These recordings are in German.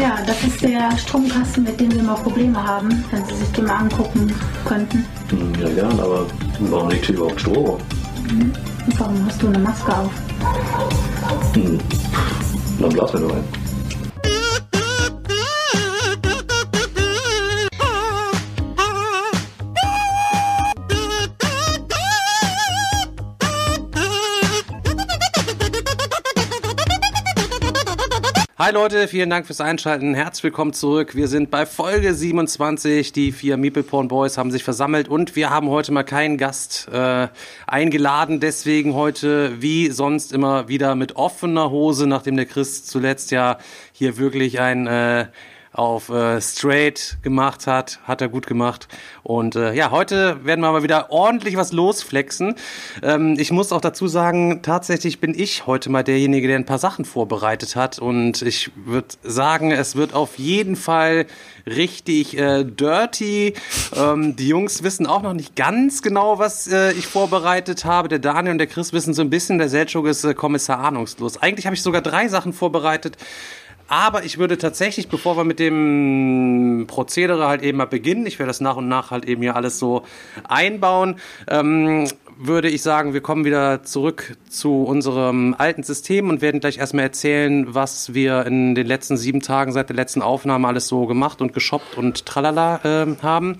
Ja, das ist der Stromkasten, mit dem wir immer Probleme haben, wenn Sie sich den mal angucken könnten. Hm, Ja, gern, aber warum liegt hier überhaupt Strom? Und warum hast du eine Maske auf? Hm. Dann blasen wir nur ein. Hi Leute, vielen Dank fürs Einschalten. Herzlich willkommen zurück. Wir sind bei Folge 27. Die vier Meeple Porn Boys haben sich versammelt und wir haben heute mal keinen Gast äh, eingeladen. Deswegen heute wie sonst immer wieder mit offener Hose, nachdem der Chris zuletzt ja hier wirklich ein äh, auf äh, straight gemacht hat, hat er gut gemacht. Und äh, ja, heute werden wir mal wieder ordentlich was losflexen. Ähm, ich muss auch dazu sagen, tatsächlich bin ich heute mal derjenige, der ein paar Sachen vorbereitet hat. Und ich würde sagen, es wird auf jeden Fall richtig äh, dirty. Ähm, die Jungs wissen auch noch nicht ganz genau, was äh, ich vorbereitet habe. Der Daniel und der Chris wissen so ein bisschen, der Seltschuk ist äh, Kommissar ahnungslos. Eigentlich habe ich sogar drei Sachen vorbereitet. Aber ich würde tatsächlich, bevor wir mit dem Prozedere halt eben mal beginnen, ich werde das nach und nach halt eben hier alles so einbauen, ähm, würde ich sagen, wir kommen wieder zurück zu unserem alten System und werden gleich erstmal erzählen, was wir in den letzten sieben Tagen seit der letzten Aufnahme alles so gemacht und geshoppt und tralala äh, haben.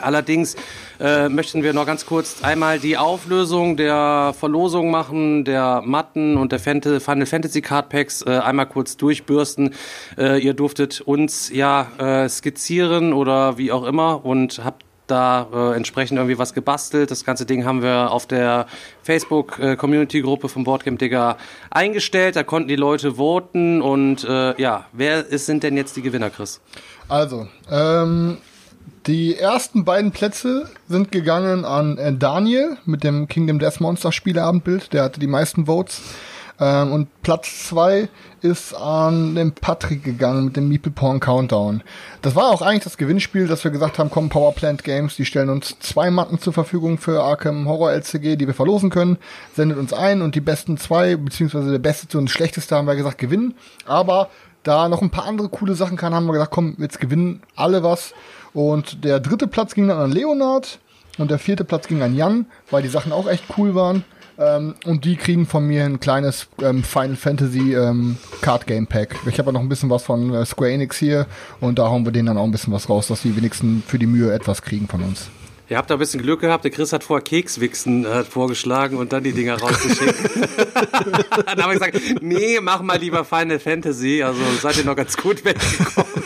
Allerdings äh, möchten wir noch ganz kurz einmal die Auflösung der Verlosung machen, der Matten und der Final Fantasy Card Packs äh, einmal kurz durchbürsten. Äh, ihr durftet uns ja äh, skizzieren oder wie auch immer und habt da äh, entsprechend irgendwie was gebastelt. Das ganze Ding haben wir auf der Facebook-Community-Gruppe vom Boardgame Digger eingestellt. Da konnten die Leute voten und äh, ja, wer ist, sind denn jetzt die Gewinner, Chris? Also, ähm, die ersten beiden Plätze sind gegangen an äh, Daniel mit dem Kingdom Death Monster Spieleabendbild. Der hatte die meisten Votes. Ähm, und Platz zwei ist an den Patrick gegangen mit dem Meeple Porn Countdown. Das war auch eigentlich das Gewinnspiel, dass wir gesagt haben, komm, Powerplant Games, die stellen uns zwei Matten zur Verfügung für Arkham Horror LCG, die wir verlosen können. Sendet uns ein und die besten zwei, beziehungsweise der beste und schlechteste haben wir gesagt, gewinnen. Aber da noch ein paar andere coole Sachen kann, haben wir gesagt, komm, jetzt gewinnen alle was. Und der dritte Platz ging dann an Leonard und der vierte Platz ging an Jan, weil die Sachen auch echt cool waren. Ähm, und die kriegen von mir ein kleines ähm, Final Fantasy ähm, Card Game Pack. Ich habe ja noch ein bisschen was von äh, Square Enix hier und da hauen wir denen dann auch ein bisschen was raus, dass die wenigstens für die Mühe etwas kriegen von uns. Ihr habt da ein bisschen Glück gehabt. Der Chris hat vorher Kekswichsen äh, vorgeschlagen und dann die Dinger rausgeschickt. dann haben wir gesagt, nee, mach mal lieber Final Fantasy. Also seid ihr noch ganz gut weggekommen.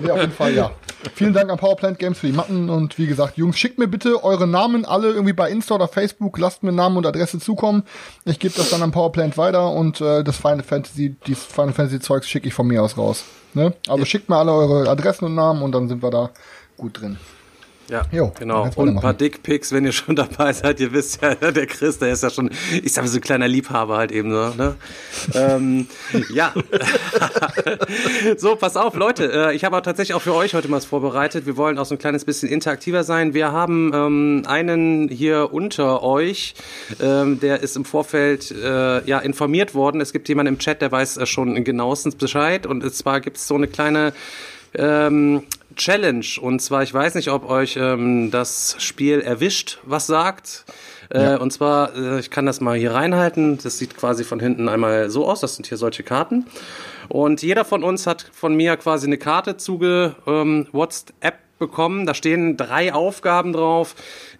Nee, auf jeden Fall, ja. Vielen Dank an Powerplant Games für die Matten und wie gesagt, Jungs, schickt mir bitte eure Namen alle irgendwie bei Insta oder Facebook, lasst mir Namen und Adresse zukommen. Ich gebe das dann an Powerplant weiter und äh, das Final Fantasy, dieses Final Fantasy Zeugs schicke ich von mir aus raus. Ne? Also schickt mir alle eure Adressen und Namen und dann sind wir da gut drin. Ja, Jo, genau. Und ein paar. Dickpics, wenn ihr schon dabei seid. Ihr wisst ja, der Chris, der ist ja schon, ich sag mal, so ein kleiner Liebhaber halt eben so. Ne? ähm, ja. so, pass auf, Leute. Äh, ich habe auch tatsächlich auch für euch heute mal was vorbereitet. Wir wollen auch so ein kleines bisschen interaktiver sein. Wir haben ähm, einen hier unter euch, ähm, der ist im Vorfeld äh, ja informiert worden. Es gibt jemanden im Chat, der weiß äh, schon genauestens Bescheid. Und zwar gibt es so eine kleine ähm, Challenge. Und zwar, ich weiß nicht, ob euch ähm, das Spiel erwischt, was sagt. Äh, und zwar, äh, ich kann das mal hier reinhalten. Das sieht quasi von hinten einmal so aus. Das sind hier solche Karten. Und jeder von uns hat von mir quasi eine Karte zuge ähm, WhatsApp bekommen. Da stehen drei Aufgaben drauf,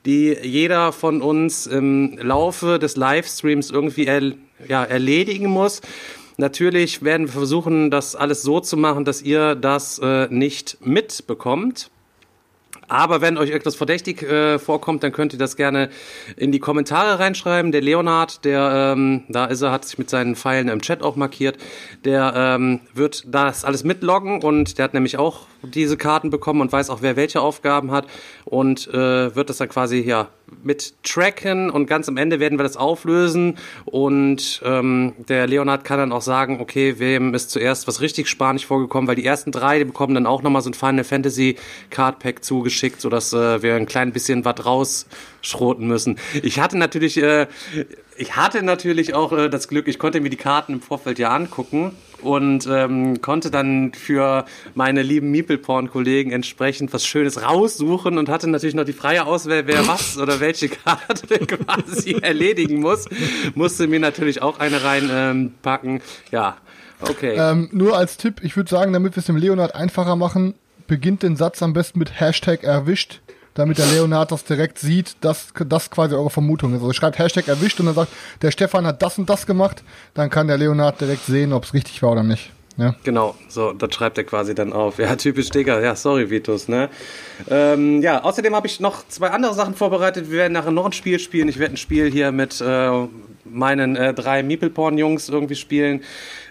die jeder von uns im Laufe des Livestreams irgendwie er, ja, erledigen muss. Natürlich werden wir versuchen, das alles so zu machen, dass ihr das äh, nicht mitbekommt. Aber wenn euch etwas verdächtig äh, vorkommt, dann könnt ihr das gerne in die Kommentare reinschreiben. Der Leonard, der, ähm, da ist er, hat sich mit seinen Pfeilen im Chat auch markiert, der ähm, wird das alles mitloggen und der hat nämlich auch diese Karten bekommen und weiß auch, wer welche Aufgaben hat und äh, wird das dann quasi ja mit tracken und ganz am Ende werden wir das auflösen und ähm, der Leonard kann dann auch sagen, okay, wem ist zuerst was richtig spanisch vorgekommen, weil die ersten drei, die bekommen dann auch nochmal so ein Final Fantasy Card Pack zugeschickt rumgeschickt, sodass äh, wir ein klein bisschen was rausschroten müssen. Ich hatte natürlich, äh, ich hatte natürlich auch äh, das Glück, ich konnte mir die Karten im Vorfeld ja angucken und ähm, konnte dann für meine lieben Meeple-Porn-Kollegen entsprechend was Schönes raussuchen und hatte natürlich noch die freie Auswahl, wer was oder welche Karte quasi erledigen muss. Musste mir natürlich auch eine reinpacken. Ähm, ja, okay. Ähm, nur als Tipp, ich würde sagen, damit wir es dem Leonard einfacher machen, beginnt den Satz am besten mit Hashtag erwischt damit der Leonard das direkt sieht, dass das quasi eure Vermutung ist. Also schreibt Hashtag erwischt und dann sagt, der Stefan hat das und das gemacht, dann kann der Leonard direkt sehen, ob es richtig war oder nicht. Ja. Genau, so, das schreibt er quasi dann auf. Ja, typisch Digger. Ja, sorry, Vitus, ne? Ähm, ja, außerdem habe ich noch zwei andere Sachen vorbereitet. Wir werden nachher noch ein Spiel spielen. Ich werde ein Spiel hier mit äh, meinen äh, drei Meeple-Porn-Jungs irgendwie spielen.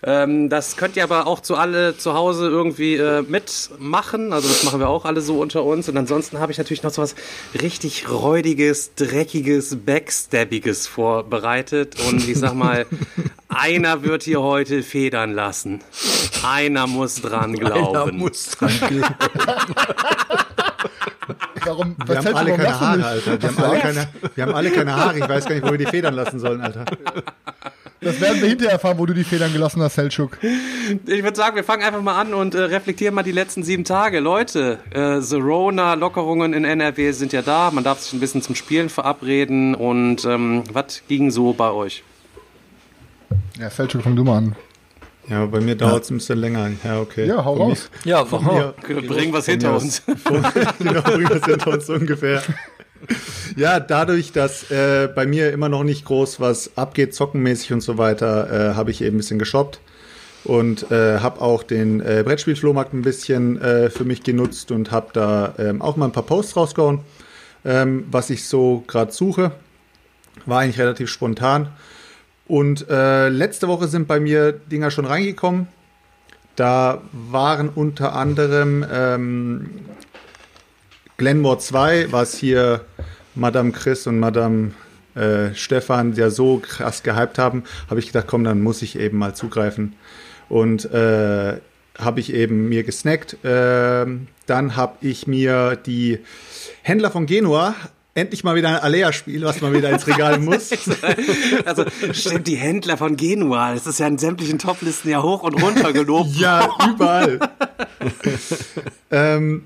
Ähm, das könnt ihr aber auch zu alle zu Hause irgendwie äh, mitmachen. Also das machen wir auch alle so unter uns. Und ansonsten habe ich natürlich noch so was richtig räudiges, dreckiges, backstabbiges vorbereitet. Und ich sag mal, einer wird hier heute federn lassen. Einer muss dran glauben. Einer muss dran glauben. Warum, wir haben alle keine Haare, Alter. Wir haben alle keine, wir haben alle keine Haare. Ich weiß gar nicht, wo wir die Federn lassen sollen, Alter. Das werden wir hinterher erfahren, wo du die Federn gelassen hast, Selchuk. Ich würde sagen, wir fangen einfach mal an und äh, reflektieren mal die letzten sieben Tage. Leute, äh, Zerona-Lockerungen in NRW sind ja da. Man darf sich ein bisschen zum Spielen verabreden. Und ähm, was ging so bei euch? Ja, Selchuk, fang du mal an. Ja, bei mir dauert es ein bisschen länger. Ja, okay. Ja, hau raus. Mir, ja, von mir, bring was hinter uns. genau, bring was hinter uns ungefähr. Ja, dadurch, dass äh, bei mir immer noch nicht groß was abgeht, zockenmäßig und so weiter, äh, habe ich eben ein bisschen geshoppt und äh, habe auch den äh, Brettspielflohmarkt ein bisschen äh, für mich genutzt und habe da ähm, auch mal ein paar Posts rausgehauen, ähm, was ich so gerade suche. War eigentlich relativ spontan. Und äh, letzte Woche sind bei mir Dinger schon reingekommen. Da waren unter anderem ähm, Glenmore 2, was hier Madame Chris und Madame äh, Stefan ja so krass gehypt haben, habe ich gedacht, komm, dann muss ich eben mal zugreifen. Und äh, habe ich eben mir gesnackt. Äh, dann habe ich mir die Händler von Genua endlich mal wieder ein Alea-Spiel, was man wieder ins Regal muss. also stimmt, die Händler von Genua, das ist ja in sämtlichen Toplisten ja hoch und runter gelobt. ja, überall. ähm,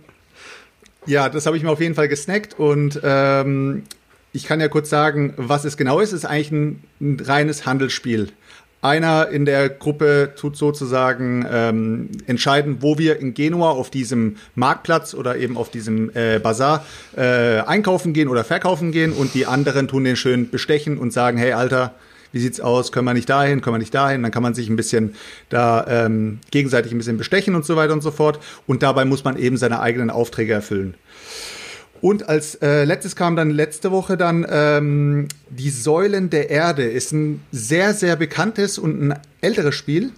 ja, das habe ich mir auf jeden Fall gesnackt und ähm, ich kann ja kurz sagen, was es genau ist. Es ist eigentlich ein, ein reines Handelsspiel. Einer in der Gruppe tut sozusagen ähm, entscheiden, wo wir in Genua auf diesem Marktplatz oder eben auf diesem äh, Bazar äh, einkaufen gehen oder verkaufen gehen und die anderen tun den schön bestechen und sagen, hey Alter, wie sieht's aus? Können wir nicht dahin? Können wir nicht dahin? Dann kann man sich ein bisschen da ähm, gegenseitig ein bisschen bestechen und so weiter und so fort. Und dabei muss man eben seine eigenen Aufträge erfüllen. Und als äh, letztes kam dann letzte Woche dann ähm, Die Säulen der Erde. Ist ein sehr, sehr bekanntes und ein älteres Spiel.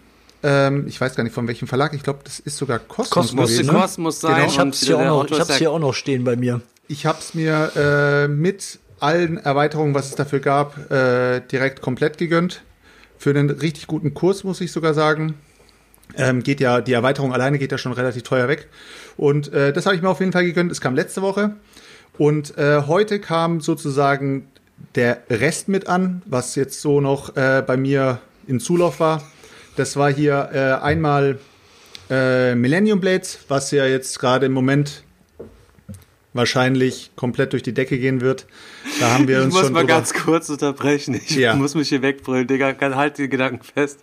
Ähm, ich weiß gar nicht von welchem Verlag. Ich glaube, das ist sogar Kosmos. Kosmos, gewesen. Kosmos sein. Genau. Ich habe es hier, auch noch, ich hier auch noch stehen bei mir. Ich habe es mir äh, mit allen Erweiterungen, was es dafür gab, äh, direkt komplett gegönnt. Für einen richtig guten Kurs, muss ich sogar sagen. Ähm, geht ja, die Erweiterung alleine geht ja schon relativ teuer weg. Und äh, das habe ich mir auf jeden Fall gegönnt. Es kam letzte Woche. Und äh, heute kam sozusagen der Rest mit an, was jetzt so noch äh, bei mir in Zulauf war. Das war hier äh, einmal äh, Millennium Blades, was ja jetzt gerade im Moment wahrscheinlich komplett durch die Decke gehen wird. Da haben wir uns ich muss schon mal ganz kurz unterbrechen. Ich ja. muss mich hier wegbrüllen, Digga. Halt die Gedanken fest.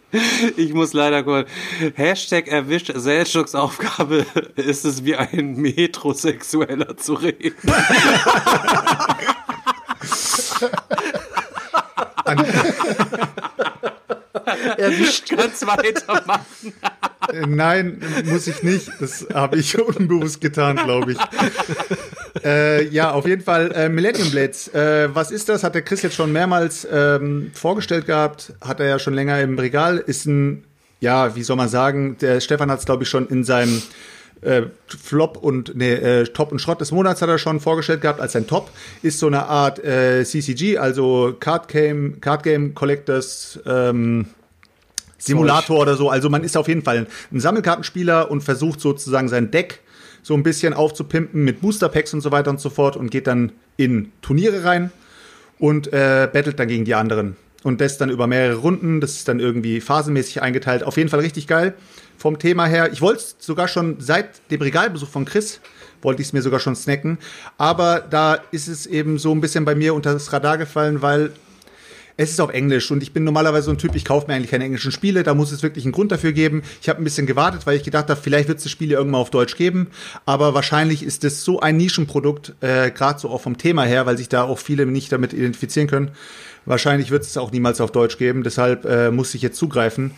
Ich muss leider kurz. Hashtag erwischt. Seltschuks Aufgabe ist es, wie ein Metrosexueller zu reden. Erwischt. Kannst weitermachen. Nein, muss ich nicht. Das habe ich unbewusst getan, glaube ich. Äh, ja, auf jeden Fall äh, Millennium Blades. Äh, was ist das? Hat der Chris jetzt schon mehrmals ähm, vorgestellt gehabt. Hat er ja schon länger im Regal. Ist ein, ja, wie soll man sagen, der Stefan hat es, glaube ich, schon in seinem äh, Flop und nee, äh, Top und Schrott des Monats hat er schon vorgestellt gehabt als sein Top. Ist so eine Art äh, CCG, also Card Game, Card Game Collectors ähm, Simulator oder so. Also man ist auf jeden Fall ein Sammelkartenspieler und versucht sozusagen sein Deck so ein bisschen aufzupimpen mit Booster Packs und so weiter und so fort und geht dann in Turniere rein und äh, battelt dann gegen die anderen. Und das dann über mehrere Runden, das ist dann irgendwie phasenmäßig eingeteilt. Auf jeden Fall richtig geil vom Thema her. Ich wollte es sogar schon seit dem Regalbesuch von Chris, wollte ich es mir sogar schon snacken. Aber da ist es eben so ein bisschen bei mir unter das Radar gefallen, weil es ist auf Englisch und ich bin normalerweise so ein Typ, ich kaufe mir eigentlich keine englischen Spiele, da muss es wirklich einen Grund dafür geben. Ich habe ein bisschen gewartet, weil ich gedacht habe, vielleicht wird es das Spiel ja irgendwann auf Deutsch geben, aber wahrscheinlich ist es so ein Nischenprodukt, äh, gerade so auch vom Thema her, weil sich da auch viele nicht damit identifizieren können. Wahrscheinlich wird es auch niemals auf Deutsch geben, deshalb äh, muss ich jetzt zugreifen.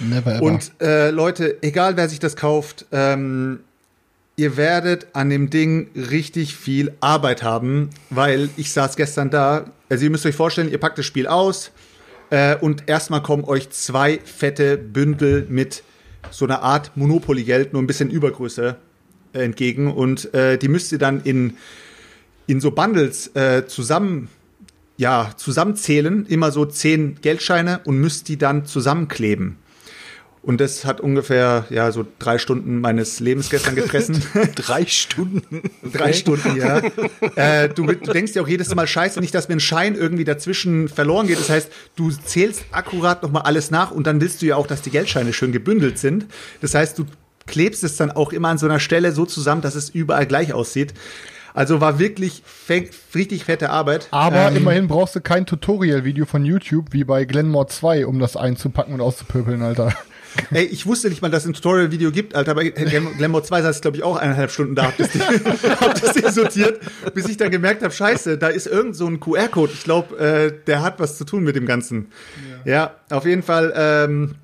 Never ever. Und äh, Leute, egal wer sich das kauft, ähm, ihr werdet an dem Ding richtig viel Arbeit haben, weil ich saß gestern da. Also ihr müsst euch vorstellen, ihr packt das Spiel aus äh, und erstmal kommen euch zwei fette Bündel mit so einer Art Monopoly-Geld, nur ein bisschen Übergröße äh, entgegen und äh, die müsst ihr dann in in so Bundles äh, zusammen ja zusammenzählen, immer so zehn Geldscheine und müsst die dann zusammenkleben. Und das hat ungefähr, ja, so drei Stunden meines Lebens gestern gefressen. drei Stunden? drei Stunden, ja. äh, du, du, denkst dir auch jedes Mal scheiße, nicht, dass mir ein Schein irgendwie dazwischen verloren geht. Das heißt, du zählst akkurat nochmal alles nach und dann willst du ja auch, dass die Geldscheine schön gebündelt sind. Das heißt, du klebst es dann auch immer an so einer Stelle so zusammen, dass es überall gleich aussieht. Also war wirklich richtig fette Arbeit. Aber ähm, immerhin brauchst du kein Tutorial-Video von YouTube wie bei Glenmore 2, um das einzupacken und auszupöbeln, Alter. Ey, ich wusste nicht mal, dass es ein Tutorial-Video gibt, Alter. Bei Glamour 2 saß glaube ich, auch eineinhalb Stunden da, hab das, hab das Ding sortiert, bis ich dann gemerkt habe, scheiße, da ist irgend so ein QR-Code. Ich glaube, äh, der hat was zu tun mit dem Ganzen. Ja, ja auf jeden Fall. Ähm,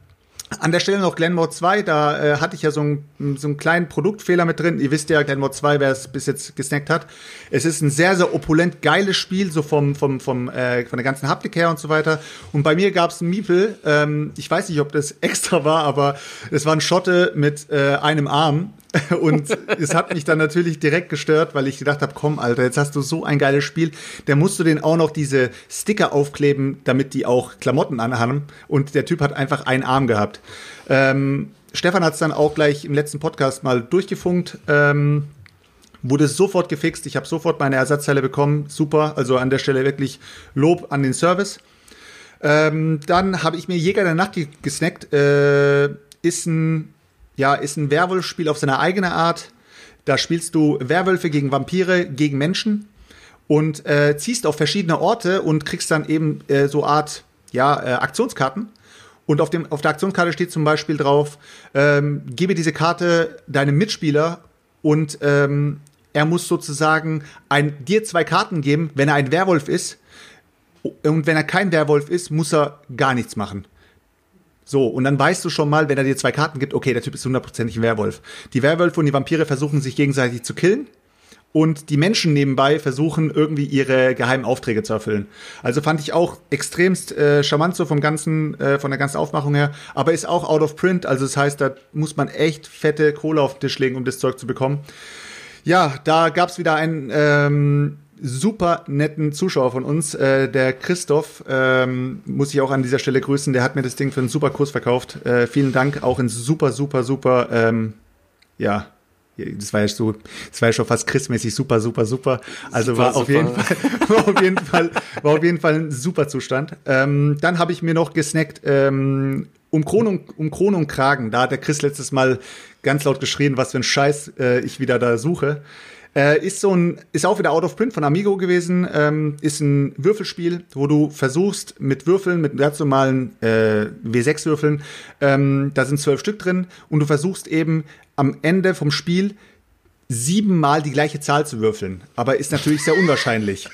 an der Stelle noch Glenmore 2, da äh, hatte ich ja so, ein, so einen kleinen Produktfehler mit drin. Ihr wisst ja, Glenmore 2, wer es bis jetzt gesnackt hat. Es ist ein sehr, sehr opulent, geiles Spiel, so vom, vom, vom, äh, von der ganzen Haptik her und so weiter. Und bei mir gab es ein Miepel, ähm, ich weiß nicht, ob das extra war, aber es war ein Schotte mit äh, einem Arm. Und es hat mich dann natürlich direkt gestört, weil ich gedacht habe, komm, Alter, jetzt hast du so ein geiles Spiel. Der musst du den auch noch diese Sticker aufkleben, damit die auch Klamotten anhaben. Und der Typ hat einfach einen Arm gehabt. Ähm, Stefan hat es dann auch gleich im letzten Podcast mal durchgefunkt. Ähm, wurde sofort gefixt. Ich habe sofort meine Ersatzteile bekommen. Super. Also an der Stelle wirklich Lob an den Service. Ähm, dann habe ich mir Jäger der Nacht gesnackt. Äh, ist ein ja, ist ein Werwolf-Spiel auf seine eigene Art. Da spielst du Werwölfe gegen Vampire, gegen Menschen und äh, ziehst auf verschiedene Orte und kriegst dann eben äh, so Art ja, äh, Aktionskarten. Und auf, dem, auf der Aktionskarte steht zum Beispiel drauf, ähm, gebe diese Karte deinem Mitspieler und ähm, er muss sozusagen ein, dir zwei Karten geben, wenn er ein Werwolf ist. Und wenn er kein Werwolf ist, muss er gar nichts machen. So, und dann weißt du schon mal, wenn er dir zwei Karten gibt, okay, der Typ ist hundertprozentig ein Werwolf. Die Werwölfe und die Vampire versuchen sich gegenseitig zu killen. Und die Menschen nebenbei versuchen irgendwie ihre geheimen Aufträge zu erfüllen. Also fand ich auch extremst äh, charmant so vom ganzen, äh, von der ganzen Aufmachung her. Aber ist auch out of print. Also das heißt, da muss man echt fette Kohle auf den Tisch legen, um das Zeug zu bekommen. Ja, da gab's wieder ein ähm, super netten Zuschauer von uns, äh, der Christoph, ähm, muss ich auch an dieser Stelle grüßen, der hat mir das Ding für einen super Kurs verkauft. Äh, vielen Dank, auch in super, super, super, ähm, ja, das war ja so, das war ja schon fast Chris-mäßig super, super, super. Also super, war auf super. jeden Fall, war auf jeden Fall, war auf jeden Fall ein super Zustand. Ähm, dann habe ich mir noch gesnackt, ähm, um Krone um Krone und Kragen. Da hat der Chris letztes Mal ganz laut geschrien, was für ein Scheiß äh, ich wieder da suche. Äh, ist so ein, ist auch wieder out of print von Amigo gewesen. Ähm, ist ein Würfelspiel, wo du versuchst mit Würfeln, mit ganz normalen äh, W6-Würfeln, ähm, da sind zwölf Stück drin und du versuchst eben am Ende vom Spiel siebenmal die gleiche Zahl zu würfeln. Aber ist natürlich sehr unwahrscheinlich.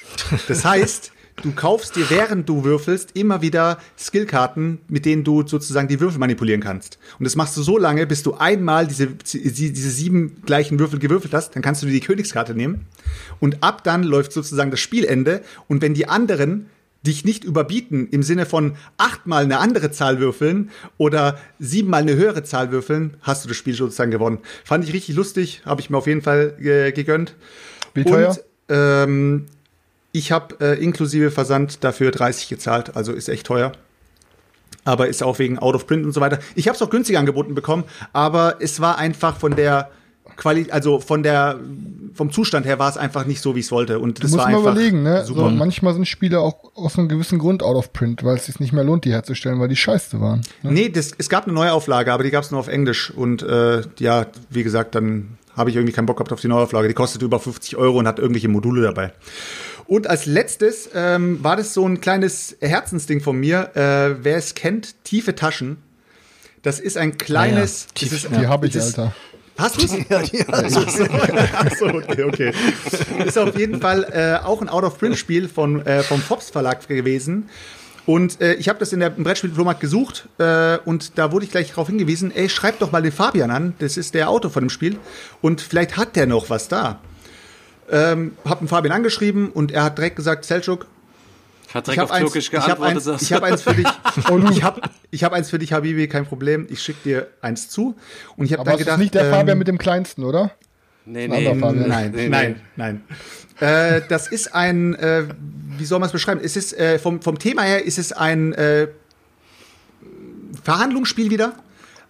Das heißt, du kaufst dir, während du würfelst, immer wieder Skillkarten, mit denen du sozusagen die Würfel manipulieren kannst. Und das machst du so lange, bis du einmal diese, diese sieben gleichen Würfel gewürfelt hast, dann kannst du dir die Königskarte nehmen. Und ab dann läuft sozusagen das Spielende. Und wenn die anderen dich nicht überbieten im Sinne von achtmal eine andere Zahl würfeln oder siebenmal eine höhere Zahl würfeln, hast du das Spiel sozusagen gewonnen. Fand ich richtig lustig, habe ich mir auf jeden Fall äh, gegönnt. Wie teuer? Und, ähm, ich habe äh, inklusive Versand dafür 30 gezahlt, also ist echt teuer. Aber ist auch wegen Out of Print und so weiter. Ich habe es auch günstig angeboten bekommen, aber es war einfach von der Quali also von der vom Zustand her war es einfach nicht so, wie ich es wollte. Und das du musst war mal einfach überlegen, ne? super. So, manchmal sind Spiele auch aus einem gewissen Grund out of print, weil es sich nicht mehr lohnt, die herzustellen, weil die scheiße waren. Ne? Nee, das, es gab eine Neuauflage, aber die gab es nur auf Englisch. Und äh, ja, wie gesagt, dann habe ich irgendwie keinen Bock gehabt auf die Neuauflage. Die kostet über 50 Euro und hat irgendwelche Module dabei. Und als letztes ähm, war das so ein kleines Herzensding von mir. Äh, wer es kennt, tiefe Taschen. Das ist ein kleines. Ah ja, das ist, Die habe ich, das ist- Alter. Hast du Ja, die, also, so, okay, okay. Ist auf jeden Fall äh, auch ein Out-of-Print-Spiel von, äh, vom Fops Verlag gewesen. Und äh, ich habe das in der im Brettspiel-Flohmarkt gesucht äh, und da wurde ich gleich darauf hingewiesen, ey, schreib doch mal den Fabian an, das ist der Autor von dem Spiel und vielleicht hat der noch was da. Ähm, hab den Fabian angeschrieben und er hat direkt gesagt, Selchuk, Hat ich direkt habe auf eins, Türkisch ich hab geantwortet. eins, ich du. hab eins für dich. ich habe ich hab eins für dich, Habibi, kein Problem. Ich schicke dir eins zu. Und ich habe Aber dann gedacht, ist nicht der ähm, Fabian mit dem kleinsten, oder? nee, nee. Nein, Nee, nee. nein, nein. Äh, das ist ein, äh, wie soll man es beschreiben? Es ist äh, vom, vom Thema her ist es ein äh, Verhandlungsspiel wieder.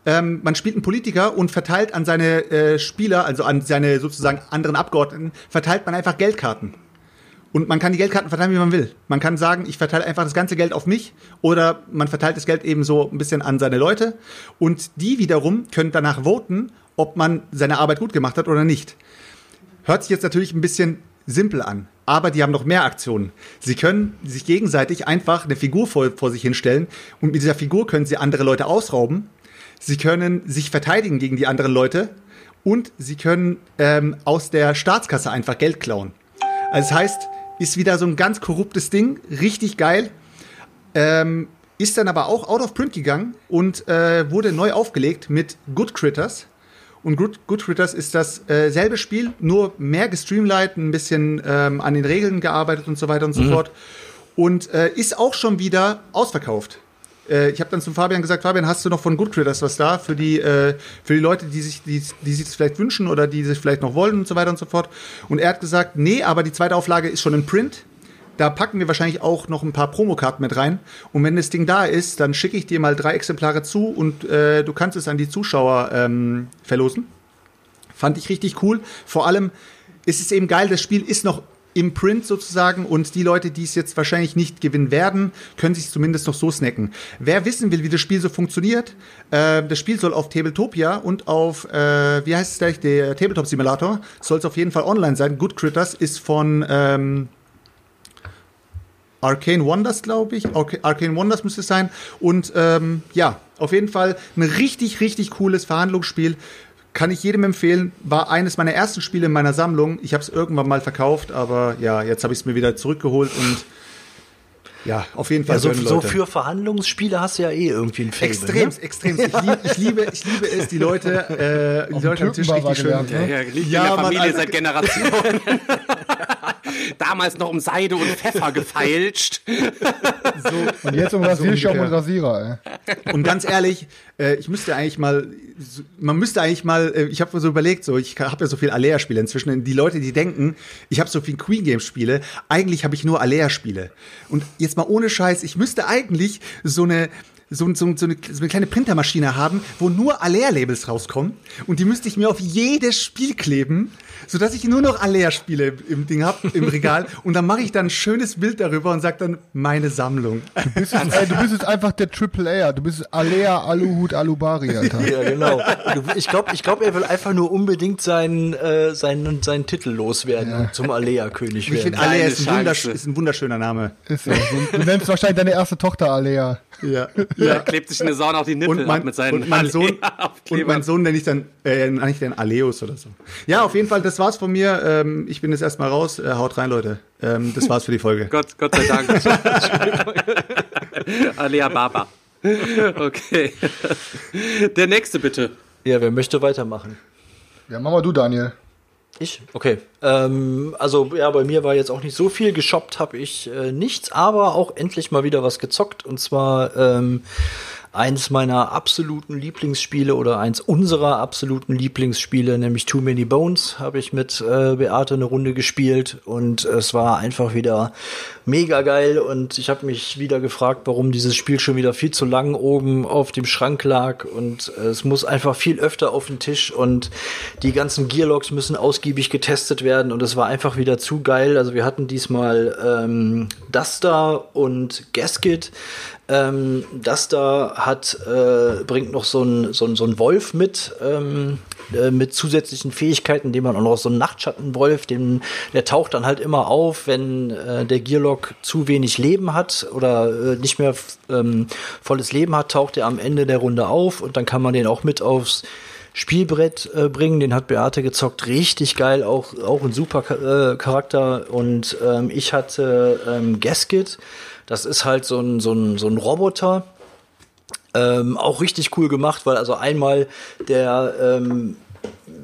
Ähm, man spielt einen Politiker und verteilt an seine äh, Spieler, also an seine sozusagen anderen Abgeordneten, verteilt man einfach Geldkarten. Und man kann die Geldkarten verteilen, wie man will. Man kann sagen, ich verteile einfach das ganze Geld auf mich oder man verteilt das Geld eben so ein bisschen an seine Leute. Und die wiederum können danach voten, ob man seine Arbeit gut gemacht hat oder nicht. Hört sich jetzt natürlich ein bisschen simpel an, aber die haben noch mehr Aktionen. Sie können sich gegenseitig einfach eine Figur vor, vor sich hinstellen und mit dieser Figur können sie andere Leute ausrauben. Sie können sich verteidigen gegen die anderen Leute und sie können ähm, aus der Staatskasse einfach Geld klauen. Also das heißt, ist wieder so ein ganz korruptes Ding, richtig geil. Ähm, ist dann aber auch out of print gegangen und äh, wurde neu aufgelegt mit Good Critters. Und Good, Good Critters ist das äh, selbe Spiel, nur mehr gestreamlined, ein bisschen ähm, an den Regeln gearbeitet und so weiter und so fort. Und äh, ist auch schon wieder ausverkauft. Äh, ich habe dann zum Fabian gesagt, Fabian, hast du noch von Good Critters was da für die, äh, für die Leute, die sich, die, die sich das vielleicht wünschen oder die sich vielleicht noch wollen und so weiter und so fort. Und er hat gesagt, nee, aber die zweite Auflage ist schon in Print. Da packen wir wahrscheinlich auch noch ein paar Promokarten mit rein. Und wenn das Ding da ist, dann schicke ich dir mal drei Exemplare zu und äh, du kannst es an die Zuschauer ähm, verlosen. Fand ich richtig cool. Vor allem ist es eben geil, das Spiel ist noch im Print sozusagen und die Leute, die es jetzt wahrscheinlich nicht gewinnen werden, können sich zumindest noch so snacken. Wer wissen will, wie das Spiel so funktioniert, äh, das Spiel soll auf Tabletopia und auf, äh, wie heißt es gleich, der Tabletop Simulator, soll es auf jeden Fall online sein. Good Critters ist von ähm, Arcane Wonders, glaube ich. Arca- Arcane Wonders müsste es sein. Und ähm, ja, auf jeden Fall ein richtig, richtig cooles Verhandlungsspiel. Kann ich jedem empfehlen. War eines meiner ersten Spiele in meiner Sammlung. Ich habe es irgendwann mal verkauft, aber ja, jetzt habe ich es mir wieder zurückgeholt und ja, auf jeden Fall. ja, so, so für Verhandlungsspiele hast du ja eh irgendwie ein Fable. Extrem, Ne? extrem. Ich, lieb, ich, liebe, ich liebe es, die Leute, äh, die Leute am Tisch richtig schön. gelernt, ne? Ja, liegt Ja, in der Mann, Familie Alter. seit Generationen. Damals noch um Seide und Pfeffer gefeilscht. Und jetzt um Rasierschaum ungefähr. und Rasierer, ey. Und ganz ehrlich, äh, ich müsste eigentlich mal, so- man müsste eigentlich mal, äh, ich habe mir so überlegt, so ich habe ja so viel Alea-Spiele inzwischen. Die Leute, die denken, ich habe so viel Queen Games-Spiele, eigentlich habe ich nur Alea-Spiele. Und jetzt mal ohne Scheiß, ich müsste eigentlich so eine so, so, so, eine, so eine kleine Printermaschine haben, wo nur Alea-Labels rauskommen. Und die müsste ich mir auf jedes Spiel kleben, sodass ich nur noch Alea-Spiele im Ding hab im Regal. Und dann mache ich dann ein schönes Bild darüber und sage dann, meine Sammlung. Du bist, jetzt, ey, du bist jetzt einfach der Triple A. Du bist Alea, Aluhut, Alubari, Alter. Ja, genau. Ich glaube, ich glaub, er will einfach nur unbedingt seinen, äh, seinen, seinen Titel loswerden und zum Alea-König Ich werden. finde, Alea ist ein, ist ein wunderschöner Name. Ist so. Du, du nennst wahrscheinlich deine erste Tochter Alea. Ja. Da klebt sich in der Sauna auch die Nippel Und mein, ab mit seinen und mein Sohn, und mein Sohn nenne ich dann, äh, nenne ich den Aleus oder so. Ja, auf jeden Fall, das war's von mir. Ähm, ich bin jetzt erstmal raus. Äh, haut rein, Leute. Ähm, das war's für die Folge. Gott, Gott sei Dank. Alea Baba. Okay. Der nächste bitte. Ja, wer möchte weitermachen? Ja, mach mal du, Daniel. Ich? Okay. Ähm, also ja, bei mir war jetzt auch nicht so viel. Geshoppt habe ich äh, nichts, aber auch endlich mal wieder was gezockt. Und zwar ähm, eins meiner absoluten Lieblingsspiele oder eins unserer absoluten Lieblingsspiele, nämlich Too Many Bones, habe ich mit äh, Beate eine Runde gespielt und es war einfach wieder mega geil und ich habe mich wieder gefragt, warum dieses Spiel schon wieder viel zu lang oben auf dem Schrank lag und äh, es muss einfach viel öfter auf den Tisch und die ganzen Gearlocks müssen ausgiebig getestet werden und es war einfach wieder zu geil. Also wir hatten diesmal ähm, Duster und Gasket ähm, das da hat, äh, bringt noch so ein, so ein, so ein Wolf mit, ähm, äh, mit zusätzlichen Fähigkeiten, den man auch noch so einen Nachtschattenwolf, den, der taucht dann halt immer auf, wenn äh, der Gearlock zu wenig Leben hat oder äh, nicht mehr ähm, volles Leben hat, taucht er am Ende der Runde auf und dann kann man den auch mit aufs Spielbrett äh, bringen. Den hat Beate gezockt, richtig geil, auch, auch ein super äh, Charakter. Und ähm, ich hatte ähm, Gasket. Das ist halt so ein, so ein, so ein Roboter. Ähm, auch richtig cool gemacht, weil also einmal der ähm,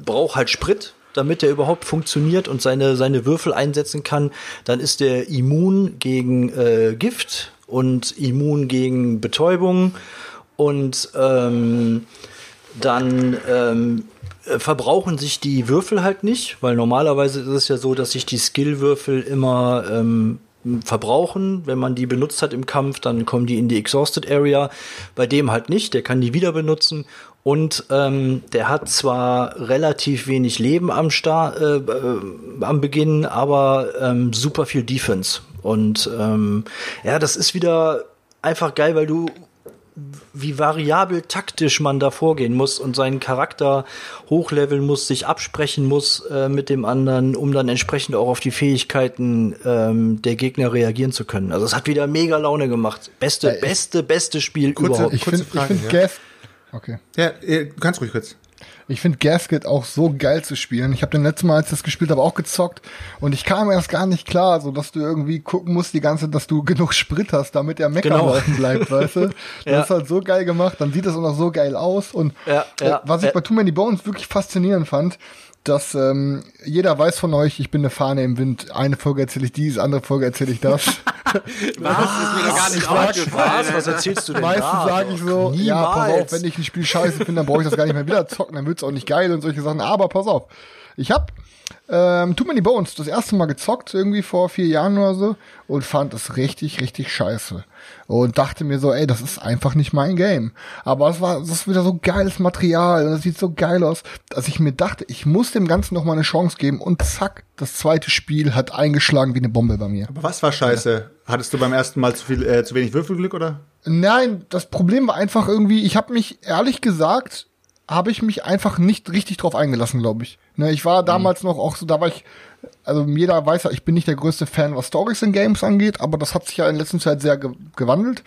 braucht halt Sprit, damit der überhaupt funktioniert und seine, seine Würfel einsetzen kann. Dann ist der immun gegen äh, Gift und immun gegen Betäubung und ähm, dann ähm, verbrauchen sich die Würfel halt nicht, weil normalerweise ist es ja so, dass sich die Skillwürfel immer ähm, verbrauchen. Wenn man die benutzt hat im Kampf, dann kommen die in die Exhausted Area. Bei dem halt nicht, der kann die wieder benutzen. Und ähm, der hat zwar relativ wenig Leben am Start, äh, äh, am Beginn, aber ähm, super viel Defense. Und ähm, ja, das ist wieder einfach geil, weil du wie variabel taktisch man da vorgehen muss und seinen Charakter hochleveln muss, sich absprechen muss äh, mit dem anderen, um dann entsprechend auch auf die Fähigkeiten ähm, der Gegner reagieren zu können. Also es hat wieder mega Laune gemacht. Beste, Ja, beste, beste Spiel Kurze- überhaupt. Ich Kurze finde Frage, find ja. Gas. Okay. Ja, äh, ganz ruhig kurz. Ich finde Gasket auch so geil zu spielen. Ich habe den letzten Mal, als ich das gespielt habe, auch gezockt und ich kam erst gar nicht klar, so dass du irgendwie gucken musst die ganze, dass du genug Sprit hast, damit der Mecker Genau. laufen bleibt, weißt du? Das Ja. ist halt so geil gemacht. Dann sieht das auch noch so geil aus und Ja, äh, ja, was ich bei Too Many Bones wirklich faszinierend fand, dass ähm, jeder weiß von euch, ich bin eine Fahne im Wind. Eine Folge erzähle ich dies, andere Folge erzähle ich das. Was? Das ist mir doch gar nicht aufgefallen. Was? Erzählst du denn Meistens da? sage ich so, Niemals. ja, pass auf, wenn ich ein Spiel scheiße finde, dann brauche ich das gar nicht mehr wieder zocken, dann wird's auch nicht geil und solche Sachen. Aber pass auf, ich hab ähm, Too Many Bones das erste Mal gezockt, irgendwie vor vier Jahren oder so, und fand es richtig, richtig scheiße. Und dachte mir so, ey, das ist einfach nicht mein Game. Aber es war, das ist wieder so geiles Material, und das sieht so geil aus, dass ich mir dachte, ich muss dem Ganzen noch mal eine Chance geben, und zack, das zweite Spiel hat eingeschlagen wie eine Bombe bei mir. Aber was war scheiße? Hattest du beim ersten Mal zu viel, äh, zu wenig Würfelglück oder? Nein, das Problem war einfach irgendwie, ich habe mich ehrlich gesagt, habe ich mich einfach nicht richtig drauf eingelassen, glaube ich. Ne, ich war damals noch auch so, da war ich, also jeder weiß ja, ich bin nicht der größte Fan, was Stories in Games angeht, aber das hat sich ja in letzter Zeit sehr ge gewandelt.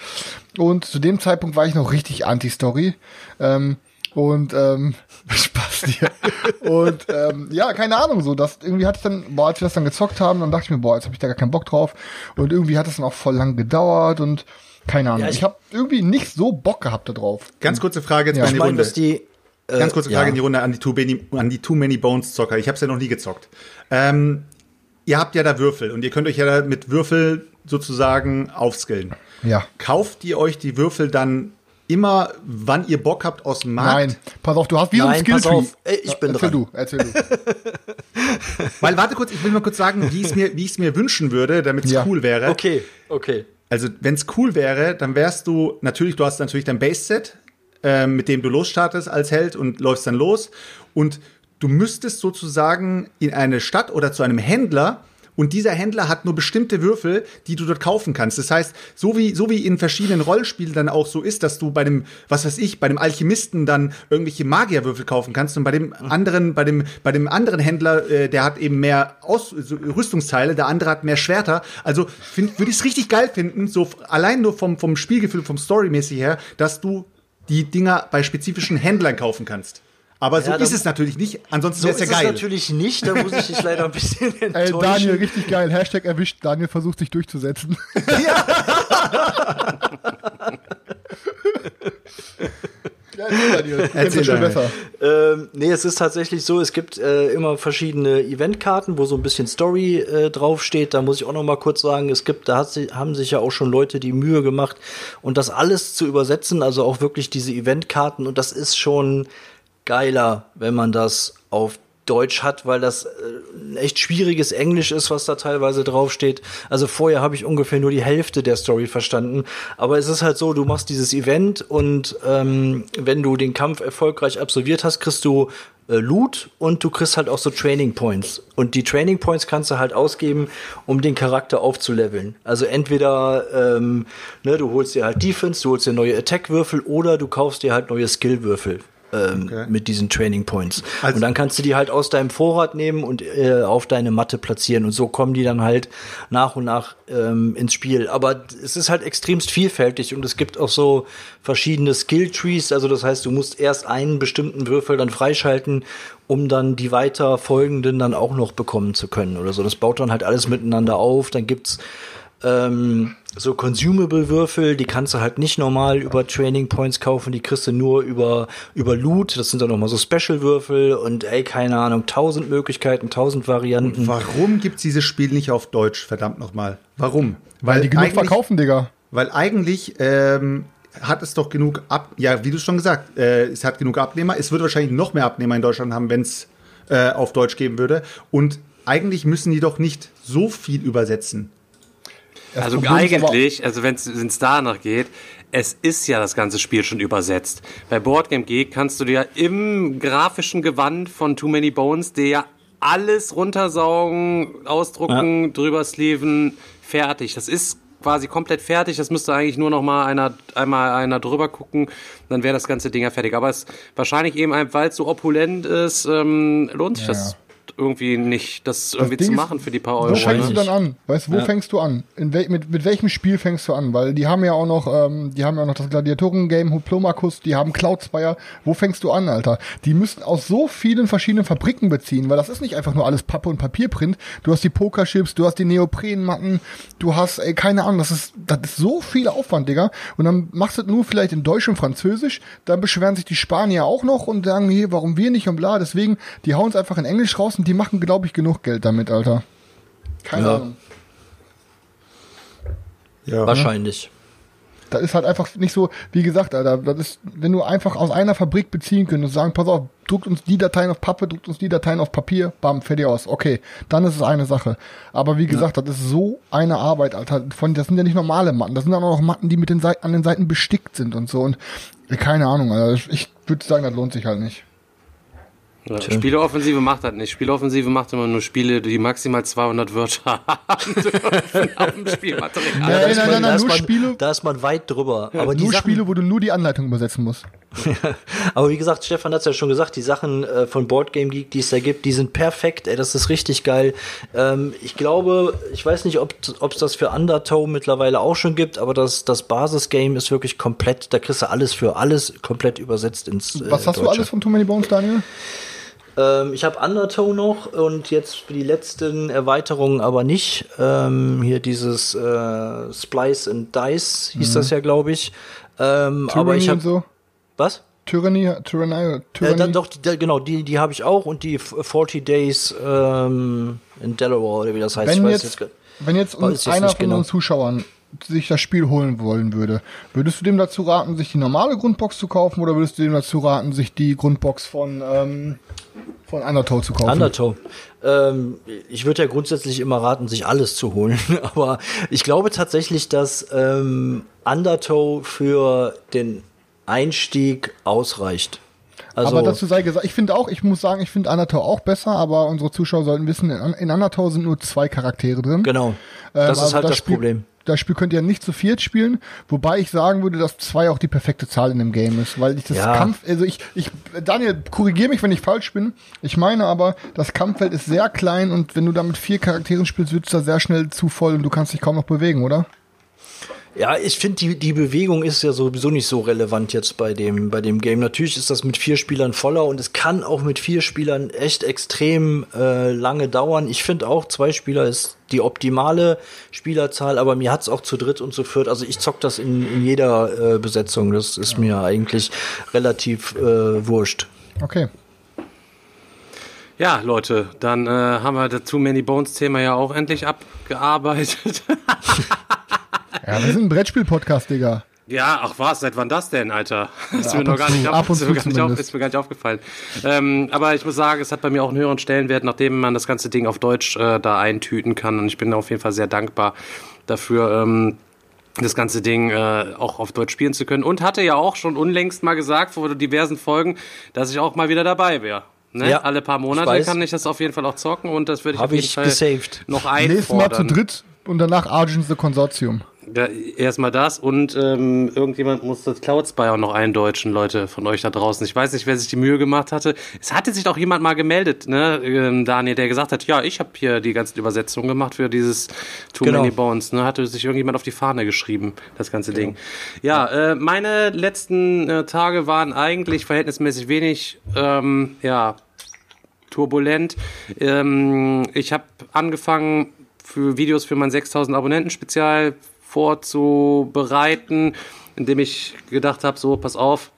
Und zu dem Zeitpunkt war ich noch richtig Anti-Story. Ähm, und ähm, Spaß dir. Und ähm, ja, keine Ahnung, so das irgendwie hatte ich dann, boah, als wir das dann gezockt haben, dann dachte ich mir, boah, jetzt habe ich da gar keinen Bock drauf. Und irgendwie hat es dann auch voll lang gedauert und keine Ahnung. Ja, ich ich- habe irgendwie nicht so Bock gehabt da drauf. Ganz kurze Frage jetzt Ja. mal Ich in die meine, Runde. dass die. Äh, Ganz kurze Frage ja. in die Runde an die Too Many, an die Too Many Bones Zocker. Ich habe es ja noch nie gezockt. Ähm, ihr habt ja da Würfel und ihr könnt euch ja da mit Würfel sozusagen aufskillen. Ja. Kauft ihr euch die Würfel dann immer, wann ihr Bock habt, aus dem Markt? Nein, pass auf, du hast wie so ein Nein, Skill pass auf, ey, ich bin erzähl dran. du, erzähl du. Weil, warte kurz, ich will mal kurz sagen, wie ich es mir, wie ich's mir wünschen würde, damit es Ja. cool wäre. Okay, okay. Also, wenn es cool wäre, dann wärst du natürlich, du hast natürlich dein Base-Set, ähm, mit dem du losstartest als Held und läufst dann los. Und du müsstest sozusagen in eine Stadt oder zu einem Händler und dieser Händler hat nur bestimmte Würfel, die du dort kaufen kannst. Das heißt, so wie, so wie in verschiedenen Rollenspielen dann auch so ist, dass du bei dem, was weiß ich, bei dem Alchemisten dann irgendwelche Magierwürfel kaufen kannst und bei dem anderen, bei dem, bei dem anderen Händler, äh, der hat eben mehr Aus so Rüstungsteile, der andere hat mehr Schwerter. Also würde ich es richtig geil finden, so allein nur vom, vom Spielgefühl, vom Storymäßig her, dass du die Dinger bei spezifischen Händlern kaufen kannst. Aber so Ja, ist es natürlich nicht, ansonsten So wäre ist es ja es geil. natürlich nicht, da muss ich dich leider ein bisschen Ey, enttäuschen. Daniel, richtig geil. Hashtag erwischt. Daniel versucht sich durchzusetzen. ja, erzähl, kennst Erzähl, schon besser. Ähm, nee, es ist tatsächlich so, es gibt äh, immer verschiedene Eventkarten, wo so ein bisschen Story äh, draufsteht. Da muss ich auch noch mal kurz sagen, es gibt, da hat, haben sich ja auch schon Leute die Mühe gemacht und das alles zu übersetzen, also auch wirklich diese Eventkarten und das ist schon geiler, wenn man das auf Deutsch hat, weil das äh, echt schwieriges Englisch ist, was da teilweise draufsteht. Also vorher habe ich ungefähr nur die Hälfte der Story verstanden. Aber es ist halt so, du machst dieses Event und ähm, wenn du den Kampf erfolgreich absolviert hast, kriegst du äh, Loot und du kriegst halt auch so Training Points. Und die Training Points kannst du halt ausgeben, um den Charakter aufzuleveln. Also entweder ähm, ne, du holst dir halt Defense, du holst dir neue Attack-Würfel oder du kaufst dir halt neue Skill-Würfel ähm, Okay. mit diesen Training Points. Also- und dann kannst du die halt aus deinem Vorrat nehmen und äh, auf deine Matte platzieren. Und so kommen die dann halt nach und nach ähm, ins Spiel. Aber es ist halt extremst vielfältig und es gibt auch so verschiedene Skill Trees. Also das heißt, du musst erst einen bestimmten Würfel dann freischalten, um dann die weiter folgenden dann auch noch bekommen zu können oder so. Das baut dann halt alles miteinander auf. Dann gibt's ähm, so Consumable-Würfel, die kannst du halt nicht normal über Training Points kaufen, die kriegst du nur über, über Loot. Das sind dann nochmal so Special-Würfel und ey, keine Ahnung, tausend Möglichkeiten, tausend Varianten. Warum gibt's dieses Spiel nicht auf Deutsch? Verdammt nochmal. Warum? Weil die genug verkaufen, Digga. Weil eigentlich ähm, hat es doch genug ab, ja, wie du schon gesagt, äh, es hat genug Abnehmer. Es wird wahrscheinlich noch mehr Abnehmer in Deutschland haben, wenn es äh, auf Deutsch geben würde. Und eigentlich müssen die doch nicht so viel übersetzen. Das Also eigentlich, also wenn es danach geht, es ist ja das ganze Spiel schon übersetzt. Bei Boardgame Geek kannst du dir im grafischen Gewand von Too Many Bones dir ja alles runtersaugen, ausdrucken, drüber sleeven, fertig. Das ist quasi komplett fertig. Das müsste eigentlich nur noch mal einer, einmal einer drüber gucken, dann wäre das ganze Ding ja fertig. Aber es wahrscheinlich eben, weil es so opulent ist, ähm, lohnt sich Ja, das ja. irgendwie nicht, das irgendwie Ding zu ist, machen für die paar Wo Euro. fängst du ne? dann an? Weißt du, wo fängst du an? In wel, mit, mit welchem Spiel fängst du an? Weil die haben ja auch noch, ähm, die haben ja auch noch das Gladiatoren-Game, Hoplomachus, die haben Cloud Spire. Wo fängst du an, Alter? Die müssen aus so vielen verschiedenen Fabriken beziehen, weil das ist nicht einfach nur alles Pappe und Papierprint. Du hast die Pokerchips, du hast die Neoprenmatten, du hast, ey, keine Ahnung, das ist, das ist so viel Aufwand, Digga. Und dann machst du es nur vielleicht in Deutsch und Französisch, dann beschweren sich die Spanier auch noch und sagen, hier, warum wir nicht und bla. Deswegen, die hauen es einfach in Englisch raus und die machen, glaube ich, genug Geld damit, Alter. Keine Ja. Ahnung. Ja. Wahrscheinlich. Das ist halt einfach nicht so, wie gesagt, Alter, das ist, wenn du einfach aus einer Fabrik beziehen könntest und sagen, pass auf, druckt uns die Dateien auf Pappe, druckt uns die Dateien auf Papier, bam, fertig aus. Okay, dann ist es eine Sache. Aber wie gesagt, das ist so eine Arbeit, Alter. Von, das sind ja nicht normale Matten, das sind dann auch noch Matten, die mit den Seiten, an den Seiten bestickt sind und so. Und keine Ahnung, Alter. Ich würde sagen, das lohnt sich halt nicht. Ja, Spieleoffensive macht das nicht. Spieleoffensive macht immer nur Spiele, die maximal 200 Wörter haben auf dem Spielmaterial. Ja, da, nein, ist nein, man, nein, da, nur man, Spiele- da ist man weit drüber. aber die Nur Sachen, Spiele, wo du nur die Anleitung übersetzen musst. Aber wie gesagt, Stefan hat es ja schon gesagt, die Sachen äh, von Board Game Geek, die es da gibt, die sind perfekt, ey, das ist richtig geil. Ähm, ich glaube, ich weiß nicht, ob es das für Undertow mittlerweile auch schon gibt, aber das, das Basisgame ist wirklich komplett, da kriegst du alles für alles komplett übersetzt ins äh, Was hast du Deutsche. alles von Too Many Bones, Daniel? Ähm, ich habe Undertow noch und jetzt für die letzten Erweiterungen aber nicht. Ähm, hier dieses äh, Splice and Dice hieß das ja, glaube ich. Ähm, aber ich habe so? was? Tyranny, Tyranny, Äh, Tyranny. dann doch, die, genau, die, die habe ich auch und die F- 40 Days ähm, in Delaware oder wie das heißt. wenn ich weiß jetzt, gar- wenn jetzt uns jetzt einer von genau. unseren Zuschauern sich das Spiel holen wollen würde, würdest du dem dazu raten, sich die normale Grundbox zu kaufen oder würdest du dem dazu raten, sich die Grundbox von ähm, von Undertow zu kaufen? Undertow. Ähm, ich würde ja grundsätzlich immer raten, sich alles zu holen, aber ich glaube tatsächlich, dass ähm, Undertow für den Einstieg ausreicht. Also, aber dazu sei gesagt, ich finde auch, ich muss sagen, ich finde Undertow auch besser, aber unsere Zuschauer sollten wissen, in, in Undertow sind nur zwei Charaktere drin. genau, Ähm, das ist also halt das, Spiel, Problem. Das Spiel könnt ihr nicht zu viert spielen, wobei ich sagen würde, dass zwei auch die perfekte Zahl in dem Game ist, weil ich das Ja. Kampf, also ich, ich, Daniel, korrigier mich, wenn ich falsch bin. Ich meine aber, das Kampffeld ist sehr klein und wenn du da mit vier Charakteren spielst, wird es da sehr schnell zu voll und du kannst dich kaum noch bewegen, oder? Ja, ich finde, die, die Bewegung ist ja sowieso nicht so relevant jetzt bei dem, bei dem Game. Natürlich ist das mit vier Spielern voller und es kann auch mit vier Spielern echt extrem äh, lange dauern. Ich finde auch, zwei Spieler ist die optimale Spielerzahl, aber mir hat's auch zu dritt und zu viert. Also ich zock das in, in jeder äh, Besetzung. Das ist mir eigentlich relativ äh, wurscht. Okay. Ja, Leute, dann äh, haben wir das Too Many Bones Thema ja auch endlich abgearbeitet. Ja, wir sind ein Brettspiel-Podcast, Digga. ja, ach was, seit wann das denn, Alter? ist, mir noch gar nicht, auf, ist, mir gar nicht auf, ist mir gar nicht aufgefallen. Ähm, aber ich muss sagen, es hat bei mir auch einen höheren Stellenwert, nachdem man das ganze Ding auf Deutsch äh, da eintüten kann. Und ich bin auf jeden Fall sehr dankbar dafür. Ähm, das ganze Ding äh, auch auf Deutsch spielen zu können. Und hatte ja auch schon unlängst mal gesagt vor diversen Folgen, dass ich auch mal wieder dabei wäre. Ne? Ja, Alle paar ich Monate weiß. kann ich das auf jeden Fall auch zocken und das würde ich Hab auf jeden ich Fall gesaved. noch Nächstes Mal zu einfordern. dritt und danach Argent the Consortium. Ja, erstmal das und ähm, irgendjemand muss das Cloud Spy auch noch eindeutschen, Leute von euch da draußen. Ich weiß nicht, wer sich die Mühe gemacht hatte. Es hatte sich doch jemand mal gemeldet, ne, ähm, Daniel, der gesagt hat, ja, ich habe hier die ganzen Übersetzungen gemacht für dieses Too Genau. Many Bones. Ne, hatte sich irgendjemand auf die Fahne geschrieben, das ganze Ding. Ja, äh, meine letzten äh, Tage waren eigentlich verhältnismäßig wenig, ähm, ja, turbulent. Ähm, ich habe angefangen, für Videos für mein 6000 Abonnenten Spezial vorzubereiten, indem ich gedacht habe, so, pass auf,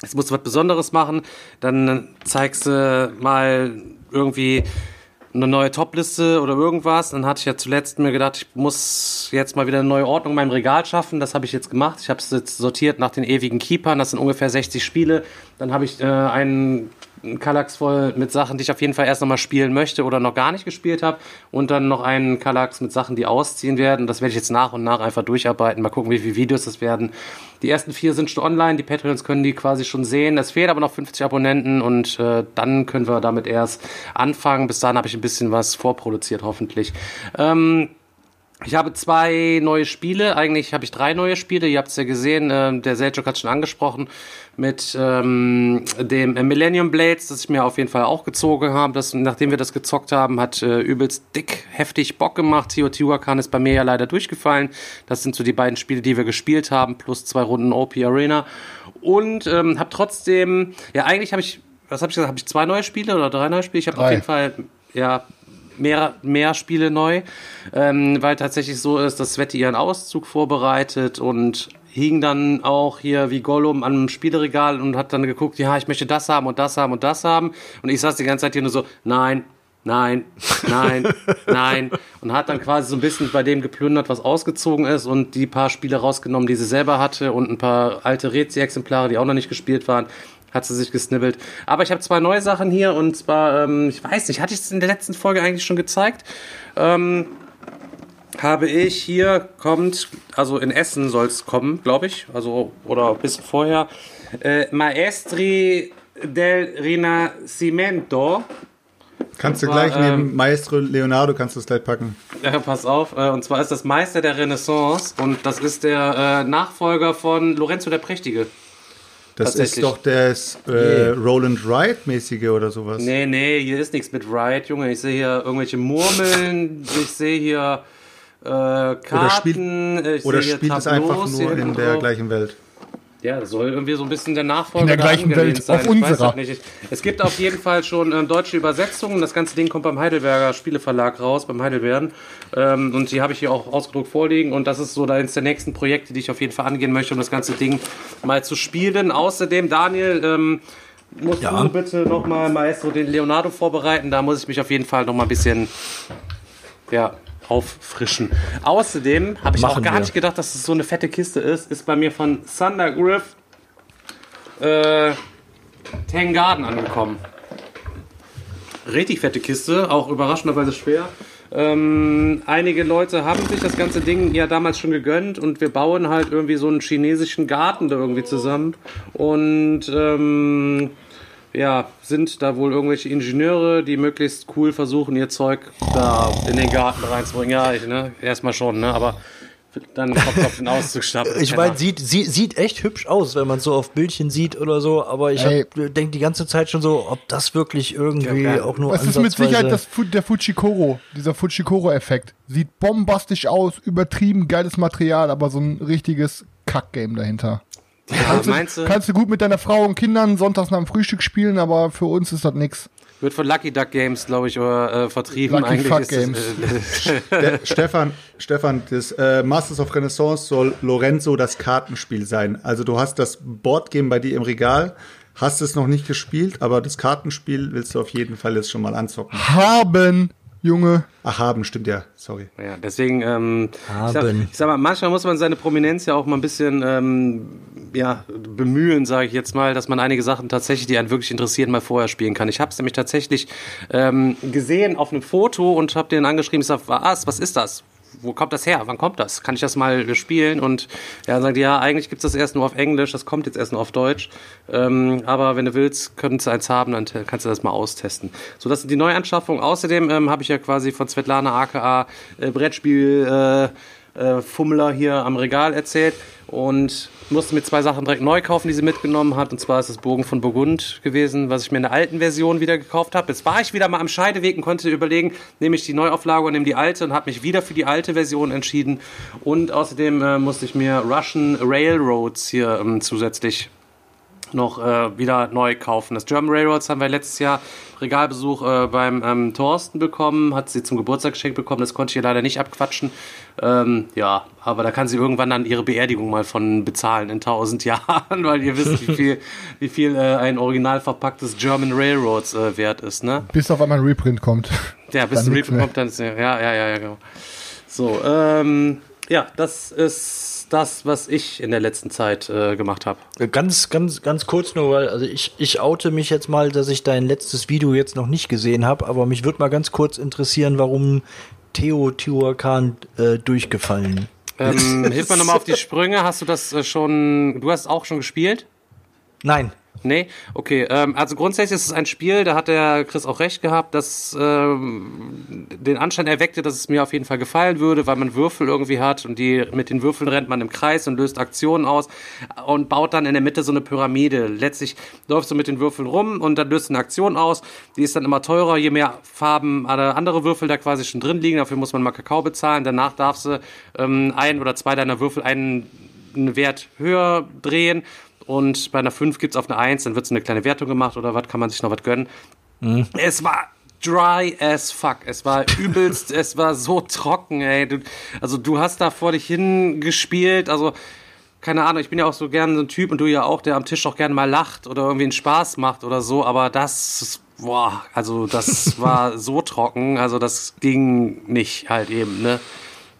jetzt musst du was Besonderes machen, dann zeigst du mal irgendwie eine neue Topliste oder irgendwas. Dann hatte ich ja zuletzt mir gedacht, ich muss jetzt mal wieder eine neue Ordnung in meinem Regal schaffen. Das habe ich jetzt gemacht. Ich habe es jetzt sortiert nach den ewigen Keepern. Das sind ungefähr 60 Spiele. Dann habe ich äh, einen Kallax voll mit Sachen, die ich auf jeden Fall erst nochmal spielen möchte oder noch gar nicht gespielt habe. Und dann noch einen Kallax mit Sachen, die ausziehen werden. Das werde ich jetzt nach und nach einfach durcharbeiten. Mal gucken, wie viele Videos das werden. Die ersten vier sind schon online. Die Patreons können die quasi schon sehen. Es fehlen aber noch 50 Abonnenten und äh, dann können wir damit erst anfangen. Bis dahin habe ich ein bisschen was vorproduziert, hoffentlich. Ähm, ich habe zwei neue Spiele. Eigentlich habe ich drei neue Spiele. Ihr habt es ja gesehen. Ähm, der Selchuk hat schon angesprochen mit ähm, dem äh, Millennium Blades, das ich mir auf jeden Fall auch gezogen habe. Das, nachdem wir das gezockt haben, hat äh, übelst dick, heftig Bock gemacht. Teotihuacan ist bei mir ja leider durchgefallen. Das sind so die beiden Spiele, die wir gespielt haben, plus zwei Runden OP Arena. Und ähm, habe trotzdem, ja eigentlich habe ich, was habe ich gesagt, habe ich zwei neue Spiele oder drei neue Spiele? Ich habe auf jeden Fall, ja, mehr, mehr Spiele neu, ähm, weil tatsächlich so ist, dass Sveti ihren Auszug vorbereitet und hing dann auch hier wie Gollum an einem Spieleregal und hat dann geguckt, ja, ich möchte das haben und das haben und das haben. Und ich saß die ganze Zeit hier nur so, nein, nein, nein, nein. Und hat dann quasi so ein bisschen bei dem geplündert, was ausgezogen ist und die paar Spiele rausgenommen, die sie selber hatte und ein paar alte Rezi-Exemplare, die auch noch nicht gespielt waren hat sie sich gesnibbelt. Aber ich habe zwei neue Sachen hier und zwar, ähm, ich weiß nicht, hatte ich es in der letzten Folge eigentlich schon gezeigt? Ähm, habe ich hier kommt, also in Essen soll es kommen, glaube ich, also oder ein bisschen vorher, äh, Maestri del Rinascimento. Kannst du zwar, gleich neben ähm, Maestro Leonardo, kannst du es gleich packen. Ja, pass auf, äh, und zwar ist das Meister der Renaissance und das ist der äh, Nachfolger von Lorenzo der Prächtige. Das ist doch das äh, Roland Wright-mäßige oder sowas. Nee, nee, hier ist nichts mit Riot, Junge. Ich sehe hier irgendwelche Murmeln, ich sehe hier äh, Karten, Oder spielt, ich oder spielt es einfach nur in der drauf. gleichen Welt? Ja, das soll irgendwie so ein bisschen der Nachfolger In der da gleichen Welt, sein. auf Ich weiß unserer. halt Es gibt auf jeden Fall schon ähm, deutsche Übersetzungen. Das ganze Ding kommt beim Heidelberger Spieleverlag raus, beim Heidelbeeren. Ähm, und die habe ich hier auch ausgedruckt vorliegen. Und das ist so eines der nächsten Projekte, die ich auf jeden Fall angehen möchte, um das ganze Ding mal zu spielen. Außerdem, Daniel, ähm, musst Ja. du bitte nochmal Maestro den Leonardo vorbereiten. Da muss ich mich auf jeden Fall nochmal ein bisschen, ja, auffrischen. Außerdem habe ich auch Machen gar wir. nicht gedacht, dass es so eine fette Kiste ist. Ist bei mir von Thunder Griff äh, Tang Garden angekommen. Richtig fette Kiste, auch überraschenderweise schwer. Ähm, einige Leute haben sich das ganze Ding ja damals schon gegönnt und wir bauen halt irgendwie so einen chinesischen Garten da irgendwie zusammen. Und ähm, ja, sind da wohl irgendwelche Ingenieure, die möglichst cool versuchen, ihr Zeug da in den Garten reinzubringen. Ja, ich, ne, erstmal schon, ne, aber dann kommt es auf den Auszug stapeln. Ich meine, sieht, sieht, sieht echt hübsch aus, wenn man es so auf Bildchen sieht oder so, aber ich denke die ganze Zeit schon so, ob das wirklich irgendwie Ja, auch nur Es ist mit Sicherheit das, Fu- der Fujikoro, dieser Fujikoro-Effekt. Sieht bombastisch aus, übertrieben geiles Material, aber so ein richtiges Kack-Game dahinter. Ja, meinst du? Kannst du gut mit deiner Frau und Kindern sonntags nach dem Frühstück spielen, aber für uns ist das nix. Wird von Lucky Duck Games, glaube ich, oder, äh, vertrieben. Lucky Eigentlich Fuck ist das, äh, Stefan, Stefan, das äh, Masters of Renaissance soll Lorenzo das Kartenspiel sein. Also du hast das Boardgame bei dir im Regal, hast es noch nicht gespielt, aber das Kartenspiel willst du auf jeden Fall jetzt schon mal anzocken. Haben, Junge. Ach, haben, stimmt ja, sorry. Ja, deswegen, ähm, ich, sag, ich sag mal, manchmal muss man seine Prominenz ja auch mal ein bisschen ähm, ja, bemühen, sage ich jetzt mal, dass man einige Sachen tatsächlich, die einen wirklich interessieren, mal vorher spielen kann. Ich habe es nämlich tatsächlich ähm, gesehen auf einem Foto und habe den angeschrieben, ich sag, was, was ist das? Wo kommt das her? Wann kommt das? Kann ich das mal spielen? Und ja, dann sagt die, ja, eigentlich gibt's das erst nur auf Englisch, das kommt jetzt erst nur auf Deutsch. Ähm, aber wenn du willst, könntest du eins haben, dann kannst du das mal austesten. So, das sind die Neuanschaffungen. Außerdem ähm, habe ich ja quasi von Svetlana aka äh, Brettspiel äh, äh, Fummler hier am Regal erzählt und musste mir zwei Sachen direkt neu kaufen, die sie mitgenommen hat. Und zwar ist das Bogen von Burgund gewesen, was ich mir in der alten Version wieder gekauft habe. Jetzt war ich wieder mal am Scheideweg und konnte überlegen, nehme ich die Neuauflage oder nehme die alte und habe mich wieder für die alte Version entschieden. Und außerdem äh, musste ich mir Russian Railroads hier ähm, zusätzlich noch äh, wieder neu kaufen. Das German Railroads haben wir letztes Jahr Regalbesuch äh, beim ähm, Thorsten bekommen, hat sie zum Geburtstag geschenkt bekommen, das konnte ich ihr leider nicht abquatschen. Ähm, ja, aber da kann sie irgendwann dann ihre Beerdigung mal von bezahlen in 1000 Jahren, weil ihr wisst, wie viel, wie viel äh, ein original verpacktes German Railroads äh, wert ist, ne? Bis auf einmal ein Reprint kommt. Ja, bis Reaper mehr. kommt, dann ist ja, ja, ja, ja, genau. So, ähm, ja, das ist das, was ich in der letzten Zeit äh, gemacht habe. Ganz, ganz, ganz kurz nur, weil also ich, ich oute mich jetzt mal, dass ich dein letztes Video jetzt noch nicht gesehen habe, aber mich würde mal ganz kurz interessieren, warum Teotihuacan äh, durchgefallen. Ähm, hilf mir nochmal auf die Sprünge. Hast du das äh, schon, du hast auch schon gespielt? Nein. Nee? Okay, ähm, also grundsätzlich ist es ein Spiel, da hat der Chris auch recht gehabt, dass ähm, den Anschein erweckte, dass es mir auf jeden Fall gefallen würde, weil man Würfel irgendwie hat und die mit den Würfeln rennt man im Kreis und löst Aktionen aus und baut dann in der Mitte so eine Pyramide. Letztlich läufst du mit den Würfeln rum und dann löst du eine Aktion aus. Die ist dann immer teurer, je mehr Farben äh, andere Würfel da quasi schon drin liegen. Dafür muss man mal Kakao bezahlen. Danach darfst du ähm, ein oder zwei deiner Würfel einen einen Wert höher drehen und bei einer 5 gibt's auf eine 1, dann wird so eine kleine Wertung gemacht oder was, kann man sich noch was gönnen. Es war dry as fuck. Es war übelst, es war so trocken, ey. Du, also du hast da vor dich hingespielt, also keine Ahnung, ich bin ja auch so gern so ein Typ und du ja auch, der am Tisch auch gern mal lacht oder irgendwie einen Spaß macht oder so, aber das, boah, also das war so trocken, also das ging nicht halt eben, ne.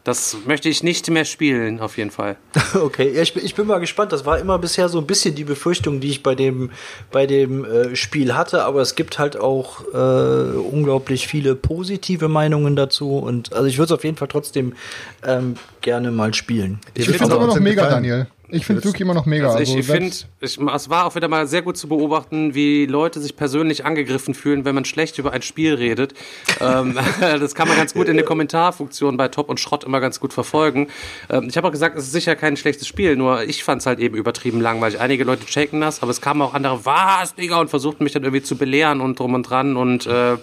Das möchte ich nicht mehr spielen, auf jeden Fall. Okay, ja, ich, bin, ich bin mal gespannt. Das war immer bisher so ein bisschen die Befürchtung, die ich bei dem, bei dem äh, Spiel hatte, aber es gibt halt auch äh, unglaublich viele positive Meinungen dazu und also ich würde es auf jeden Fall trotzdem ähm, gerne mal spielen. Ich find's finde es auch immer noch mega, gefallen. Daniel. Ich finde es wirklich immer noch mega. Also ich, Also ich finde, es war auch wieder mal sehr gut zu beobachten, wie Leute sich persönlich angegriffen fühlen, wenn man schlecht über ein Spiel redet. ähm, das kann man ganz gut in der Kommentarfunktion bei Top und Schrott immer ganz gut verfolgen. Ähm, ich habe auch gesagt, es ist sicher kein schlechtes Spiel, nur ich fand es halt eben übertrieben langweilig. Einige Leute checken das, aber es kamen auch andere, was, Digga, und versuchten mich dann irgendwie zu belehren und drum und dran und äh,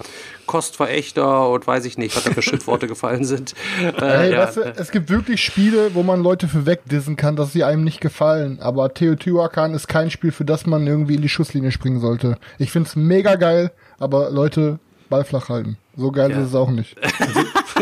Kostverächter und weiß ich nicht, was da für Schimpfworte gefallen sind. Äh, Ey, ja, weißt du, es gibt wirklich Spiele, wo man Leute für wegdissen kann, dass sie einem nicht gefallen. Aber Teotihuacan ist kein Spiel, für das man irgendwie in die Schusslinie springen sollte. Ich find's mega geil, aber Leute, Ball flach halten. So geil Ja. ist es auch nicht.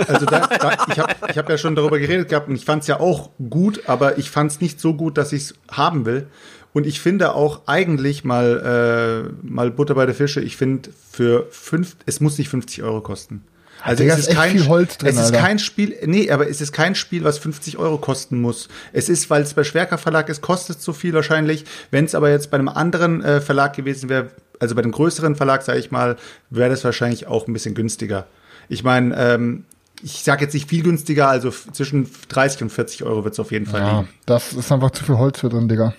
Also da, da, ich habe ich hab ja schon darüber geredet gehabt und ich fand es ja auch gut, aber ich fand es nicht so gut, dass ich es haben will. Und ich finde auch eigentlich mal, äh, mal Butter bei der Fische, ich finde für fünf, es muss nicht 50 Euro kosten. Also es ist kein, drin, es ist Alter. kein Spiel, nee, aber es ist kein Spiel, was 50 Euro kosten muss. Es ist, weil es bei Schwerker Verlag ist, kostet es so viel wahrscheinlich. Wenn es aber jetzt bei einem anderen äh, Verlag gewesen wäre, also bei einem größeren Verlag, sage ich mal, wäre das wahrscheinlich auch ein bisschen günstiger. Ich meine, ähm, ich sage jetzt nicht viel günstiger, also zwischen 30 und 40 Euro wird es auf jeden Fall Ja, liegen. das ist einfach zu viel Holz für drin, Digga.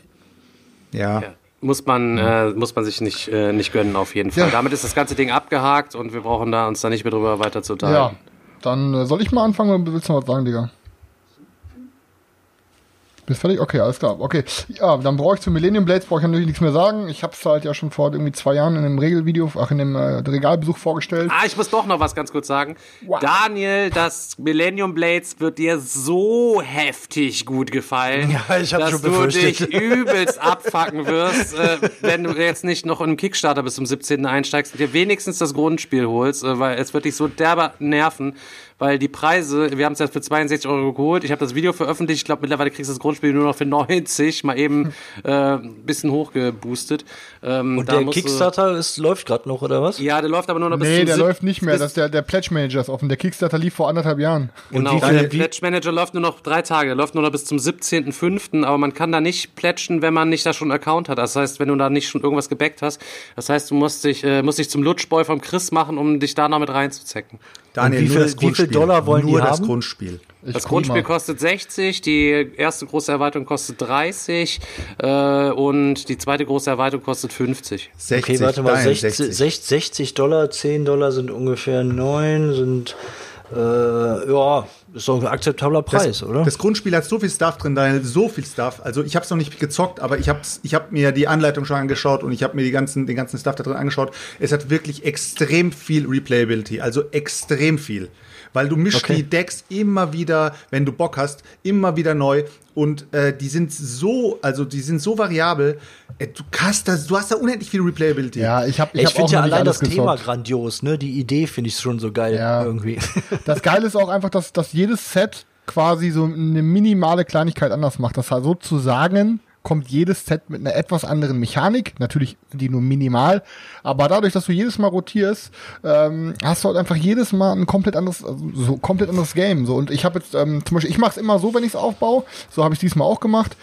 Ja. Ja. Muss man, äh, muss man sich nicht, äh, nicht gönnen, auf jeden Fall. Ja. Damit ist das ganze Ding abgehakt und wir brauchen da uns da nicht mehr drüber weiter zu Ja, unterhalten. dann äh, soll ich mal anfangen oder willst du noch was sagen, Digga? Bist fertig? Okay, alles klar. Okay. Ja, dann brauche ich zu Millennium Blades brauche ich natürlich nichts mehr sagen. Ich habe es halt ja schon vor irgendwie zwei Jahren in einem Regelvideo, ach in dem äh, Regalbesuch vorgestellt. Ah, ich muss doch noch was ganz kurz sagen. Wow. Daniel, das Millennium Blades wird dir so heftig gut gefallen, Ja, ich dass schon du befürchtet. dich übelst abfacken wirst, äh, wenn du jetzt nicht noch im Kickstarter bis zum 17. einsteigst und dir wenigstens das Grundspiel holst, äh, weil es wird dich so derbe nerven, weil die Preise, wir haben es ja für 62 Euro geholt. Ich habe das Video veröffentlicht. Ich glaube, mittlerweile kriegst du das Grundspiel nur noch für 90, mal eben äh, ein bisschen hochgeboostet. Ähm, Und da der musst du- Kickstarter ist, läuft gerade noch, oder was? Ja, der läuft aber nur noch bis Nee, der läuft nicht mehr. Das ist der, der Pledge Manager ist offen. Der Kickstarter lief vor anderthalb Jahren. Genau, der Pledge Manager läuft nur noch drei Tage, der läuft nur noch bis zum 17.05., aber man kann da nicht pledgen, wenn man nicht da schon einen Account hat. Das heißt, wenn du da nicht schon irgendwas gebackt hast. Das heißt, du musst dich, äh, musst dich zum Lutschboy vom Chris machen, um dich da noch mit reinzuzecken. Daniel, wie nur viel- das wie viel Grundspiel. Dollar wollen die nur das haben? Grundspiel. Ich Das Grundspiel mal. kostet 60, die erste große Erweiterung kostet 30 äh, und die zweite große Erweiterung kostet 50. 60, Okay, warte mal, Daniel, 60, 60, 60 Dollar, 10 Dollar sind ungefähr 9, sind, äh, ja, ist doch ein akzeptabler Preis, oder? Das Grundspiel hat so viel Stuff drin, Daniel, so viel Stuff. Also ich habe es noch nicht gezockt, aber ich habe ich hab mir die Anleitung schon angeschaut und ich habe mir die ganzen, den ganzen Stuff da drin angeschaut. Es hat wirklich extrem viel Replayability, also extrem viel. Weil du mischst Okay. die Decks immer wieder, wenn du Bock hast, immer wieder neu und äh, die sind so, also die sind so variabel. Äh, du hast da, du hast da unendlich viel Replayability. Ja, ich habe ich ich finde ja allein das Thema grandios, ne? Die Idee finde ich schon so geil Ja. irgendwie. Das Geile ist auch einfach, dass, dass jedes Set quasi so eine minimale Kleinigkeit anders macht. Das heißt, sozusagen kommt jedes Set mit einer etwas anderen Mechanik. Natürlich die nur minimal, aber dadurch, dass du jedes Mal rotierst, ähm, hast du halt einfach jedes Mal ein komplett anderes, also so komplett anderes Game. So und ich habe jetzt ähm, zum Beispiel, ich mache es immer so, wenn ich es aufbaue. So habe ich diesmal auch gemacht.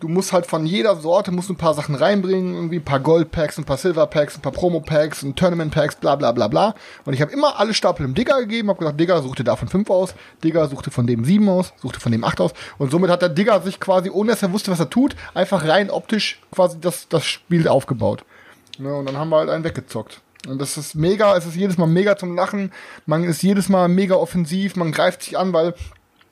Du musst halt von jeder Sorte musst ein paar Sachen reinbringen, irgendwie ein paar Gold-Packs, ein paar Silver-Packs, ein paar Promo-Packs, ein Tournament-Packs, bla bla bla bla. Und ich habe immer alle Stapel im Digger gegeben, habe gesagt, Digger, such dir davon fünf aus, Digger, such dir von dem sieben aus, such dir von dem acht aus. Und somit hat der Digger sich quasi, ohne dass er wusste, was er tut, einfach rein optisch quasi das, das Spiel aufgebaut. Ne, und dann haben wir halt einen weggezockt. Und das ist mega, es ist jedes Mal mega zum Lachen, man ist jedes Mal mega offensiv, man greift sich an, weil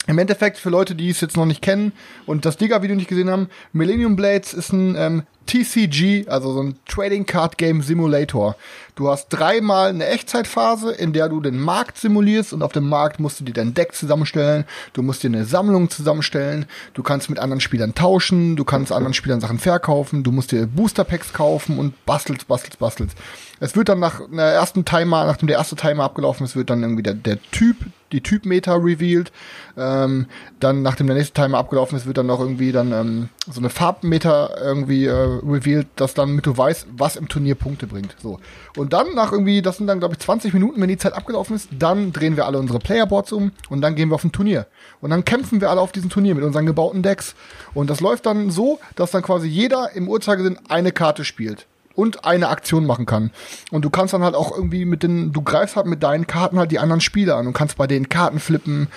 im Endeffekt, für Leute, die es jetzt noch nicht kennen und das Digger-Video nicht gesehen haben, Millennium Blades ist ein ähm, TCG, also so ein Trading Card Game Simulator. Du hast dreimal eine Echtzeitphase, in der du den Markt simulierst und auf dem Markt musst du dir dein Deck zusammenstellen, du musst dir eine Sammlung zusammenstellen, du kannst mit anderen Spielern tauschen, du kannst anderen Spielern Sachen verkaufen, du musst dir Booster Packs kaufen und bastelst, bastelst, bastelst. Es wird dann nach einer ersten Timer, nachdem der erste Timer abgelaufen ist, wird dann irgendwie der, der Typ, die Typ-Meta revealed. Ähm, dann, nachdem der nächste Timer abgelaufen ist, wird dann noch irgendwie dann ähm, so eine Farbmeta irgendwie äh, revealed, dass dann mit du weißt, was im Turnier Punkte bringt. So. Und dann nach irgendwie, das sind dann glaube ich 20 Minuten, wenn die Zeit abgelaufen ist, dann drehen wir alle unsere Playerboards um und dann gehen wir auf ein Turnier. Und dann kämpfen wir alle auf diesem Turnier mit unseren gebauten Decks. Und das läuft dann so, dass dann quasi jeder im Uhrzeigersinn eine Karte spielt und eine Aktion machen kann. Und du kannst dann halt auch irgendwie mit den, du greifst halt mit deinen Karten halt die anderen Spieler an und kannst bei denen Karten flippen.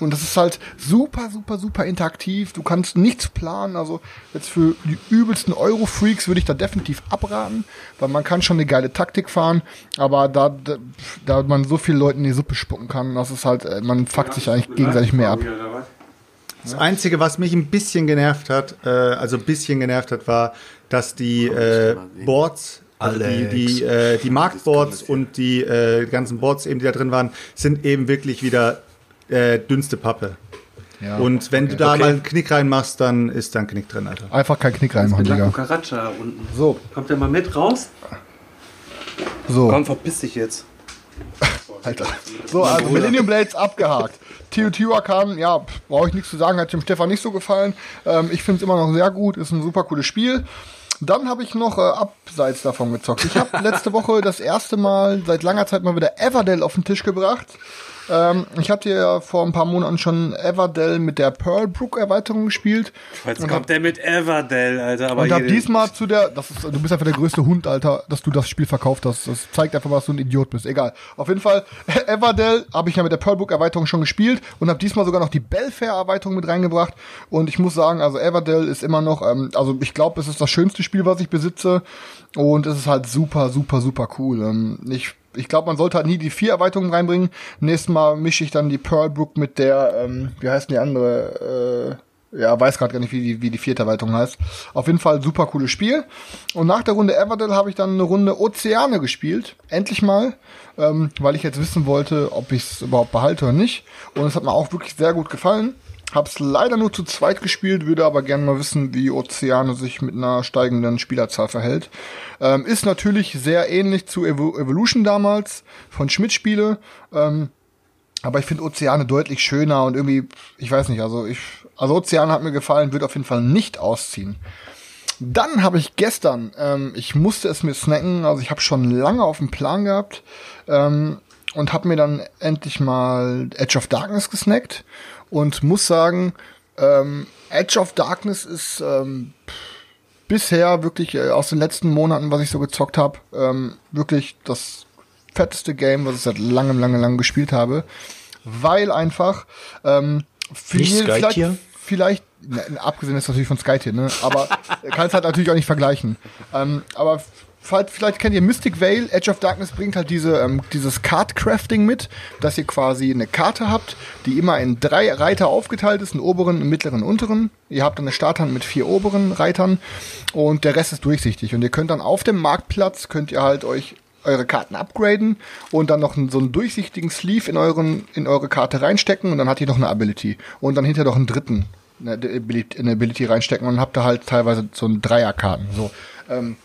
Und das ist halt super, super, super interaktiv. Du kannst nichts planen. Also jetzt für die übelsten Euro-Freaks würde ich da definitiv abraten, weil man kann schon eine geile Taktik fahren, aber da, da, man so viele Leuten in die Suppe spucken kann, das ist halt, äh, man fuckt sich eigentlich gegenseitig mehr ab. Das Einzige, was mich ein bisschen genervt hat, äh, also ein bisschen genervt hat, war, dass die äh, Boards, also die, Alex. die, äh, die Marktboards und die äh, ganzen Boards eben, die da drin waren, sind eben wirklich wieder äh, dünnste Pappe. Ja. Und wenn du da mal einen Knick reinmachst, dann ist da ein Knick drin, Alter. Einfach keinen Knick reinmachen, Digga. Cucaracha unten. So, Kommt der mal mit raus? so. Komm, verpiss dich jetzt. Alter. So, also Millennium Blades abgehakt. Teotihuacan, ja, brauche ich nichts zu sagen, hat dem Stefan nicht so gefallen. Ähm, ich finde es immer noch sehr gut, ist ein super cooles Spiel. Dann habe ich noch äh, abseits davon gezockt. Ich habe letzte Woche das erste Mal seit langer Zeit mal wieder Everdell auf den Tisch gebracht. Ähm, ich hatte ja vor ein paar Monaten schon Everdell mit der Pearlbrook-Erweiterung gespielt. Jetzt Und kommt der mit Everdell, Alter. Aber und hab diesmal zu der, das ist, du bist einfach der größte Hund, Alter, dass du das Spiel verkauft hast. Das zeigt einfach, was du ein Idiot bist. Egal. Auf jeden Fall, Everdell habe ich ja mit der Pearlbook-Erweiterung schon gespielt und habe diesmal sogar noch die Belfair-Erweiterung mit reingebracht. Und ich muss sagen, also Everdell ist immer noch, ähm, also ich glaube, es ist das schönste Spiel, was ich besitze. Und es ist halt super, super, super cool. Ähm, ich ich glaube, man sollte halt nie die vier Erweiterungen reinbringen. Nächstes Mal mische ich dann die Pearlbrook mit der, ähm, wie heißt denn die andere? Äh, ja, weiß gerade gar nicht, wie die, wie die vierte Erweiterung heißt. Auf jeden Fall super cooles Spiel. Und nach der Runde Everdell habe ich dann eine Runde Ozeane gespielt. Endlich mal. Ähm, weil ich jetzt wissen wollte, ob ich es überhaupt behalte oder nicht. Und es hat mir auch wirklich sehr gut gefallen. Hab's leider nur zu zweit gespielt, würde aber gerne mal wissen, wie Ozeane sich mit einer steigenden Spielerzahl verhält. Ähm, ist natürlich sehr ähnlich zu Evo Evolution damals von Schmidt Spiele. Ähm, aber ich finde Ozeane deutlich schöner und irgendwie, ich weiß nicht, also ich, also Ozean hat mir gefallen, wird auf jeden Fall nicht ausziehen. Dann habe ich gestern, ähm, ich musste es mir snacken, also ich habe schon lange auf dem Plan gehabt ähm, und habe mir dann endlich mal Edge of Darkness gesnackt und muss sagen, ähm, Edge of Darkness ist ähm, bisher wirklich äh, aus den letzten Monaten, was ich so gezockt habe, ähm, wirklich das fetteste Game, was ich seit langem, langem, langem gespielt habe, weil einfach ähm, viel, vielleicht, vielleicht abgesehen ist natürlich von Skytier, ne? Aber kann es halt natürlich auch nicht vergleichen. Ähm, aber vielleicht kennt ihr Mystic Veil, Edge of Darkness bringt halt diese, ähm, dieses Card-Crafting mit, dass ihr quasi eine Karte habt, die immer in drei Reiter aufgeteilt ist, einen oberen, einen mittleren, einen unteren. Ihr habt dann eine Starthand mit vier oberen Reitern und der Rest ist durchsichtig. Und ihr könnt dann auf dem Marktplatz, könnt ihr halt euch eure Karten upgraden und dann noch so einen durchsichtigen Sleeve in euren in eure Karte reinstecken und dann hat ihr noch eine Ability und dann hinterher noch einen dritten eine Ability, eine Ability reinstecken und habt da halt teilweise so ein Dreierkarten so ähm,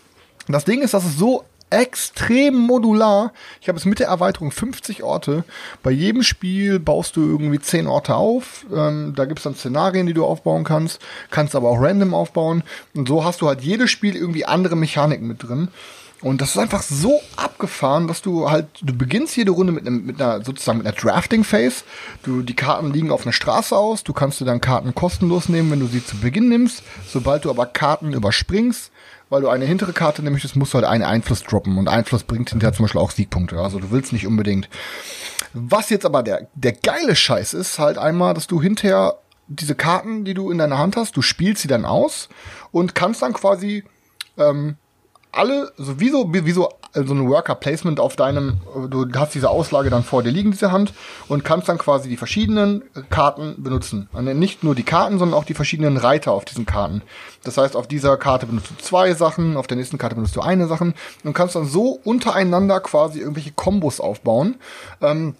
das Ding ist, das ist so extrem modular. Ich habe es mit der Erweiterung 50 Orte. Bei jedem Spiel baust du irgendwie 10 Orte auf. Ähm, da gibt's dann Szenarien, die du aufbauen kannst. Kannst aber auch random aufbauen. Und so hast du halt jedes Spiel irgendwie andere Mechaniken mit drin. Und das ist einfach so abgefahren, dass du halt, du beginnst jede Runde mit, einem, mit einer, sozusagen mit einer Drafting-Phase. Du, die Karten liegen auf einer Straße aus. Du kannst dir dann Karten kostenlos nehmen, wenn du sie zu Beginn nimmst. Sobald du aber Karten überspringst, weil du eine hintere Karte nehmen möchtest, musst du halt einen Einfluss droppen. Und Einfluss bringt hinterher zum Beispiel auch Siegpunkte. Also du willst nicht unbedingt. Was jetzt aber der, der geile Scheiß ist, halt einmal, dass du hinterher diese Karten, die du in deiner Hand hast, du spielst sie dann aus und kannst dann quasi ähm, alle, so wie so, wie so, so ein Worker Placement auf deinem, du hast diese Auslage dann vor dir liegen, diese Hand, und kannst dann quasi die verschiedenen Karten benutzen. Und nicht nur die Karten, sondern auch die verschiedenen Reiter auf diesen Karten. Das heißt, auf dieser Karte benutzt du zwei Sachen, auf der nächsten Karte benutzt du eine Sachen und kannst dann so untereinander quasi irgendwelche Kombos aufbauen. Ähm,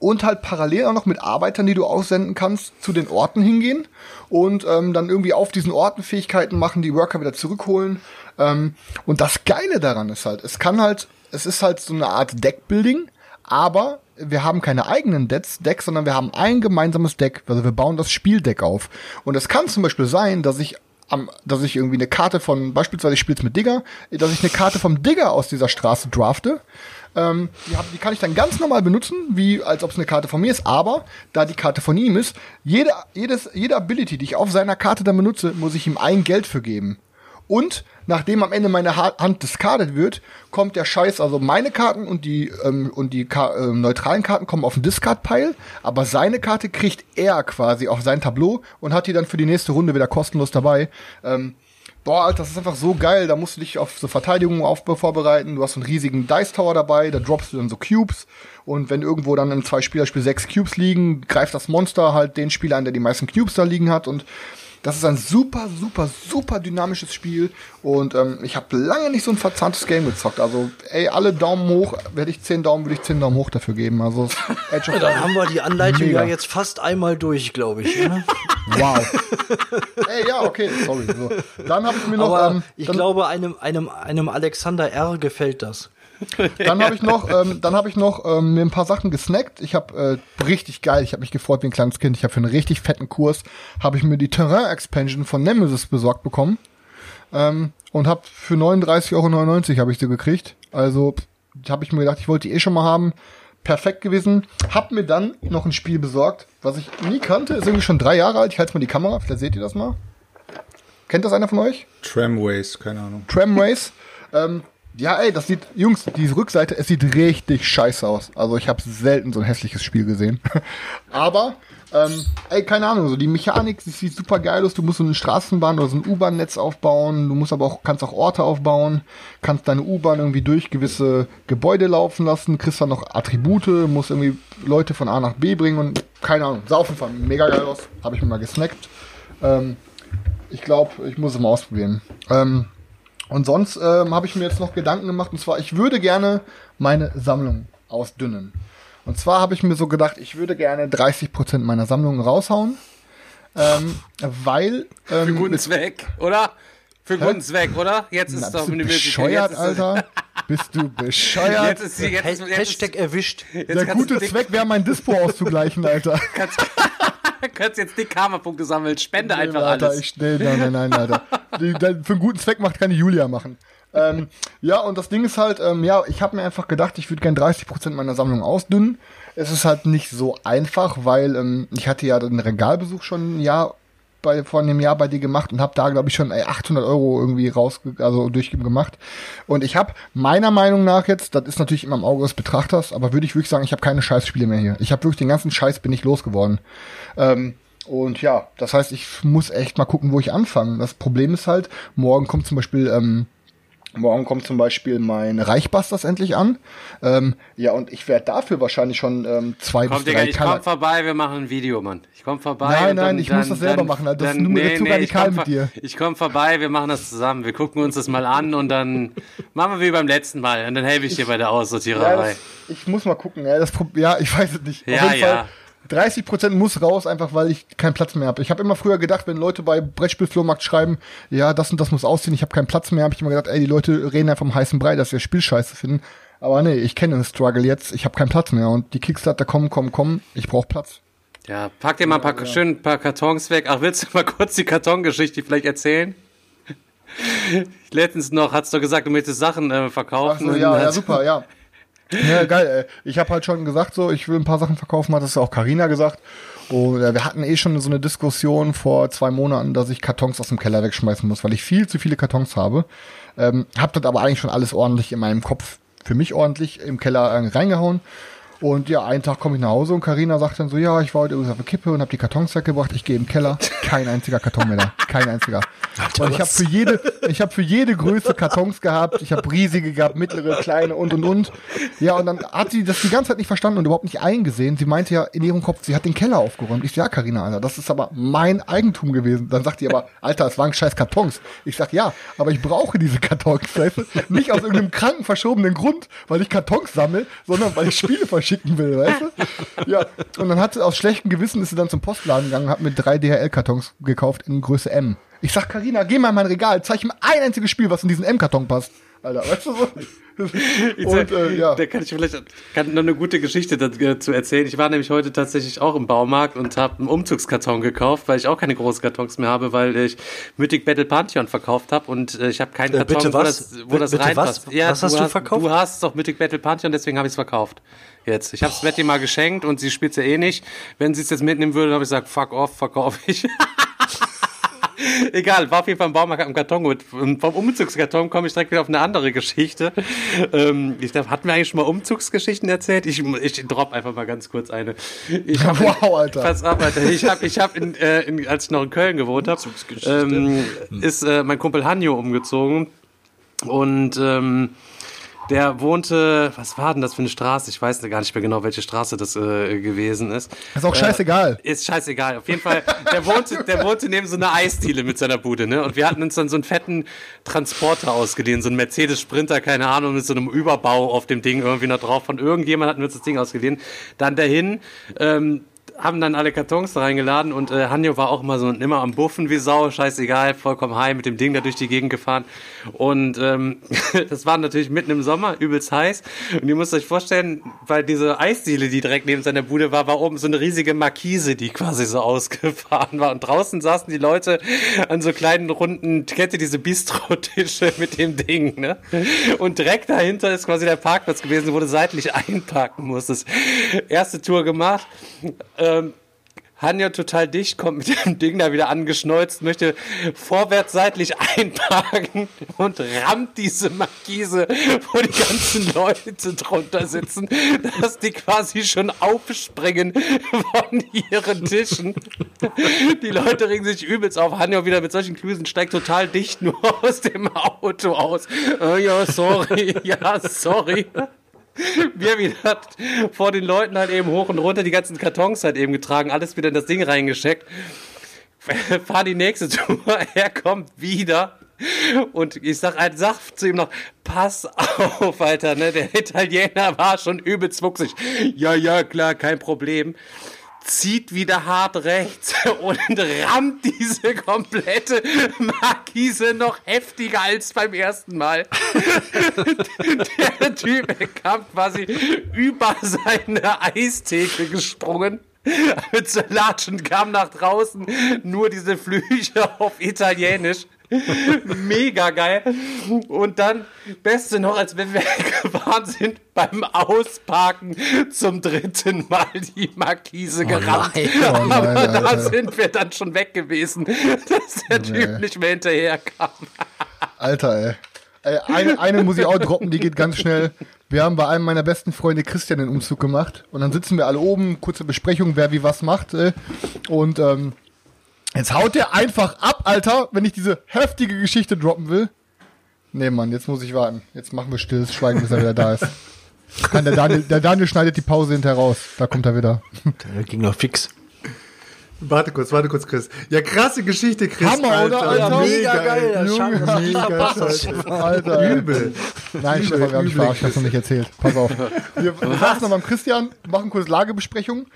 und halt parallel auch noch mit Arbeitern, die du aussenden kannst, zu den Orten hingehen und ähm, dann irgendwie auf diesen Orten Fähigkeiten machen, die Worker wieder zurückholen. Ähm, und das Geile daran ist halt, es kann halt, es ist halt so eine Art Deckbuilding, aber wir haben keine eigenen Decks, Decks, sondern wir haben ein gemeinsames Deck. Also wir bauen das Spieldeck auf. Und es kann zum Beispiel sein, dass ich am, dass ich irgendwie eine Karte von, beispielsweise ich spiel's mit Digger, dass ich eine Karte vom Digger aus dieser Straße drafte. Ähm, die, hab, die kann ich dann ganz normal benutzen, wie als ob es eine Karte von mir ist, aber da die Karte von ihm ist, jede, jedes, jede Ability, die ich auf seiner Karte dann benutze, muss ich ihm ein Geld für geben. Und nachdem am Ende meine Ha- Hand discarded wird, kommt der Scheiß, also meine Karten und die ähm, und die Ka ähm, neutralen Karten kommen auf den Discard-Pile, aber seine Karte kriegt er quasi auf sein Tableau und hat die dann für die nächste Runde wieder kostenlos dabei. Ähm, boah, Alter, das ist einfach so geil. Da musst du dich auf so Verteidigung auf vorbereiten. Du hast einen riesigen Dice Tower dabei, da droppst du dann so Cubes. Und wenn irgendwo dann im Zwei-Spieler-Spiel sechs Cubes liegen, greift das Monster halt den Spieler an, der die meisten Cubes da liegen hat. Und das ist ein super, super, super dynamisches Spiel. Und ähm, ich habe lange nicht so ein verzahntes Game gezockt. Also, ey, alle Daumen hoch. Hätte ich 10 Daumen, würde ich 10 Daumen hoch dafür geben. Also, Edge of Dann haben wir die Anleitung Mega. ja jetzt fast einmal durch, glaube ich. Ne? Wow. ey, ja, okay, sorry. So. Dann habe ich mir noch. Aber ähm, ich glaube, einem, einem, einem Alexander R. gefällt das. Dann habe ich noch, ähm, dann habe ich noch ähm, mir ein paar Sachen gesnackt. Ich habe äh, richtig geil. Ich habe mich gefreut wie ein kleines Kind. Ich habe für einen richtig fetten Kurs habe ich mir die Terrain Expansion von Nemesis besorgt bekommen ähm, und habe für 39,99 Euro habe ich sie gekriegt. Also habe ich mir gedacht, ich wollte die eh schon mal haben. Perfekt gewesen. Hab mir dann noch ein Spiel besorgt, was ich nie kannte. Ist irgendwie schon drei Jahre alt. Ich halte mal die Kamera. Vielleicht seht ihr das mal. Kennt das einer von euch? Tramways, keine Ahnung. Tramways. ähm, ja, ey, das sieht, Jungs, diese Rückseite, es sieht richtig scheiße aus. Also ich habe selten so ein hässliches Spiel gesehen. Aber, ähm, ey, keine Ahnung, so die Mechanik, die sieht super geil aus. Du musst so eine Straßenbahn oder so ein U-Bahn-Netz aufbauen. Du musst aber auch, kannst auch Orte aufbauen. Kannst deine U-Bahn irgendwie durch gewisse Gebäude laufen lassen. Kriegst dann noch Attribute, musst irgendwie Leute von A nach B bringen und keine Ahnung. Sah auf jeden Fall mega geil aus. Habe ich mir mal gesnackt. Ähm, ich glaube, ich muss es mal ausprobieren. Ähm, und sonst ähm, habe ich mir jetzt noch Gedanken gemacht, und zwar, ich würde gerne meine Sammlung ausdünnen. Und zwar habe ich mir so gedacht, ich würde gerne 30% meiner Sammlung raushauen, ähm, weil Für ähm, guten Zweck, oder? Für guten Zweck, oder? Jetzt na, ist bist doch du eine bescheuert, Alter. Bist du bescheuert? Jetzt ist sie, jetzt, jetzt Hashtag erwischt. Jetzt Der gute Zweck wäre, mein Dispo auszugleichen, Alter. Kannst, kannst jetzt dick Karma-Punkte sammeln. Spende Nee, einfach Alter, alles. Ich, nee, nein, nein, nein, Alter. Die, die, für einen guten Zweck macht keine Julia machen. Ähm, ja, und das Ding ist halt, ähm, ja, ich habe mir einfach gedacht, ich würde gern 30% meiner Sammlung ausdünnen. Es ist halt nicht so einfach, weil ähm, ich hatte ja den Regalbesuch schon ein Jahr bei, vor einem Jahr bei dir gemacht und habe da, glaube ich, schon ey, 800 Euro irgendwie raus, also durchgemacht. Und ich habe meiner Meinung nach jetzt, das ist natürlich immer im Auge des Betrachters, aber würde ich wirklich sagen, ich habe keine Scheißspiele mehr hier. Ich habe wirklich den ganzen Scheiß bin ich losgeworden. Ähm, und ja, das heißt, ich muss echt mal gucken, wo ich anfange. Das Problem ist halt, morgen kommt zum Beispiel, ähm, morgen kommt zum Beispiel mein Reichbusters endlich an. Ähm, ja, und ich werde dafür wahrscheinlich schon ähm, zwei Komm, bis Digga, drei ich Color- komm vorbei, wir machen ein Video, Mann. Ich komm vorbei. Nein, nein, dann, ich dann, muss das selber dann, machen. Das ist nur nee, zu nee, radikal ich mit dir. Ich komm vorbei, wir machen das zusammen. Wir gucken uns das mal an und dann machen wir wie beim letzten Mal. Und dann helfe ich dir bei der Ja, Aussortiererei. das, ich muss mal gucken. Ja, das, ja ich weiß es nicht. Ja, Auf jeden ja. Fall, 30% muss raus, einfach weil ich keinen Platz mehr habe. Ich habe immer früher gedacht, wenn Leute bei Brettspielflohmarkt schreiben, ja, das und das muss ausziehen, ich habe keinen Platz mehr, habe ich immer gedacht, ey, die Leute reden einfach vom heißen Brei, dass wir das Spiel scheiße finden. Aber nee, ich kenne den Struggle jetzt, ich habe keinen Platz mehr und die Kickstarter kommen, kommen, kommen, ich brauche Platz. Ja, pack dir mal ein paar, schön ein paar Kartons weg. Ach, willst du mal kurz die Kartongeschichte vielleicht erzählen? Letztens noch hast du gesagt, du möchtest Sachen äh, Ach verkaufen. so, und ja, ja, super, ja. Ja, geil, ey. Ich habe halt schon gesagt, so, ich will ein paar Sachen verkaufen, hat das auch Karina gesagt. Und äh, wir hatten eh schon so eine Diskussion vor zwei Monaten, dass ich Kartons aus dem Keller wegschmeißen muss, weil ich viel zu viele Kartons habe. Ähm, hab das aber eigentlich schon alles ordentlich in meinem Kopf, für mich ordentlich im Keller äh, reingehauen. Und ja, einen Tag komme ich nach Hause und Karina sagt dann so, ja, ich war heute übrigens auf der Kippe und habe die Kartons weggebracht. Ich gehe im Keller, kein einziger Karton mehr da, kein einziger. und ich habe für jede, ich habe für jede Größe Kartons gehabt. Ich habe riesige gehabt, mittlere, kleine und und und. Ja, und dann hat sie das die ganze Zeit nicht verstanden und überhaupt nicht eingesehen. Sie meinte ja in ihrem Kopf, sie hat den Keller aufgeräumt. Ich so, ja, Karina, Alter, das ist aber mein Eigentum gewesen. Dann sagt die aber, Alter, es waren scheiß Kartons. Ich sag, ja, aber ich brauche diese Kartons? Nicht aus irgendeinem kranken, verschobenen Grund, weil ich Kartons sammle, sondern weil ich Spiele verschicken will, weißt du? Ja, und dann hat sie aus schlechtem Gewissen ist sie dann zum Postladen gegangen und hat mir drei DHL-Kartons gekauft in Größe M. Ich sag, Karina, geh mal in mein Regal, zeig mir ein einziges Spiel, was in diesen M-Karton passt. Alter, weißt du so? Und, äh, ja. Da kann ich vielleicht kann noch eine gute Geschichte dazu erzählen. Ich war nämlich heute tatsächlich auch im Baumarkt und habe einen Umzugskarton gekauft, weil ich auch keine großen Kartons mehr habe, weil ich Mythic Battle Pantheon verkauft habe und äh, ich habe keinen Äh, Karton, bitte wo was? das, wo das Bitte reinpasst. was? Was hast du verkauft? Du hast doch Mythic Battle Pantheon, deswegen habe ich es verkauft. Jetzt. Ich habe es Betty mal geschenkt und sie spielt ja eh nicht. Wenn sie es jetzt mitnehmen würde, habe ich gesagt, fuck off, verkaufe ich. Egal, war auf jeden Fall im Baumarkt am Karton und vom Umzugskarton komme ich direkt wieder auf eine andere Geschichte. Ähm, ich glaube, hatten wir eigentlich schon mal Umzugsgeschichten erzählt? Ich, ich drop einfach mal ganz kurz eine. Ich hab, Wow, Alter. Pass auf, Alter. Ich habe, ich hab in, äh, in, als ich noch in Köln gewohnt habe, ähm, ist äh, mein Kumpel Hanjo umgezogen und ähm, der wohnte, was war denn das für eine Straße? Ich weiß gar nicht mehr genau, welche Straße das äh, gewesen ist. Ist auch scheißegal. Ist scheißegal. Auf jeden Fall, der wohnte, der wohnte neben so einer Eisdiele mit seiner Bude, ne? Und wir hatten uns dann so einen fetten Transporter ausgeliehen, so einen Mercedes Sprinter, keine Ahnung, mit so einem Überbau auf dem Ding irgendwie noch drauf. Von irgendjemand hatten wir uns das Ding ausgeliehen. Dann dahin, ähm, haben dann alle Kartons da reingeladen und äh, Hanjo war auch mal so immer am Buffen wie Sau, scheißegal, vollkommen high mit dem Ding da durch die Gegend gefahren. Und ähm, das war natürlich mitten im Sommer, übelst heiß. Und ihr müsst euch vorstellen, weil diese Eisdiele, die direkt neben seiner Bude war, war oben so eine riesige Markise, die quasi so ausgefahren war. Und draußen saßen die Leute an so kleinen runden, kennt ihr diese Bistro-Tische mit dem Ding, ne? Und direkt dahinter ist quasi der Parkplatz gewesen, wo du seitlich einparken musstest. Erste Tour gemacht. Ähm, Hanja total dicht, kommt mit dem Ding da wieder angeschneuzt, möchte vorwärts seitlich einparken und rammt diese Markise, wo die ganzen Leute drunter sitzen, dass die quasi schon aufspringen von ihren Tischen. Die Leute regen sich übelst auf. Hanja wieder mit solchen Klüsen steigt total dicht nur aus dem Auto aus. Oh, ja, sorry, ja, sorry wir wieder vor den Leuten halt eben hoch und runter die ganzen Kartons halt eben getragen, alles wieder in das Ding reingesteckt. Fahr die nächste Tour, er kommt wieder. Und ich sag, halt, sag zu ihm noch, pass auf, Alter, ne? Der Italiener war schon übelst wuchsig. Ja, ja, klar, kein Problem. Zieht wieder hart rechts und rammt diese komplette Markise noch heftiger als beim ersten Mal. Der Typ kam quasi über seine Eistheke gesprungen mit Salatschen kam nach draußen nur diese Flüche auf Italienisch. Mega geil. Und dann, beste noch, als wenn wir gefahren sind, beim Ausparken zum dritten Mal die Markise Oh nein. Oh nein, Aber da Alter. sind wir dann schon weg gewesen, dass der Typ Nee. nicht mehr hinterher kam. Alter, ey. eine, eine muss ich auch droppen, die geht ganz schnell. Wir haben bei einem meiner besten Freunde Christian den Umzug gemacht und dann sitzen wir alle oben, kurze Besprechung, wer wie was macht. Und ähm, jetzt haut der einfach ab, Alter, wenn ich diese heftige Geschichte droppen will. Nee, Mann, jetzt muss ich warten. Jetzt machen wir stilles Schweigen, bis er wieder da ist. Kann der, Daniel, der Daniel schneidet die Pause hinterher raus. Da kommt er wieder. Der ging noch fix. Warte kurz, warte kurz, Chris. Ja, krasse Geschichte, Chris. Hammer, oder, Alter? Mega geil. ey. Schade, dass du Mega geil. hast. Alter. Übel. Nein, Stefan, wir haben dich verarscht, hast du nicht erzählt. Pass auf. Wir saßen noch beim Christian, machen kurz Lagebesprechung.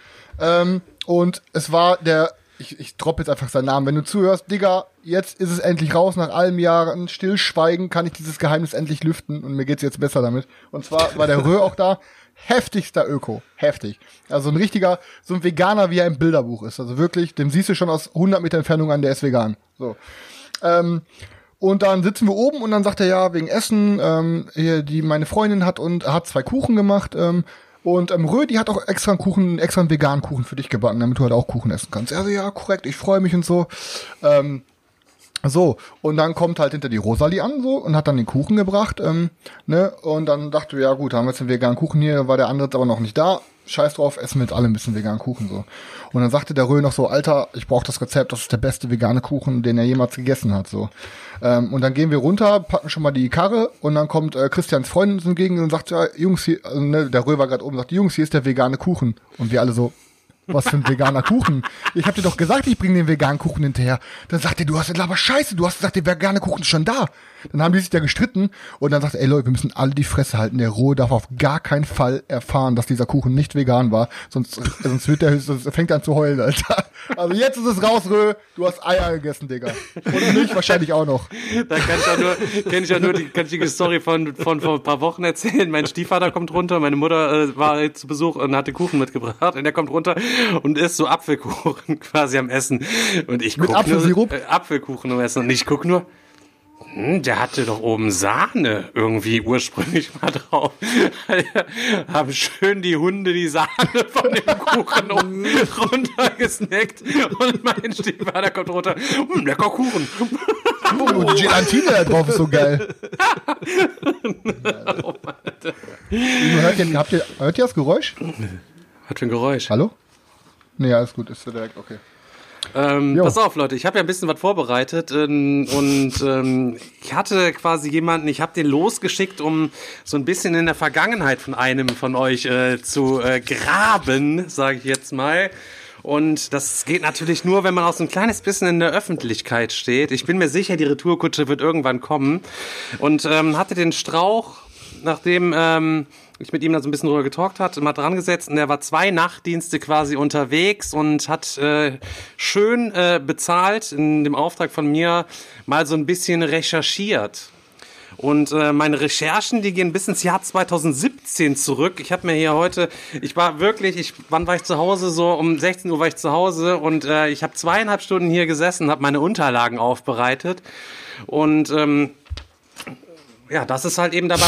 Ähm, und es war der, ich, ich droppe jetzt einfach seinen Namen. Wenn du zuhörst, Digga, jetzt ist es endlich raus. Nach allem Jahren Stillschweigen kann ich dieses Geheimnis endlich lüften und mir geht's jetzt besser damit. Und zwar war der Rö auch da. Heftigster Öko. Heftig. Also ein richtiger, so ein Veganer, wie er im Bilderbuch ist. Also wirklich, dem siehst du schon aus 100 Meter Entfernung an, der ist vegan. So. Ähm, und dann sitzen wir oben und dann sagt er ja wegen Essen, ähm, hier, die meine Freundin hat und hat zwei Kuchen gemacht. Ähm, und ähm, Rö, die hat auch extra einen Kuchen, extra einen veganen Kuchen für dich gebacken, damit du halt auch Kuchen essen kannst. Also ja, korrekt, ich freue mich und so. Ähm, so, und dann kommt halt hinter die Rosalie an so und hat dann den Kuchen gebracht, ähm, ne? Und dann dachte ja gut, haben wir jetzt einen veganen Kuchen hier, war der andere jetzt aber noch nicht da. Scheiß drauf, essen wir jetzt alle ein bisschen veganen Kuchen so. Und dann sagte der Rö noch so, Alter, ich brauche das Rezept, das ist der beste vegane Kuchen, den er jemals gegessen hat, so. Ähm, und dann gehen wir runter, packen schon mal die Karre und dann kommt äh, Christians Freundin entgegen und sagt, ja, Jungs, hier, also, ne, der Rö war gerade oben, sagt, Jungs, hier ist der vegane Kuchen. Und wir alle so, was für ein veganer Kuchen? Ich hab dir doch gesagt, ich bring den veganen Kuchen hinterher. Dann sagt er, du hast aber scheiße, du hast gesagt, der vegane Kuchen ist schon da. Dann haben die sich da gestritten und dann sagt er, ey Leute, wir müssen alle die Fresse halten. Der Rohe darf auf gar keinen Fall erfahren, dass dieser Kuchen nicht vegan war. Sonst, sonst wird der, sonst fängt er an zu heulen, Alter. Also jetzt ist es raus, Rö. Du hast Eier gegessen, Digga. Und mich wahrscheinlich auch noch. Da kann ich ja nur, kenn ich ja nur die, kann ich die Story von, von vor ein paar Wochen erzählen. Mein Stiefvater kommt runter, meine Mutter äh, war zu Besuch und hatte Kuchen mitgebracht und er kommt runter und isst so Apfelkuchen quasi am Essen. Und ich Mit guck Apfelsirup? Nur, äh, Apfelkuchen am Essen und ich guck nur, hm, der hatte doch oben Sahne irgendwie ursprünglich mal drauf. Haben schön die Hunde die Sahne von dem Kuchen runtergesnackt und mein Stiefvater kommt runter, hm, lecker Kuchen. Oh, die Gelatine da drauf ist so geil. hört, ihr, habt ihr, hört ihr das Geräusch? Was für ein Geräusch. Hallo? Nee, alles gut, ist direkt, okay. Ähm, pass auf, Leute, ich habe ja ein bisschen was vorbereitet ähm, und ähm, ich hatte quasi jemanden, ich habe den losgeschickt, um so ein bisschen in der Vergangenheit von einem von euch äh, zu äh, graben, sage ich jetzt mal. Und das geht natürlich nur, wenn man auch so ein kleines bisschen in der Öffentlichkeit steht. Ich bin mir sicher, die Retourkutsche wird irgendwann kommen. Und ähm, hatte den Strauch, nachdem ähm, ich mit ihm da so ein bisschen drüber getalkt hat, mal dran gesetzt und er war zwei Nachtdienste quasi unterwegs und hat äh, schön äh, bezahlt in dem Auftrag von mir mal so ein bisschen recherchiert. Und äh, meine Recherchen, die gehen bis ins Jahr 2017 zurück. Ich habe mir hier heute, ich war wirklich, ich, wann war ich zu Hause? So um 16 Uhr war ich zu Hause und äh, ich habe zweieinhalb Stunden hier gesessen, habe meine Unterlagen aufbereitet und ähm, ja, das ist halt eben dabei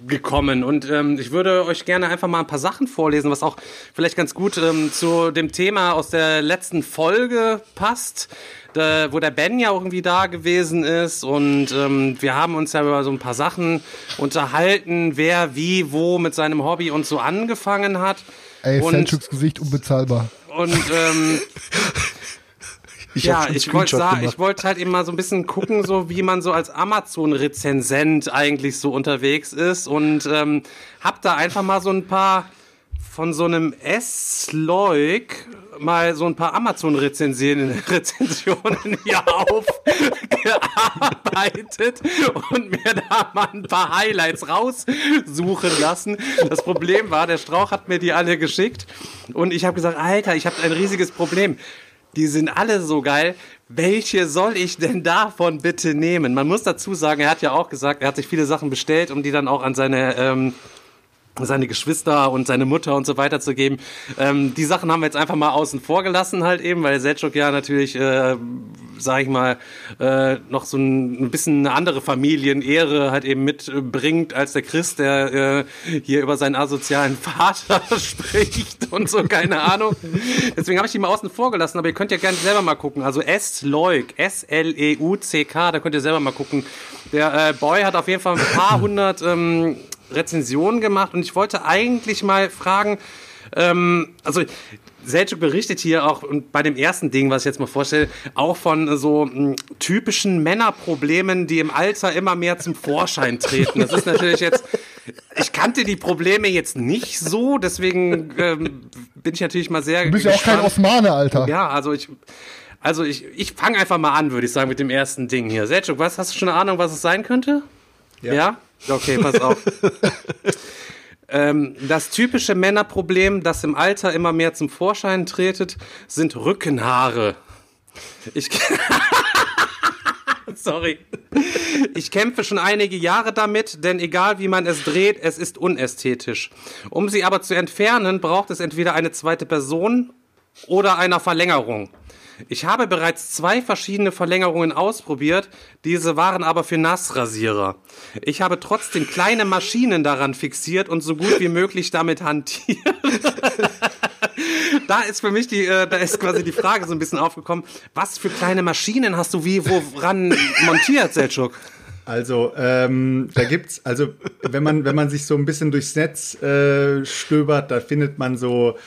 rumgekommen. Und ähm, ich würde euch gerne einfach mal ein paar Sachen vorlesen, was auch vielleicht ganz gut ähm, zu dem Thema aus der letzten Folge passt, da, wo der Ben ja auch irgendwie da gewesen ist. Und ähm, wir haben uns ja über so ein paar Sachen unterhalten, wer wie wo mit seinem Hobby und so angefangen hat. Ey, und, Selchuks Gesicht unbezahlbar. und ähm, Ich ja, ich wollte sagen, gemacht. ich wollte halt eben mal so ein bisschen gucken, so wie man so als Amazon-Rezensent eigentlich so unterwegs ist und ähm, hab da einfach mal so ein paar von so einem S-Leuk mal so ein paar Amazon-Rezensionen Rezensionen hier aufgearbeitet und mir da mal ein paar Highlights raussuchen lassen. Das Problem war, der Strauch hat mir die alle geschickt und ich habe gesagt, Alter, ich habe ein riesiges Problem. Die sind alle so geil. Welche soll ich denn davon bitte nehmen? Man muss dazu sagen, er hat ja auch gesagt, er hat sich viele Sachen bestellt, um die dann auch an seine ähm, seine Geschwister und seine Mutter und so weiter zu geben. Ähm, die Sachen haben wir jetzt einfach mal außen vor gelassen halt eben, weil Selchuk ja natürlich, äh, sag ich mal, äh, noch so ein, ein bisschen eine andere Familienehre halt eben mitbringt als der Christ, der äh, hier über seinen asozialen Vater spricht und so, keine Ahnung. Deswegen habe ich die mal außen vor gelassen, aber ihr könnt ja gerne selber mal gucken. Also S-Leuk, S-L-E-U-C-K, da könnt ihr selber mal gucken. Der äh, Boy hat auf jeden Fall ein paar hundert ähm, Rezensionen gemacht und ich wollte eigentlich mal fragen, ähm, also Selchuk berichtet hier auch bei dem ersten Ding, was ich jetzt mal vorstelle, auch von so m, hm, typischen Männerproblemen, die im Alter immer mehr zum Vorschein treten. Das ist natürlich jetzt, ich kannte die Probleme jetzt nicht so, deswegen ähm, bin ich natürlich mal sehr. Du bist ja auch kein Osmane, Alter. Ja, also ich. Also ich, ich fange einfach mal an, würde ich sagen, mit dem ersten Ding hier. Selchuk, was hast du schon eine Ahnung, was es sein könnte? Ja. ja? Okay, pass auf. ähm, das typische Männerproblem, das im Alter immer mehr zum Vorschein tretet, sind Rückenhaare. Ich. Sorry. Ich kämpfe schon einige Jahre damit, denn egal wie man es dreht, es ist unästhetisch. Um sie aber zu entfernen, braucht es entweder eine zweite Person oder einer Verlängerung. Ich habe bereits zwei verschiedene Verlängerungen ausprobiert, diese waren aber für Nassrasierer. Ich habe trotzdem kleine Maschinen daran fixiert und so gut wie möglich damit hantiert. da ist für mich die, äh, da ist quasi die Frage so ein bisschen aufgekommen, was für kleine Maschinen hast du wie woran montiert, Selchuk? Also, ähm, da gibt's, also wenn man, wenn man sich so ein bisschen durchs Netz äh, stöbert, da findet man so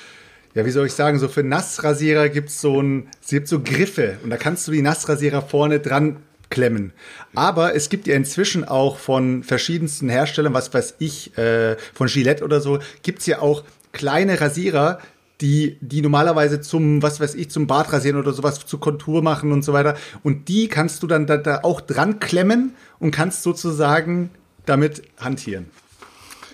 ja, wie soll ich sagen, so für Nassrasierer gibt's so ein, es gibt so Griffe und da kannst du die Nassrasierer vorne dran klemmen. Aber es gibt ja inzwischen auch von verschiedensten Herstellern, was weiß ich, äh, von Gillette oder so, gibt's ja auch kleine Rasierer, die, die normalerweise zum, was weiß ich, zum Bart rasieren oder sowas, zu Kontur machen und so weiter. Und die kannst du dann da, da auch dran klemmen und kannst sozusagen damit hantieren.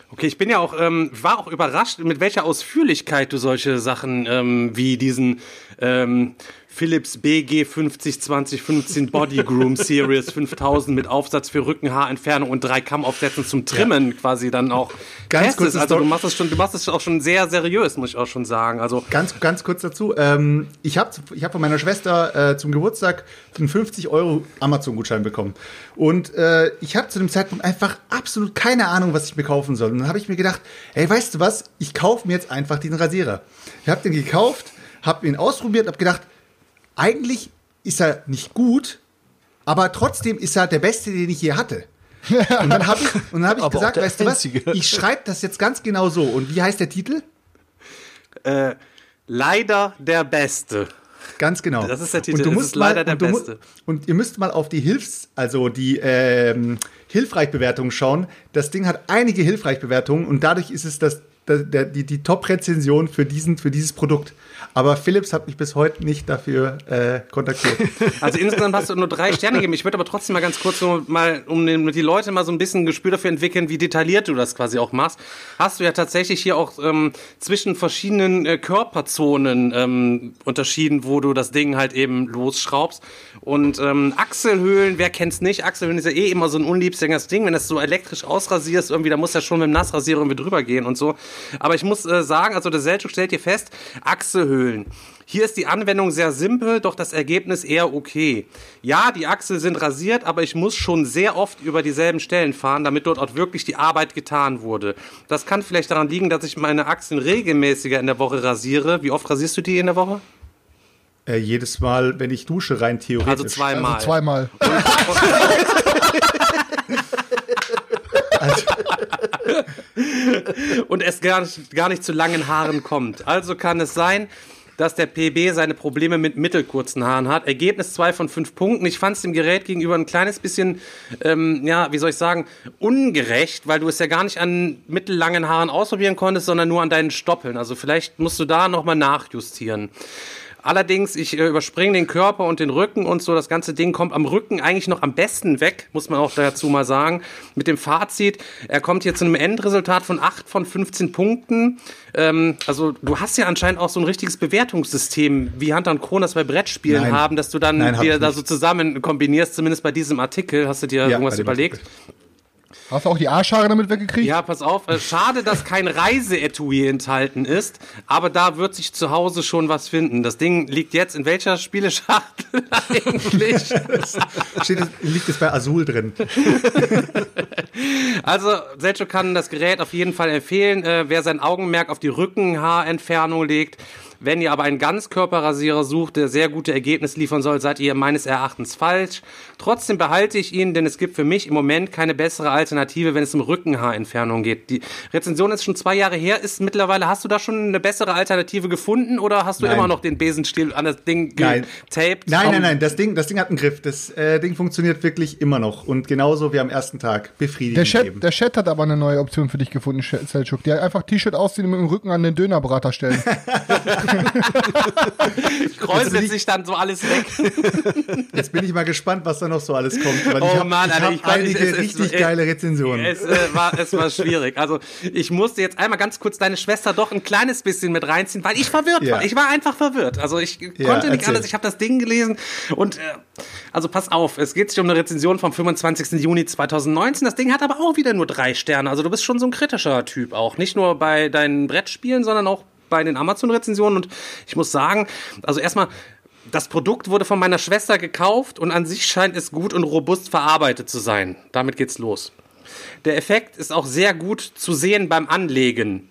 Okay, ich bin ja auch, ähm, war auch überrascht, mit welcher Ausführlichkeit du solche Sachen ähm, wie diesen ähm, Philips BG 50 2015 Body Groom Series 5000 mit Aufsatz für Rückenhaarentfernung und drei Kammaufsätzen zum Trimmen ja. quasi dann auch ganz kurz also du machst es schon du machst es auch schon sehr seriös muss ich auch schon sagen. Also ganz ganz kurz dazu. Ähm, ich habe ich habe von meiner Schwester äh, zum Geburtstag einen 50 Euro Amazon Gutschein bekommen. Und äh, ich habe zu dem Zeitpunkt einfach absolut keine Ahnung was ich mir kaufen soll. Und dann habe ich mir gedacht ey weißt du was? Ich kaufe mir jetzt einfach diesen Rasierer. Ich habe den gekauft habe ihn ausprobiert habe gedacht eigentlich ist er nicht gut, aber trotzdem ist er der beste, den ich je hatte. Und dann habe ich, und dann hab ich gesagt, weißt du was, ich schreibe das jetzt ganz genau so. Und wie heißt der Titel? Äh, leider der Beste. Ganz genau. Das ist der Titel. Und du musst leider mal, der und du, Beste. Und ihr müsst mal auf die Hilfs-, also die ähm, Hilfreichbewertungen schauen. Das Ding hat einige Hilfreichbewertungen und dadurch ist es das, der, der, die, die Top-Rezension für, für dieses Produkt. Aber Philips hat mich bis heute nicht dafür äh, kontaktiert. Also insgesamt hast du nur drei Sterne gegeben. Ich würde aber trotzdem mal ganz kurz so mal, um die Leute mal so ein bisschen ein Gespür dafür entwickeln, wie detailliert du das quasi auch machst, hast du ja tatsächlich hier auch ähm, zwischen verschiedenen äh, Körperzonen ähm, unterschieden, wo du das Ding halt eben losschraubst. Und ähm, Achselhöhlen, wer kennt's nicht? Achselhöhlen ist ja eh immer so ein unliebsgängiges Ding. Wenn du es so elektrisch ausrasierst, irgendwie, da muss ja schon mit dem Nassrasierer irgendwie drüber gehen und so. Aber ich muss äh, sagen, also der Selchuk stellt dir fest, Achselhöhlen. Hier ist die Anwendung sehr simpel, doch das Ergebnis eher okay. Ja, die Achsel sind rasiert, aber ich muss schon sehr oft über dieselben Stellen fahren, damit dort auch wirklich die Arbeit getan wurde. Das kann vielleicht daran liegen, dass ich meine Achseln regelmäßiger in der Woche rasiere. Wie oft rasierst du die in der Woche? Äh, jedes Mal, wenn ich dusche, rein theoretisch. Also zweimal. Also zweimal. und es gar nicht, gar nicht zu langen Haaren kommt. Also kann es sein, dass der PB seine Probleme mit mittelkurzen Haaren hat. Ergebnis zwei von fünf Punkten. Ich fand es dem Gerät gegenüber ein kleines bisschen, ähm, ja, wie soll ich sagen, ungerecht, weil du es ja gar nicht an mittellangen Haaren ausprobieren konntest, sondern nur an deinen Stoppeln. Also vielleicht musst du da nochmal nachjustieren. Allerdings, ich äh, überspringe den Körper und den Rücken und so. Das ganze Ding kommt am Rücken eigentlich noch am besten weg, muss man auch dazu mal sagen. Mit dem Fazit, er kommt hier zu einem Endresultat von 8 von 15 Punkten. Ähm, also du hast ja anscheinend auch so ein richtiges Bewertungssystem, wie Hunter und Kron das bei Brettspielen Nein. haben, dass du dann Nein, dir da nicht. so zusammen kombinierst, zumindest bei diesem Artikel. Hast du dir Ja, irgendwas überlegt? Artikel. Hast du auch die Arschhaare damit weggekriegt? Ja, pass auf. Äh, Schade, dass kein Reiseetui enthalten ist, aber da wird sich zu Hause schon was finden. Das Ding liegt jetzt in welcher Spieleschachtel eigentlich? Steht es, liegt es bei Azul drin? Also, Selchuk kann das Gerät auf jeden Fall empfehlen, äh, wer sein Augenmerk auf die Rückenhaarentfernung legt. Wenn ihr aber einen Ganzkörperrasierer sucht, der sehr gute Ergebnisse liefern soll, seid ihr meines Erachtens falsch. Trotzdem behalte ich ihn, denn es gibt für mich im Moment keine bessere Alternative, wenn es um Rückenhaarentfernung geht. Die Rezension ist schon zwei Jahre her. Ist mittlerweile, hast du da schon eine bessere Alternative gefunden oder hast du Nein. immer noch den Besenstiel an das Ding Nein. getaped? Nein, nein, nein, das Ding, das Ding hat einen Griff. Das äh, Ding funktioniert wirklich immer noch. Und genauso wie am ersten Tag. Befriedigend Der Chat, eben. der Chat hat aber eine neue Option für dich gefunden, Selchuk. Die hat einfach T-Shirt ausziehen und mit dem Rücken an den Dönerbrater stellen. Kräuselt sich dann so alles weg. Jetzt bin ich mal gespannt, was da noch so alles kommt. Weil Oh ich habe Mann, ich Alter, hab ich glaub, einige es- es- richtig es- geile Rezensionen. Es, äh, war, es war schwierig. Also ich musste jetzt einmal ganz kurz deine Schwester doch ein kleines bisschen mit reinziehen, weil ich verwirrt Ja. war. Ich war einfach verwirrt. Also ich konnte nicht erzähl. anders. Ich habe das Ding gelesen und äh, also pass auf, es geht sich um eine Rezension vom 25. Juni 2019. Das Ding hat aber auch wieder nur drei Sterne. Also du bist schon so ein kritischer Typ auch. Nicht nur bei deinen Brettspielen, sondern auch bei den Amazon-Rezensionen. Und ich muss sagen, also erstmal das Produkt wurde von meiner Schwester gekauft und an sich scheint es gut und robust verarbeitet zu sein. Damit geht's los. Der Effekt ist auch sehr gut zu sehen beim Anlegen.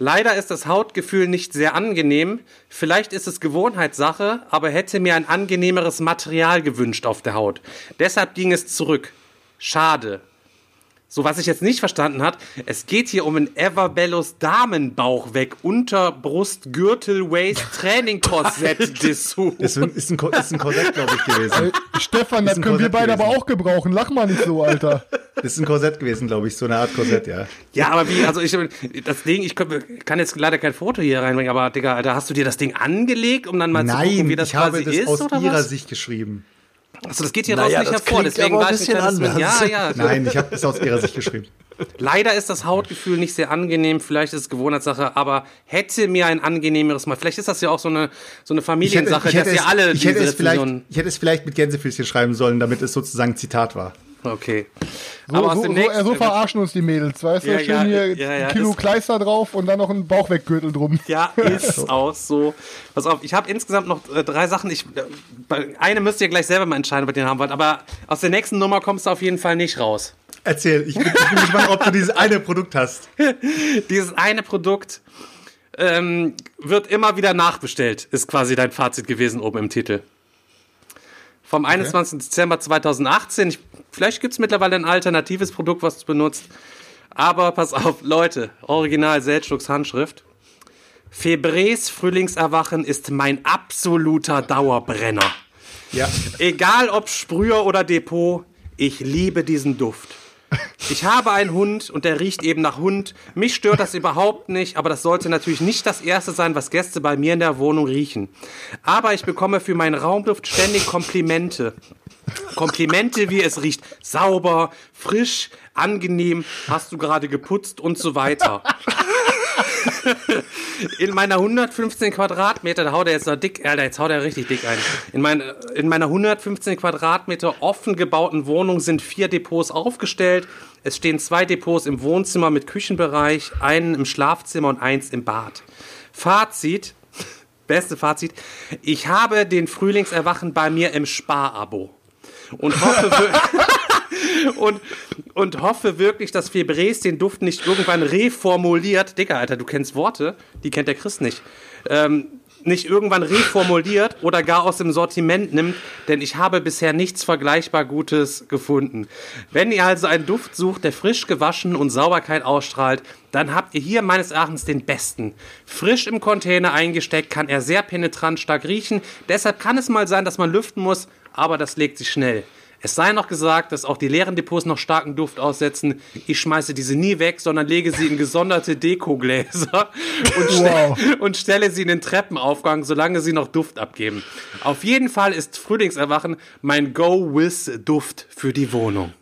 Leider ist das Hautgefühl nicht sehr angenehm. Vielleicht ist es Gewohnheitssache, aber hätte mir ein angenehmeres Material gewünscht auf der Haut. Deshalb ging es zurück. Schade. So, was ich jetzt nicht verstanden hat, es geht hier um ein Everbellos Damenbauch weg, Unterbrust, Gürtel, Waist, Training-Korsett, Dessous. Das ist ein, ist ein Korsett, glaube ich, gewesen. Stefan, das können wir Korsett beide aber gewesen. auch gebrauchen. Lach mal nicht so, Alter. Das ist ein Korsett gewesen, glaube ich. So eine Art Korsett, ja. Ja, aber wie, also ich, das Ding, ich kann, kann jetzt leider kein Foto hier reinbringen, aber Digga, Alter, hast du dir das Ding angelegt, um dann mal zu gucken, Nein, wie das ich habe das ist, aus ihrer was? Sicht geschrieben. Also das geht hier Naja, raus nicht das hervor, deswegen aber war ein ich bisschen kleines bisschen- anders. Ja, ja. Nein, ich habe es aus ihrer Sicht geschrieben. Leider ist das Hautgefühl nicht sehr angenehm, vielleicht ist es Gewohnheitssache, aber hätte mir ein angenehmeres Mal. Vielleicht ist das ja auch so eine, so eine Familiensache, dass ihr alle ich, hätte diese es vielleicht, ich hätte es vielleicht mit Gänsefüßchen schreiben sollen, damit es sozusagen Zitat war. Okay. So, aber aus so, dem so, nächsten, so verarschen uns die Mädels, weißt Ja, du? Schön ja, hier ja, ja, ein Kilo ist- Kleister drauf und dann noch ein Bauchweggürtel drum. Ja, ist auch so. Pass auf, ich habe insgesamt noch äh, drei Sachen. Ich, äh, eine müsst ihr gleich selber mal entscheiden, ob ihr den haben wollt. Aber aus der nächsten Nummer kommst du auf jeden Fall nicht raus. Erzähl, ich bin, ich bin gespannt, ob du dieses eine Produkt hast. Dieses eine Produkt ähm, wird immer wieder nachbestellt, ist quasi dein Fazit gewesen oben im Titel. Vom 21. Dezember 2018. Ich, vielleicht gibt es mittlerweile ein alternatives Produkt, was du benutzt. Aber pass auf, Leute, Original Seltschlucks Handschrift. Febres Frühlingserwachen ist mein absoluter Dauerbrenner. Ja. Egal ob Sprüher oder Depot, ich liebe diesen Duft. Ich habe einen Hund und der riecht eben nach Hund. Mich stört das überhaupt nicht, aber das sollte natürlich nicht das erste sein, was Gäste bei mir in der Wohnung riechen. Aber ich bekomme für meinen Raumduft ständig Komplimente. Komplimente, wie es riecht. Sauber, frisch, angenehm, hast du gerade geputzt und so weiter. In meiner 115 Quadratmeter, da haut er jetzt noch dick, Alter, jetzt haut er richtig dick ein. In, mein, in meiner 115 Quadratmeter offen gebauten Wohnung sind vier Depots aufgestellt. Es stehen zwei Depots im Wohnzimmer mit Küchenbereich, einen im Schlafzimmer und eins im Bad. Fazit, beste Fazit, ich habe den Frühlingserwachen bei mir im Sparabo und hoffe, und, und hoffe wirklich, dass Febres den Duft nicht irgendwann reformuliert. Dicker, Alter, du kennst Worte, die kennt der Chris nicht. Ähm, nicht irgendwann reformuliert oder gar aus dem Sortiment nimmt, denn ich habe bisher nichts vergleichbar Gutes gefunden. Wenn ihr also einen Duft sucht, der frisch gewaschen und Sauberkeit ausstrahlt, dann habt ihr hier meines Erachtens den besten. Frisch im Container eingesteckt, kann er sehr penetrant stark riechen. Deshalb kann es mal sein, dass man lüften muss, aber das legt sich schnell. Es sei noch gesagt, dass auch die leeren Depots noch starken Duft aussetzen. Ich schmeiße diese nie weg, sondern lege sie in gesonderte Dekogläser und, ste Wow. und stelle sie in den Treppenaufgang, solange sie noch Duft abgeben. Auf jeden Fall ist Frühlingserwachen mein Go-With-Duft für die Wohnung.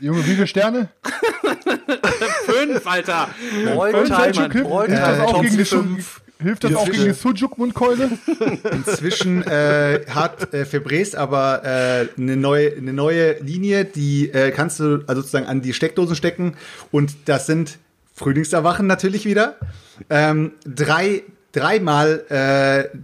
Junge, wie viele Sterne? Fünf, Alter! Alltime auch Top gegen die, Su- 5. hilft das auch gegen die Sujuk-Mundkeule? Inzwischen äh, hat äh, Febreze aber äh, eine neue eine neue Linie, die äh, kannst du also sozusagen an die Steckdosen stecken und das sind Frühlingserwachen natürlich wieder. Ähm, drei dreimal äh,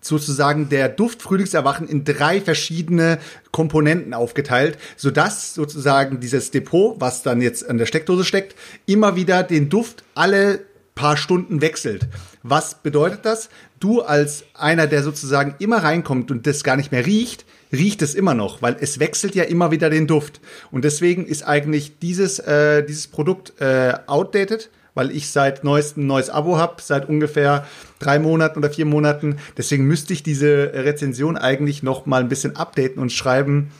sozusagen der Duft Frühlingserwachen in drei verschiedene Komponenten aufgeteilt, sodass sozusagen dieses Depot, was dann jetzt an der Steckdose steckt, immer wieder den Duft alle paar Stunden wechselt. Was bedeutet das? Du als einer, der sozusagen immer reinkommt und das gar nicht mehr riecht, riecht es immer noch, weil es wechselt ja immer wieder den Duft. Und deswegen ist eigentlich dieses, äh, dieses Produkt äh, outdated, weil ich seit neuestem neues Abo habe, seit ungefähr drei Monaten oder vier Monaten. Deswegen müsste ich diese Rezension eigentlich noch mal ein bisschen updaten und schreiben,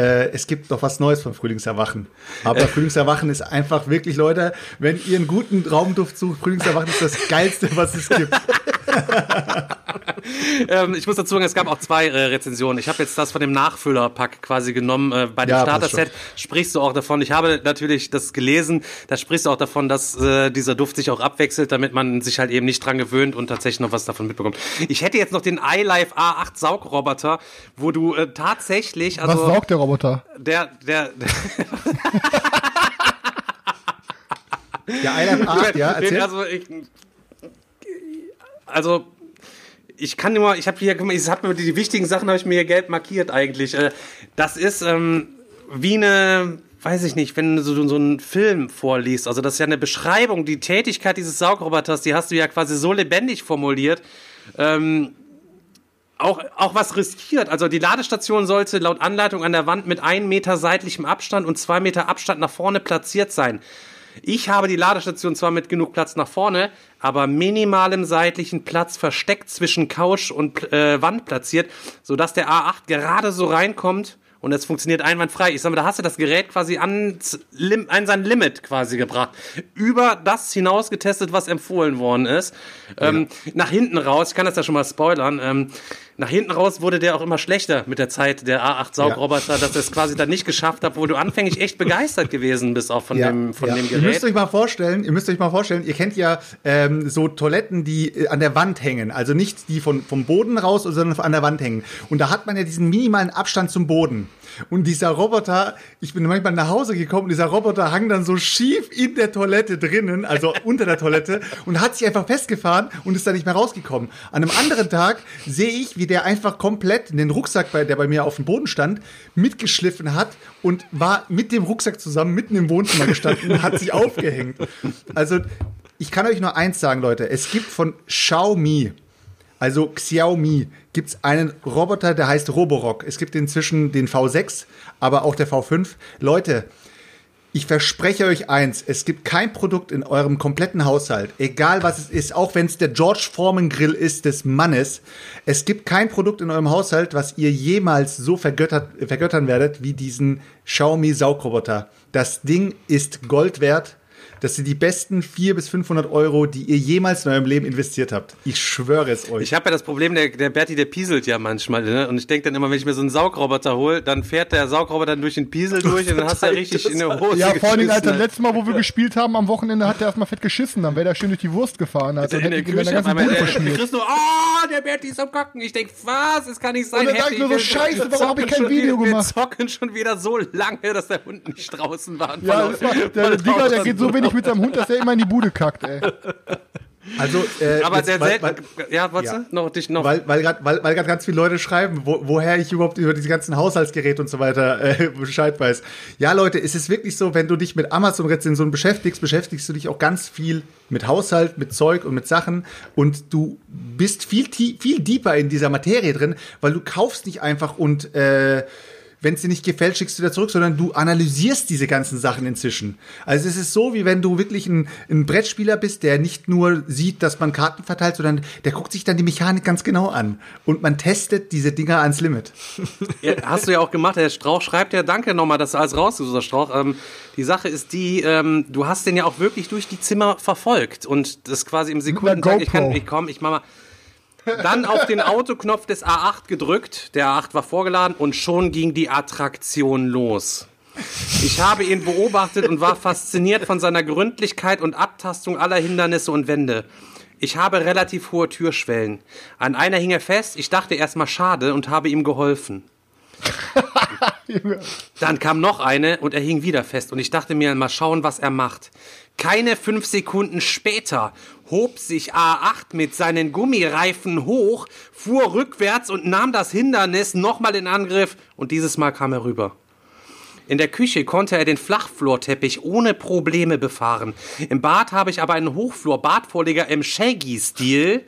äh, es gibt noch was Neues von Frühlingserwachen. Aber Frühlingserwachen ist einfach wirklich, Leute, wenn ihr einen guten Raumduft sucht, Frühlingserwachen ist das Geilste, was es gibt. Ähm, ich muss dazu sagen, es gab auch zwei äh, Rezensionen. Ich habe jetzt das von dem Nachfüllerpack quasi genommen. Äh, bei dem Ja, Starter-Set sprichst du auch davon. Ich habe natürlich das gelesen. Da sprichst du auch davon, dass äh, dieser Duft sich auch abwechselt, damit man sich halt eben nicht dran gewöhnt und tatsächlich noch was davon mitbekommt. Ich hätte jetzt noch den iLife A8 Saugroboter, wo du äh, tatsächlich, Was also saugt der Roboter? der, der, Ja, einer 8, ja, erzähl. also, ich, also ich kann nur, ich habe hier, ich habe mir die wichtigen Sachen habe ich mir hier gelb markiert eigentlich. Äh, Das ist ähm, wie eine, weiß ich nicht, wenn du so, so einen Film vorliest. Also das ist ja eine Beschreibung, die Tätigkeit dieses Saugroboters, die hast du ja quasi so lebendig formuliert. Ähm, auch, auch was riskiert. Also die Ladestation sollte laut Anleitung an der Wand mit einem Meter seitlichem Abstand und zwei Meter Abstand nach vorne platziert sein. Ich habe die Ladestation zwar mit genug Platz nach vorne, aber minimalem seitlichen Platz versteckt zwischen Couch und äh, Wand platziert, sodass der A8 gerade so reinkommt und es funktioniert einwandfrei. Ich sag mal, da hast du das Gerät quasi ans Lim an sein Limit quasi gebracht. Über das hinaus getestet, was empfohlen worden ist. Ähm, nach hinten raus, ich kann das ja schon mal spoilern, ähm, nach hinten raus wurde der auch immer schlechter mit der Zeit, der A8 Saugroboter, dass er es quasi dann nicht geschafft hat, wo du anfänglich echt begeistert gewesen bist, auch von dem, von ja. dem Ihr müsst Gerät. euch mal vorstellen, ihr müsst euch mal vorstellen, ihr kennt ja ähm, so Toiletten, die äh, an der Wand hängen. Also nicht die von, vom Boden raus, sondern an der Wand hängen. Und da hat man ja diesen minimalen Abstand zum Boden. Und dieser Roboter, ich bin manchmal nach Hause gekommen, und dieser Roboter hang dann so schief in der Toilette drinnen, also unter der Toilette, und hat sich einfach festgefahren und ist da nicht mehr rausgekommen. An einem anderen Tag sehe ich, wie der einfach komplett den Rucksack, bei, der bei mir auf dem Boden stand, mitgeschliffen hat und war mit dem Rucksack zusammen mitten im Wohnzimmer gestanden und hat sich aufgehängt. Also, ich kann euch nur eins sagen, Leute. Es gibt von Xiaomi, also Xiaomi, gibt's einen Roboter, der heißt Roborock. Es gibt inzwischen den V6, aber auch der V5. Leute, ich verspreche euch eins, es gibt kein Produkt in eurem kompletten Haushalt, egal was es ist, auch wenn es der George Foreman Grill ist des Mannes, es gibt kein Produkt in eurem Haushalt, was ihr jemals so vergöttert, vergöttern werdet wie diesen Xiaomi Saugroboter. Das Ding ist Gold wert. Das sind die besten 400 bis 500 Euro, die ihr jemals in eurem Leben investiert habt. Ich schwöre es euch. Ich habe ja das Problem, der, der Berti, der pieselt ja manchmal. Ne? Und ich denke dann immer, wenn ich mir so einen Saugroboter hole, dann fährt der Saugroboter durch den Piesel durch und dann hast du ja richtig in der Hose Ja, vor allen Dingen, Alter, geschissen, letztes Mal, wo wir gespielt haben, am Wochenende hat der erstmal fett geschissen. Dann wäre der schön durch die Wurst gefahren. Also in der hätte ihm Küche der ganze einmal, der, der nur, oh, der Berti ist am Kacken. Ich denk, was? Das kann nicht sein. Und dann sag Heftig, ich nur so, Scheiße, warum hab ich zocken kein schon Video wieder- gemacht? Wir zocken schon wieder so lange, dass der Hund nicht draußen war. und Ja, das war, der Digga, der draußen geht so wenig mit seinem Hund, dass er immer in die Bude kackt, ey. Also, äh, Aber jetzt, sehr weil- selten. weil- ja, warte, Ja. noch dich noch. Weil, weil gerade weil, weil grad ganz viele Leute schreiben, wo, woher ich überhaupt über diese ganzen Haushaltsgeräte und so weiter äh, Bescheid weiß. Ja, Leute, es ist wirklich so, wenn du dich mit Amazon-Rezensionen beschäftigst, beschäftigst du dich auch ganz viel mit Haushalt, mit Zeug und mit Sachen und du bist viel, tie- viel deeper in dieser Materie drin, weil du kaufst nicht einfach und äh, wenn es dir nicht gefällt, schickst du wieder zurück, sondern du analysierst diese ganzen Sachen inzwischen. Also es ist so, wie wenn du wirklich ein, ein Brettspieler bist, der nicht nur sieht, dass man Karten verteilt, sondern der guckt sich dann die Mechanik ganz genau an. Und man testet diese Dinger ans Limit. Ja, hast du ja auch gemacht. Der Strauch schreibt ja, danke nochmal, dass du alles rausgesucht hast, Strauch. Ähm, die Sache ist die, ähm, du hast den ja auch wirklich durch die Zimmer verfolgt und das quasi im Sekundentakt. Ich kann, ich komm, ich mach mal. Dann auf den Autoknopf des A8 gedrückt. Der A8 war vorgeladen und schon ging die Attraktion los. Ich habe ihn beobachtet und war fasziniert von seiner Gründlichkeit und Abtastung aller Hindernisse und Wände. Ich habe relativ hohe Türschwellen. An einer hing er fest. Ich dachte erstmal schade und habe ihm geholfen. Dann kam noch eine und er hing wieder fest und ich dachte mir, mal schauen, was er macht. Keine fünf Sekunden später hob sich A8 mit seinen Gummireifen hoch, fuhr rückwärts und nahm das Hindernis nochmal in Angriff und dieses Mal kam er rüber. In der Küche konnte er den Flachflorteppich ohne Probleme befahren. Im Bad habe ich aber einen Hochflor-Badvorleger im Shaggy-Stil.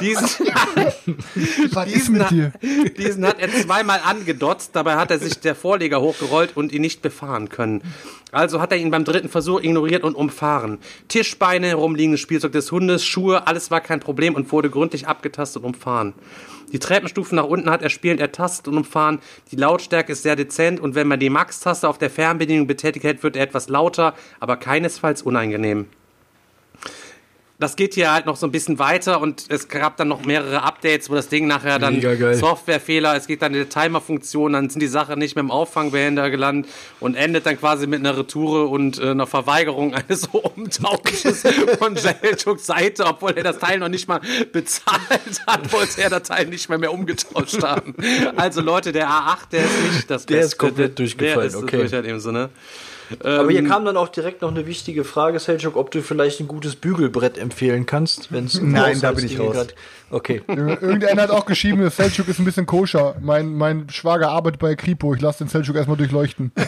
Diesen, diesen, hat- diesen hat er zweimal angedotzt, dabei hat er sich der Vorleger hochgerollt und ihn nicht befahren können. Also hat er ihn beim dritten Versuch ignoriert und umfahren. Tischbeine, rumliegendes Spielzeug des Hundes, Schuhe, alles war kein Problem und wurde gründlich abgetastet und umfahren. Die Treppenstufen nach unten hat er spielend ertastet und umfahren. Die Lautstärke ist sehr dezent und wenn man die Max-Taste auf der Fernbedienung betätigt hält, wird er etwas lauter, aber keinesfalls unangenehm das geht hier halt noch so ein bisschen weiter und es gab dann noch mehrere Updates, wo das Ding nachher dann. Softwarefehler, es geht dann in die Timer-Funktion, dann sind die Sachen nicht mehr im Auffangbehälter gelandet und endet dann quasi mit einer Retoure und äh, einer Verweigerung eines Umtausches von Jelchuks Seite, obwohl er das Teil noch nicht mal bezahlt hat, wollte er das Teil nicht mehr mehr umgetauscht haben. Also Leute, der A8, der ist nicht das Der ist Beste. komplett durchgefallen, Der ist okay. durch halt eben so, ne? Aber hier kam dann auch direkt noch eine wichtige Frage, Selchuk, ob du vielleicht ein gutes Bügelbrett empfehlen kannst, wenn es Nein, da bin ich raus. Okay. Irgendeiner hat auch geschrieben, der Selchuk ist ein bisschen koscher. Mein, mein Schwager arbeitet bei Kripo. Ich lasse den Selchuk erstmal durchleuchten.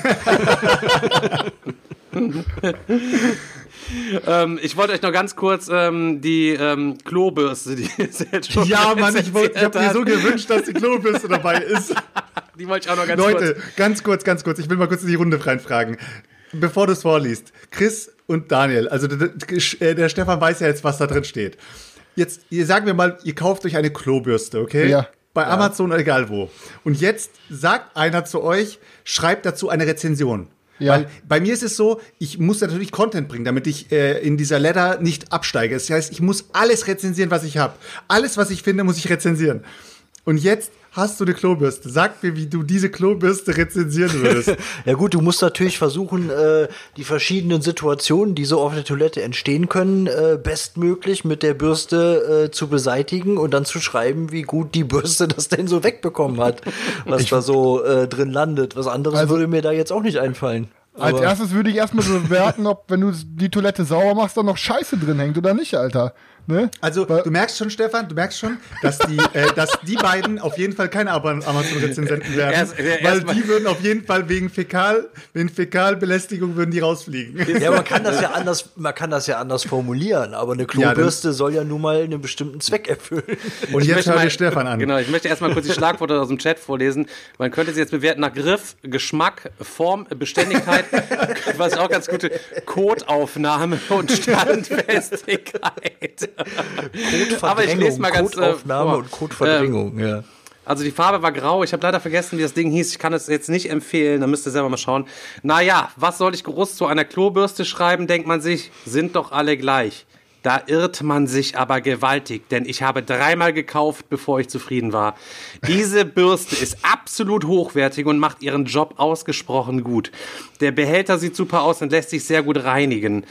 Ähm, ich wollte euch noch ganz kurz ähm, die ähm, Klobürste, die Selchuk Ja, Mann, ich, wollt- ich habe mir so gewünscht, dass die Klobürste dabei ist. die wollte ich auch noch ganz Leute, kurz. ganz kurz, ganz kurz. Ich will mal kurz in die Runde reinfragen. Bevor du es vorliest. Chris und Daniel, also der, der, der Stefan weiß ja jetzt, was da drin steht. Jetzt, ihr sagen wir mal, ihr kauft euch eine Klobürste, okay? Ja. Bei Amazon oder egal wo. Und jetzt sagt einer zu euch, schreibt dazu eine Rezension. Ja. Weil bei mir ist es so, ich muss natürlich Content bringen, damit ich äh, in dieser Ladder nicht absteige. Das heißt, ich muss alles rezensieren, was ich habe. Alles, was ich finde, muss ich rezensieren. Und jetzt hast du eine Klobürste. Sag mir, wie du diese Klobürste rezensieren würdest. Ja gut, du musst natürlich versuchen, äh, die verschiedenen Situationen, die so auf der Toilette entstehen können, äh, bestmöglich mit der Bürste äh, zu beseitigen und dann zu schreiben, wie gut die Bürste das denn so wegbekommen hat, was da so äh, drin landet. Was anderes Also- würde mir da jetzt auch nicht einfallen. Als erstes würde ich erstmal bewerten, ob, wenn du die Toilette sauber machst, da noch Scheiße drin hängt oder nicht, Alter. Ne? Also, Weil- du merkst schon, Stefan, du merkst schon, dass die, äh, dass die beiden auf jeden Fall keine Am- Amazon-Rezensenten werden. Erst- äh, weil erst mal- die würden auf jeden Fall wegen Fäkal, wegen Fäkalbelästigung würden die rausfliegen. Ja, man kann das ja anders, man kann das ja anders formulieren, aber eine Klobürste soll ja nun mal einen bestimmten Zweck erfüllen. Und Ich jetzt möchte hör mal- dir Stefan an. Genau, ich möchte erstmal kurz die Schlagworte aus dem Chat vorlesen. Man könnte sie jetzt bewerten nach Griff, Geschmack, Form, Beständigkeit, was auch ganz gute Codeaufnahme und Standfestigkeit. Aber ich lese mal ganz äh, Codeaufnahme und Codeverdrängung, ja. Also die Farbe war grau. Ich habe leider vergessen, wie das Ding hieß. Ich kann es jetzt nicht empfehlen. Da müsst ihr selber mal schauen. Naja, was soll ich groß zu einer Klobürste schreiben, denkt man sich. Sind doch alle gleich. Da irrt man sich aber gewaltig, denn ich habe dreimal gekauft, bevor ich zufrieden war. Diese Bürste ist absolut hochwertig und macht ihren Job ausgesprochen gut. Der Behälter sieht super aus und lässt sich sehr gut reinigen.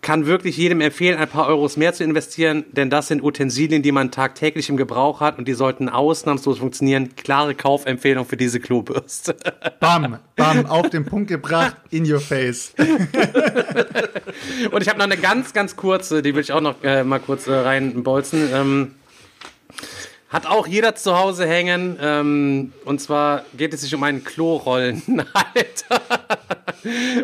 Kann wirklich jedem empfehlen, ein paar Euros mehr zu investieren, denn das sind Utensilien, die man tagtäglich im Gebrauch hat und die sollten ausnahmslos funktionieren. Klare Kaufempfehlung für diese Klobürste. Bam, bam, auf den Punkt gebracht, in your face. und ich habe noch eine ganz, ganz kurze, die will ich auch noch äh, mal kurz äh, reinbolzen. Ähm, hat auch jeder zu Hause hängen. Ähm, und zwar geht es sich um einen Klorollenhalter.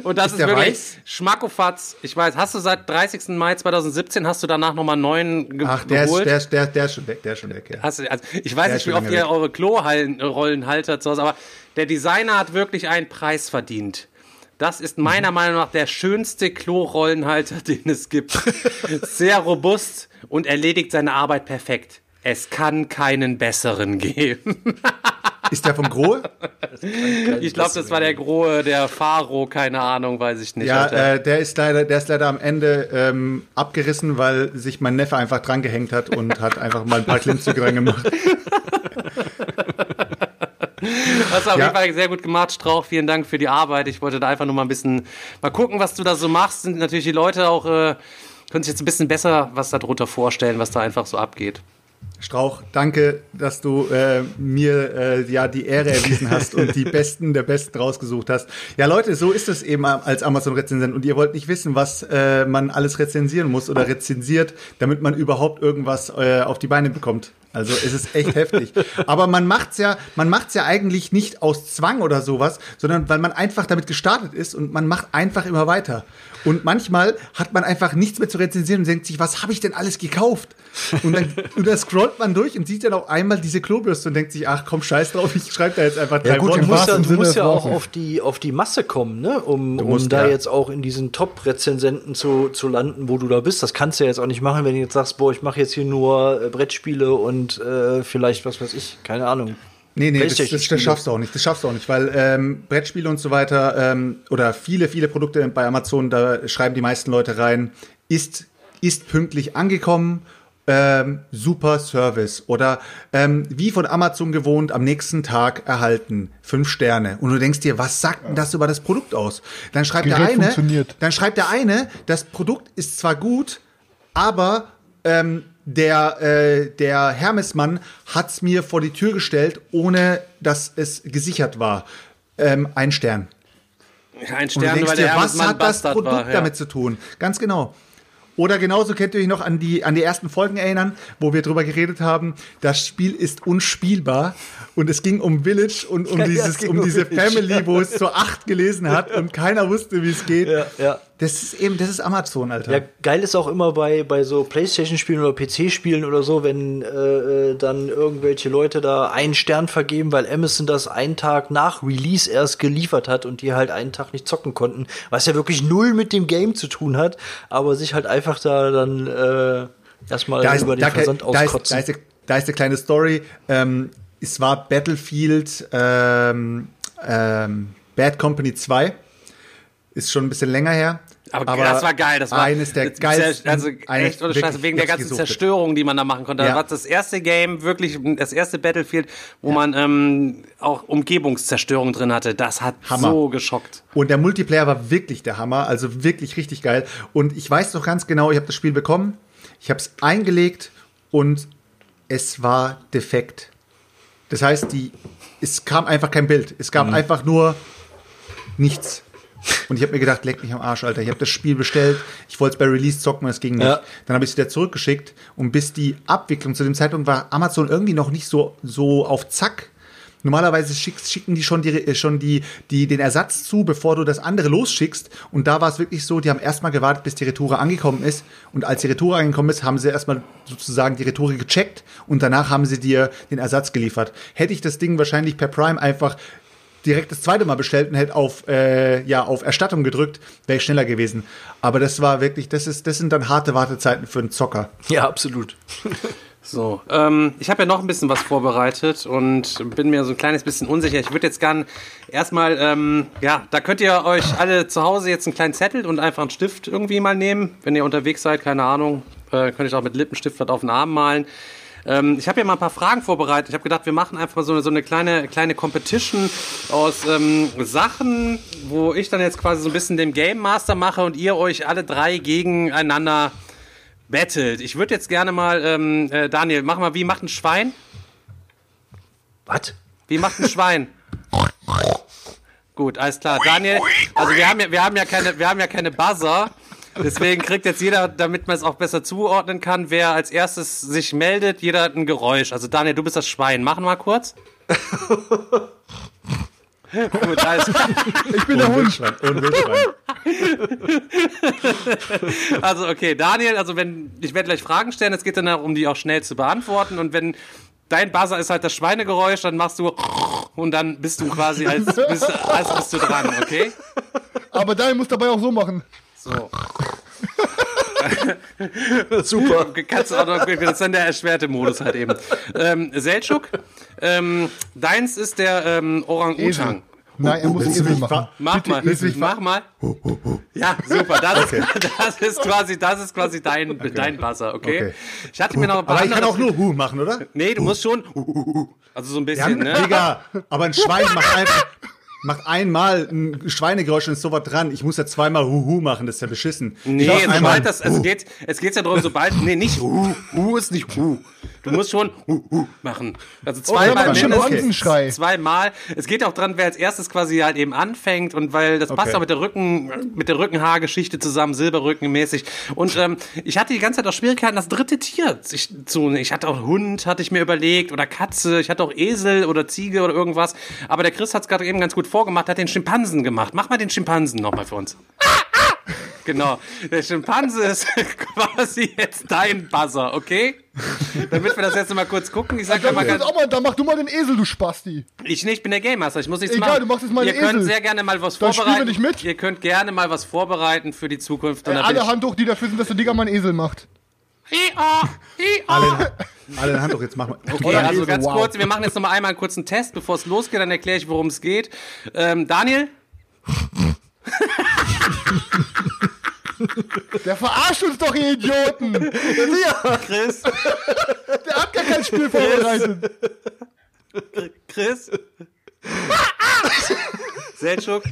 und das ist, der wirklich weiß? Schmackofatz. Ich weiß, hast du seit 30. Mai 2017 hast du danach nochmal neuen ge Ach, der ist, geholt? der, ist, der, der ist schon weg, der ist schon weg, ja. Hast du, also ich weiß Der nicht, ist wie oft ihr eure Klorollenhalter zu Hause, aber der Designer hat wirklich einen Preis verdient. Das ist meiner Mhm. Meinung nach der schönste Klorollenhalter, den es gibt. Sehr robust und erledigt seine Arbeit perfekt. Es kann keinen besseren geben. Ist der vom Grohe? Ich glaube, das war der Grohe, der Faro, keine Ahnung, weiß ich nicht. Ja, äh, der ist leider, der ist leider am Ende ähm, abgerissen, weil sich mein Neffe einfach dran gehängt hat und hat einfach mal ein paar Klimmzüge dran gemacht. Hast du auf Ja. jeden Fall sehr gut gemacht, Strauch. Vielen Dank für die Arbeit. Ich wollte da einfach nur mal ein bisschen mal gucken, was du da so machst. Sind natürlich die Leute auch, äh, können sich jetzt ein bisschen besser was darunter vorstellen, was da einfach so abgeht. Strauch, danke, dass du äh, mir äh, ja die Ehre erwiesen hast und die Besten der Besten rausgesucht hast. Ja, Leute, so ist es eben als Amazon-Rezensent und ihr wollt nicht wissen, was äh, man alles rezensieren muss oder rezensiert, damit man überhaupt irgendwas äh, auf die Beine bekommt. Also es ist echt heftig. Aber man macht's ja, man macht's ja eigentlich nicht aus Zwang oder sowas, sondern weil man einfach damit gestartet ist und man macht einfach immer weiter. Und manchmal hat man einfach nichts mehr zu rezensieren und denkt sich, was habe ich denn alles gekauft? Und dann, und dann scrollt man durch und sieht dann auch einmal diese Klobürste und denkt sich, ach komm, scheiß drauf, ich schreibe da jetzt einfach drei Ja gut, Worte. du musst ja, du musst ja auch auf die, auf die Masse kommen, ne? um, um musst, da ja. jetzt auch in diesen Top-Rezensenten zu, zu landen, wo du da bist. Das kannst du ja jetzt auch nicht machen, wenn du jetzt sagst, boah, ich mache jetzt hier nur äh, Brettspiele und äh, vielleicht, was weiß ich, keine Ahnung. Nee, nee, das, das, das schaffst du auch nicht. Das schaffst du auch nicht, weil ähm, Brettspiele und so weiter ähm, oder viele, viele Produkte bei Amazon, da schreiben die meisten Leute rein, ist, ist pünktlich angekommen, ähm, super Service oder ähm, wie von Amazon gewohnt, am nächsten Tag erhalten, fünf Sterne. Und du denkst dir, was sagt denn das über das Produkt aus? Dann schreibt der eine, funktioniert. dann schreibt der eine, das Produkt ist zwar gut, aber ähm, der, äh, der Hermesmann hat's mir vor die Tür gestellt, ohne dass es gesichert war. Ähm, ein Stern. Ein Stern, denkst weil der dir, was hat das Produkt war. Ja. damit zu tun? Ganz genau. Oder genauso könnt ihr euch noch an die, an die ersten Folgen erinnern, wo wir drüber geredet haben, das Spiel ist unspielbar und es ging um Village und um, Ja, dieses, um um diese Village, Family, wo es zur acht gelesen hat und keiner wusste, wie es geht. Ja, ja. Das ist eben, das ist Amazon, Alter. Ja, geil ist auch immer bei, bei so Playstation-Spielen oder PC-Spielen oder so, wenn äh, äh, dann irgendwelche Leute da einen Stern vergeben, weil Amazon das einen Tag nach Release erst geliefert hat und die halt einen Tag nicht zocken konnten, was ja wirklich null mit dem Game zu tun hat, aber sich halt einfach da dann äh, erstmal da ist, über den da, Versand da, ist, auskotzen. da, ist, da ist eine kleine Story. Ähm, es war Battlefield ähm, ähm, Bad Company 2. Ist schon ein bisschen länger her. Aber, das war geil. Das war eines der das- geilsten. Also echt ohne Scheiße, wegen der ganzen. Zerstörung, die man da machen konnte. Das Ja. war das erste Game, wirklich das erste Battlefield, wo man ähm, auch Umgebungszerstörung drin hatte. Das hat Hammer. so geschockt. Und der Multiplayer war wirklich der Hammer, also wirklich richtig geil. Und ich weiß noch ganz genau, ich habe das Spiel bekommen, ich habe es eingelegt und es war defekt. Das heißt, die, es kam einfach kein Bild. Es gab einfach nur nichts. Und ich habe mir gedacht, leck mich am Arsch, Alter. Ich habe das Spiel bestellt. Ich wollte es bei Release zocken, es ging nicht. Ja. Dann habe ich es wieder zurückgeschickt. Und bis die Abwicklung zu dem Zeitpunkt war Amazon irgendwie noch nicht so, so auf Zack. Normalerweise schickst, schicken die schon, die, äh, schon die, die, den Ersatz zu, bevor du das andere losschickst. Und da war es wirklich so, die haben erstmal gewartet, bis die Retoure angekommen ist. Und als die Retoure angekommen ist, haben sie erstmal sozusagen die Retoure gecheckt und danach haben sie dir den Ersatz geliefert. Hätte ich das Ding wahrscheinlich per Prime einfach direkt das zweite Mal bestellt und hätte auf, äh, ja, auf Erstattung gedrückt, wäre ich schneller gewesen. Aber das war wirklich, das ist, das sind dann harte Wartezeiten für einen Zocker. ja, absolut. So, ähm, ich habe ja noch ein bisschen was vorbereitet und bin mir so ein kleines bisschen unsicher. Ich würde jetzt gern erstmal, ähm, ja, da könnt ihr euch alle zu Hause jetzt einen kleinen Zettel und einfach einen Stift irgendwie mal nehmen. Wenn ihr unterwegs seid, keine Ahnung, äh, könnt ihr auch mit Lippenstift was auf den Arm malen. Ähm, ich habe ja mal ein paar Fragen vorbereitet. Ich habe gedacht, wir machen einfach so eine, so eine kleine, kleine Competition aus ähm, Sachen, wo ich dann jetzt quasi so ein bisschen den Game Master mache und ihr euch alle drei gegeneinander battelt. Ich würde jetzt gerne mal, ähm, äh, Daniel, mach mal, wie macht ein Schwein? Was? Wie macht ein Schwein? Gut, alles klar. Daniel, also wir haben ja, wir haben ja keine, wir haben ja keine Buzzer. Deswegen kriegt jetzt jeder, damit man es auch besser zuordnen kann, wer als erstes sich meldet, jeder hat ein Geräusch. Also Daniel, du bist das Schwein. Mach mal kurz. Gut, alles klar. Ich bin der Hund. Und Wildschwein. Also okay, Daniel, also wenn ich werde gleich Fragen stellen, es geht dann darum, die auch schnell zu beantworten und wenn dein Buzzer ist halt das Schweinegeräusch, dann machst du und dann bist du quasi als bist, als bist du dran, okay? Aber Daniel muss dabei auch so machen. So. Super. Kannst du auch noch, das ist dann der erschwerte Modus halt eben. Ähm, Seltschuk, ähm, deins ist der ähm, Orang-Utang. Nein, er muss Esel machen. Mach mal, Esel. mach mal. Ja, super. Das, ist, das ist quasi, das ist quasi dein, dein Buzzer, okay? Okay. Ich hatte mir noch ein paar Aber ich kann auch nur Hu machen, oder? Nee, du musst schon. Also so ein Ja, bisschen, ne? Digga, aber ein Schwein macht einfach, macht einmal ein Schweinegeräusch und ist sowas dran. Ich muss ja zweimal Huhu machen, das ist ja beschissen. Nee, sobald das, es geht, es geht ja darum, sobald, nee, nicht Hu, Hu ist nicht Hu. Du musst schon Hu, Hu machen. Also Oder zweimal mal mindestens. Schimpansenschrei. Zweimal. Es geht auch dran, wer als erstes quasi halt eben anfängt und weil das passt Okay. auch mit der Rücken, mit der Rückenhaargeschichte zusammen, Silberrücken mäßig. Und ähm, ich hatte die ganze Zeit auch Schwierigkeiten, das dritte Tier sich zu. Ich hatte auch Hund, hatte ich mir überlegt, oder Katze, ich hatte auch Esel oder Ziege oder irgendwas. Aber der Chris hat es gerade eben ganz gut vorgemacht, hat den Schimpansen gemacht. Mach mal den Schimpansen nochmal für uns. Genau. Der Schimpanse ist quasi jetzt dein Buzzer, okay? Damit wir das jetzt mal kurz gucken. Ich sag Dann, mal mach ganz, mal, dann mach du mal den Esel, du Spasti. ich nicht, ich bin der Game Master, ich muss nichts Egal, machen. du machst jetzt mal Ihr den könnt Esel. sehr gerne mal was Dann wir vorbereiten. nicht mit. Ihr könnt gerne mal was vorbereiten für die Zukunft. Äh, bin alle Hand hoch, die dafür sind, dass der Digger mal einen Esel macht. Hi-ah, hi-ah. alle, alle Hand hoch, jetzt mach mal. Okay, also Esel, ganz wow. kurz, wir machen jetzt noch mal einmal einen kurzen Test, bevor es losgeht, dann erkläre ich, worum es geht. Ähm, Daniel? Der verarscht uns doch, ihr Idioten. Chris? Der hat gar kein Spiel vorbereitet. Chris? Seltschuk?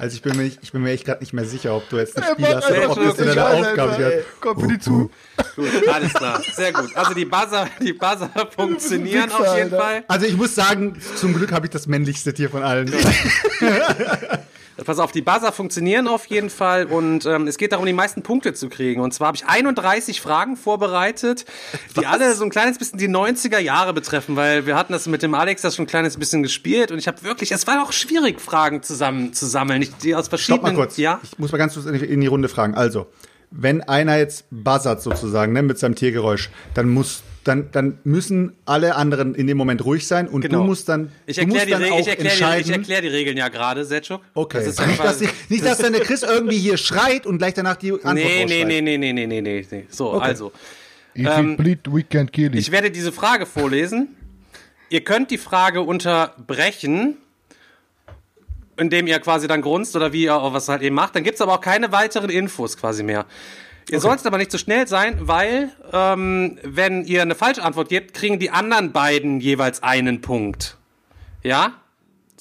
Also ich bin mir, nicht, ich bin mir echt gerade nicht mehr sicher, ob du jetzt ein Spiel hast oder ob das in deiner Aufgabe wird. Komm für die zu. Gut, alles klar. Sehr gut. Also die Buzzer, die Buzzer funktionieren Wichser, auf jeden Alter. Fall. Also ich muss sagen, zum Glück habe ich das männlichste Tier von allen. Pass auf, die Buzzer funktionieren auf jeden Fall und ähm, es geht darum, die meisten Punkte zu kriegen. Und zwar habe ich 31 Fragen vorbereitet, die alle so ein kleines bisschen die 90er Jahre betreffen, weil wir hatten das mit dem Alex das schon ein kleines bisschen gespielt und ich habe wirklich, es war auch schwierig, Fragen zusammen zu sammeln, ich, die aus Stopp verschiedenen. mal kurz. Ja. Ich muss mal ganz kurz in die- Runde fragen. Also, wenn einer jetzt buzzert sozusagen, ne, mit seinem Tiergeräusch, dann muss dann, dann müssen alle anderen in dem Moment ruhig sein und Genau. du musst dann, Ich du erkläre musst die, dann Re auch ich die, ich entscheiden. erklär die Regeln ja gerade, Setschuk. okay. Das nicht, dass, die- nicht, dass dann der Chris irgendwie hier schreit und gleich danach die Antwort Nee, nee, nee, nee, nee, nee, nee, nee, nee. So, also. If he bleed, we can't kill Ich werde diese Frage vorlesen. Ihr könnt die Frage unterbrechen, indem ihr quasi dann grunzt oder wie ihr auch was halt eben macht. Dann gibt's aber auch keine weiteren Infos quasi mehr. Ihr solltet aber nicht zu schnell sein, weil ähm, wenn ihr eine falsche Antwort gebt, kriegen die anderen beiden jeweils einen Punkt. Ja?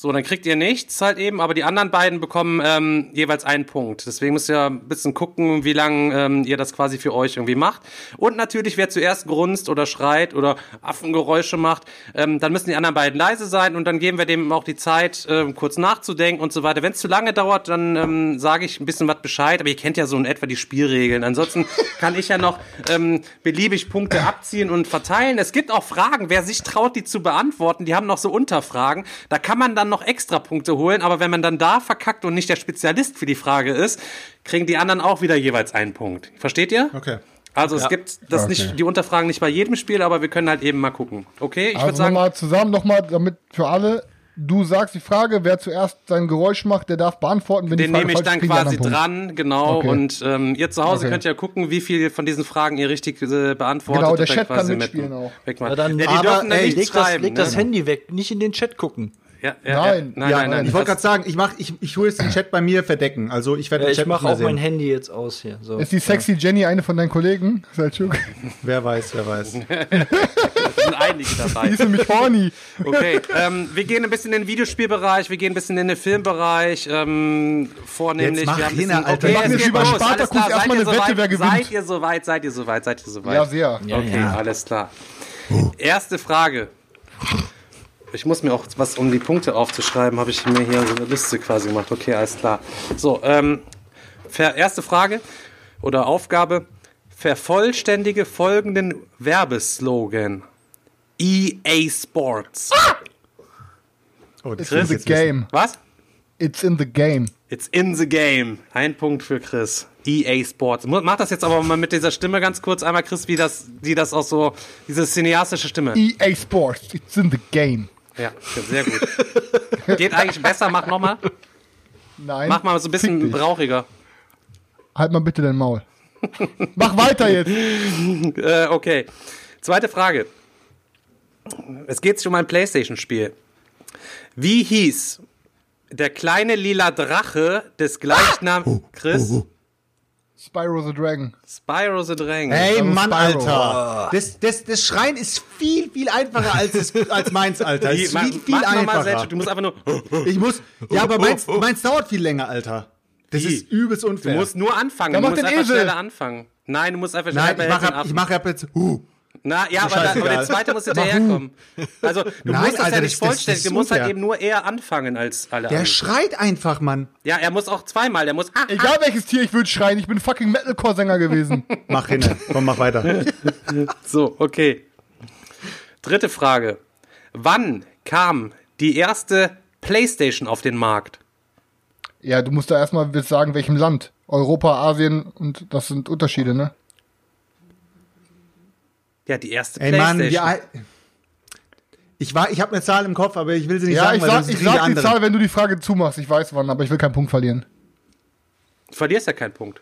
So, dann kriegt ihr nichts halt eben, aber die anderen beiden bekommen ähm, jeweils einen Punkt. Deswegen müsst ihr ein bisschen gucken, wie lange ähm, ihr das quasi für euch irgendwie macht. Und natürlich, wer zuerst grunzt oder schreit oder Affengeräusche macht, ähm, dann müssen die anderen beiden leise sein und dann geben wir dem auch die Zeit, ähm, kurz nachzudenken und so weiter. Wenn es zu lange dauert, dann ähm, sage ich ein bisschen was Bescheid, aber ihr kennt ja so in etwa die Spielregeln. Ansonsten kann ich ja noch ähm, beliebig Punkte abziehen und verteilen. Es gibt auch Fragen, wer sich traut, die zu beantworten, die haben noch so Unterfragen. Da kann man dann noch extra Punkte holen, aber wenn man dann da verkackt und nicht der Spezialist für die Frage ist, kriegen die anderen auch wieder jeweils einen Punkt. Versteht ihr? Okay. Also es gibt das Okay. nicht die Unterfragen nicht bei jedem Spiel, aber wir können halt eben mal gucken. Okay, ich würde Also sagen, nochmal zusammen, nochmal, damit für alle. Du sagst die Frage, wer zuerst sein Geräusch macht, der darf beantworten. Wenn den die Frage nehme ich dann quasi dran, genau. Okay. Und ähm, ihr zu Hause Okay. könnt ja gucken, wie viel von diesen Fragen ihr richtig äh, beantwortet. Genau, der Chat kann quasi mitspielen mit- auch. Wegmachen. Ja, dann- ja, die aber, dürfen dann ey, nicht Leg das, schreiben. leg das ne? Handy weg, nicht in den Chat gucken. Ja, ja, Nein. ja. nein, Ja, nein, nein. ich wollte gerade sagen, ich mach, ich, ich hole jetzt den Chat bei mir verdecken. Also ich werde Ja, den ich Chat mache nicht mehr auch mein sehen. Handy jetzt aus hier. So. Ist die sexy Jenny eine von deinen Kollegen, Selchuk? Wer weiß, wer weiß. sind einige Die dabei. ist nämlich horny. Okay, ähm, wir gehen ein bisschen in den Videospielbereich, wir gehen ein bisschen in den Filmbereich, ähm, vornehmlich. Jetzt mach wir haben ein hin, bisschen, Alter. okay, Wir es machen jetzt über klar. erstmal Seid ihr eine Wette, soweit? wer gewinnt. Seid ihr soweit, seid ihr soweit, seid ihr soweit? Ja, sehr. Okay, alles klar. Erste Frage. Ich muss mir auch was, um die Punkte aufzuschreiben, habe ich mir hier so eine Liste quasi gemacht. Okay, alles klar. So, ähm, erste Frage oder Aufgabe. Vervollständige folgenden Werbeslogan. EA Sports. Oh, das It's in the game. Was? It's in the game. It's in the game. Ein Punkt für Chris. EA Sports. Mach das jetzt aber mal mit dieser Stimme ganz kurz einmal, Chris, wie das, wie das auch so, diese cineastische Stimme. EA Sports. It's in the game. Ja, sehr gut. Geht eigentlich besser, mach nochmal. Nein. Mach mal so ein bisschen brauchiger. Halt mal bitte dein Maul. Mach weiter jetzt. Äh, okay. Zweite Frage. Es geht sich um ein Playstation-Spiel. Wie hieß der kleine lila Drache des gleichnamigen Chris? Spyro the Dragon. Spyro the Dragon. Ey, Also Mann, Spyro. Alter. Das, das, das Schreien ist viel, viel einfacher als, es, als meins, Alter. Es ist viel, viel mal einfacher. selbst. Du musst einfach nur. Ich muss, ja, aber meins, meins dauert viel länger, Alter. Das Wie? ist übelst Du unfair. musst nur anfangen. Ja, du musst den einfach Esel. schneller anfangen. Nein, du musst einfach Nein, schneller ich mache ab, ich ab- mache ab jetzt, uh. Na, ja, aber, da, aber der zweite muss hinterherkommen. Also, du Nein, musst das Alter, ja nicht das- vollständig, das du musst halt eben nur eher anfangen als alle Der anderen. schreit einfach, Mann. Ja, er muss auch zweimal, der muss. Ah, Egal welches Tier ich würde schreien, ich bin fucking Metalcore-Sänger gewesen. Mach hin. Komm, mach weiter. So, okay. Dritte Frage. Wann kam die erste PlayStation auf den Markt? ja, du musst da erstmal sagen, welchem Land. Europa, Asien und das sind Unterschiede, ne? Ja, die erste Ey, Mann, PlayStation. wie alt. Ich, war, ich habe eine Zahl im Kopf, aber ich will sie nicht Ja, sagen, ich weil sag, ich sag die anderen. Zahl, wenn du die Frage zumachst. Ich weiß wann, aber ich will keinen Punkt verlieren. du verlierst ja keinen Punkt.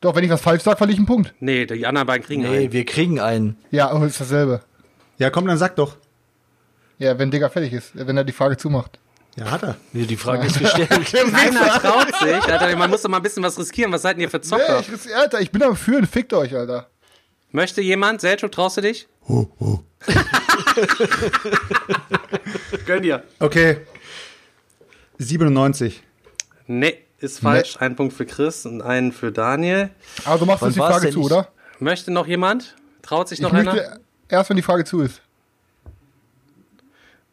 Doch, wenn ich was falsch sage, verliere ich einen Punkt. Nee, die anderen beiden kriegen Nee, einen. wir kriegen einen. Ja, aber ist dasselbe. Ja, komm, dann sag doch. Ja, wenn Digga fertig ist, wenn er die Frage zumacht. Ja, hat er. Nee, die Frage ist gestellt. Keiner traut sich. Alter, man muss doch mal ein bisschen was riskieren. Was seid denn ihr für Nee, Zocker? ich, Alter, ich bin am Führen, fickt euch, Alter. Möchte jemand? Selchuk, traust du dich? Gönn dir. Okay. 97. Nee, ist falsch. Ein Punkt für Chris und einen für Daniel. Aber du machst Wann uns die Frage zu, oder? Möchte noch jemand? Traut sich Ich noch einer? möchte erst, wenn die Frage zu ist.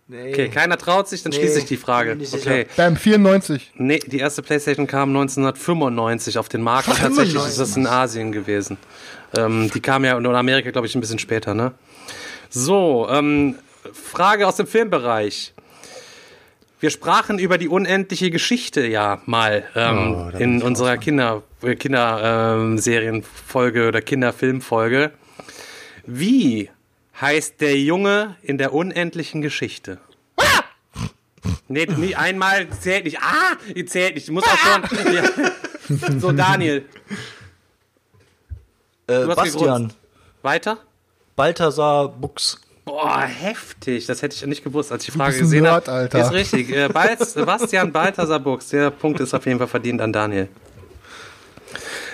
Nee. Okay, keiner traut sich, dann Nee, schließe ich die Frage. Okay. Bam, 94. Nee, die erste Playstation kam 1995 auf den Markt und tatsächlich ist das in Asien gewesen. Ähm, die kam ja in Amerika, glaube ich, ein bisschen später, ne? So, ähm, Frage aus dem Filmbereich. Wir sprachen über die unendliche Geschichte ja mal ähm, Oh, in ich unserer Kinder, äh, Kinderserienfolge oder Kinderfilmfolge. Wie heißt der Junge in der unendlichen Geschichte? Nee, nicht einmal zählt nicht. Ah, die zählt nicht. Du musst auch schon. Ja. So, Daniel. Äh, Bastian. Weiter? Balthasar Buchs. Boah, heftig. Das hätte ich nicht gewusst, als ich die Frage bist ein gesehen Nerd, habe. Alter. Ist richtig. Äh, Balz, Sebastian Balthasar Buchs. Der Punkt ist auf jeden Fall verdient an Daniel.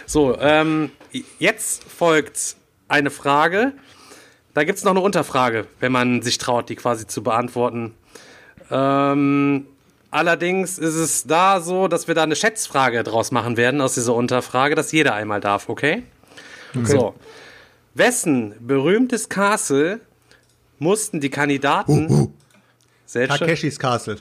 So, ähm, jetzt folgt eine Frage. Da gibt es noch eine Unterfrage, wenn man sich traut, die quasi zu beantworten. Ähm, allerdings ist es da so, dass wir da eine Schätzfrage draus machen werden aus dieser Unterfrage, dass jeder einmal darf, okay? So. Wessen berühmtes Castle mussten die Kandidaten Selchuk, Takeshis Castle.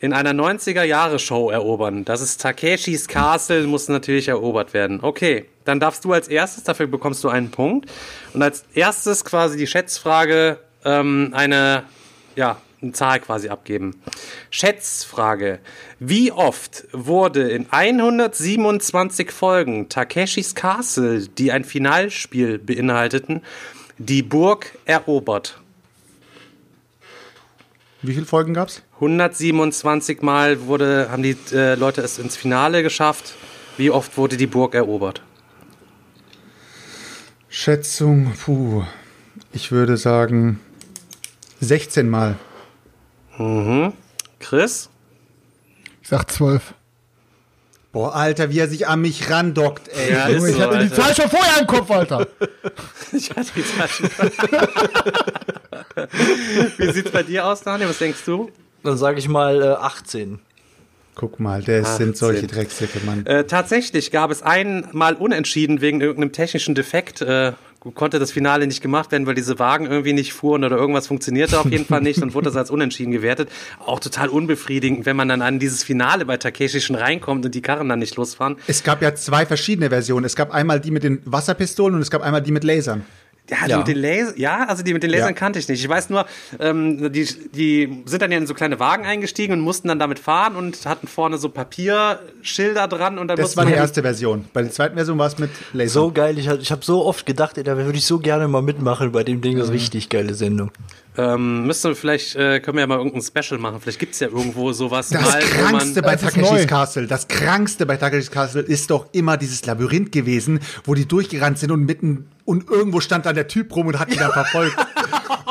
in einer 90er-Jahre-Show erobern? Das ist Takeshis Castle, muss natürlich erobert werden. Okay, dann darfst du als erstes, dafür bekommst du einen Punkt. Und als erstes quasi die Schätzfrage, ähm, eine, ja, eine Zahl quasi abgeben. Schätzfrage. Wie oft wurde in 127 Folgen Takeshis Castle, die ein Finalspiel beinhalteten, die Burg erobert? Wie viele Folgen gab's? 127 Mal wurde, haben die äh, Leute es ins Finale geschafft. Wie oft wurde die Burg erobert? Schätzung, puh. Ich würde sagen 16 Mal. Chris? Ich sag 12. Boah, Alter, wie er sich an mich randockt, ey. Ja, ich hatte die Zahl schon vorher im Kopf, Alter. Ich hatte die Zahl schon. Wie sieht's bei dir aus, Daniel? Was denkst du? Dann sage ich mal äh, 18. Guck mal, das sind solche 18. Drecksäcke, Mann. Äh, tatsächlich gab es einmal unentschieden wegen irgendeinem technischen Defekt. Äh, konnte das Finale nicht gemacht werden, weil diese Wagen irgendwie nicht fuhren oder irgendwas funktionierte auf jeden Fall nicht und wurde das als unentschieden gewertet. Auch total unbefriedigend, wenn man dann an dieses Finale bei Takeshi schon reinkommt und die Karren dann nicht losfahren. Es gab ja zwei verschiedene Versionen. Es gab einmal die mit den Wasserpistolen und es gab einmal die mit Lasern. Ja, die Ja. mit den Laser, ja, also die mit den Lasern Ja. kannte ich nicht. Ich weiß nur, ähm, die, die sind dann ja in so kleine Wagen eingestiegen und mussten dann damit fahren und hatten vorne so Papierschilder dran und dann Das war die erste Version. Bei der zweiten Version war es mit Lasern. So geil, ich, ich habe so oft gedacht, ey, da würde ich so gerne mal mitmachen bei dem Ding. Das ist richtig geile Sendung. Ähm, müsste vielleicht, äh, können wir ja mal irgendein Special machen. Vielleicht gibt's ja irgendwo sowas Das mal, wo krankste man. bei Takeshis. Castle, das krankste bei Takeshis Castle ist doch immer dieses Labyrinth gewesen, wo die durchgerannt sind und mitten und irgendwo stand da der Typ rum und hat die dann verfolgt.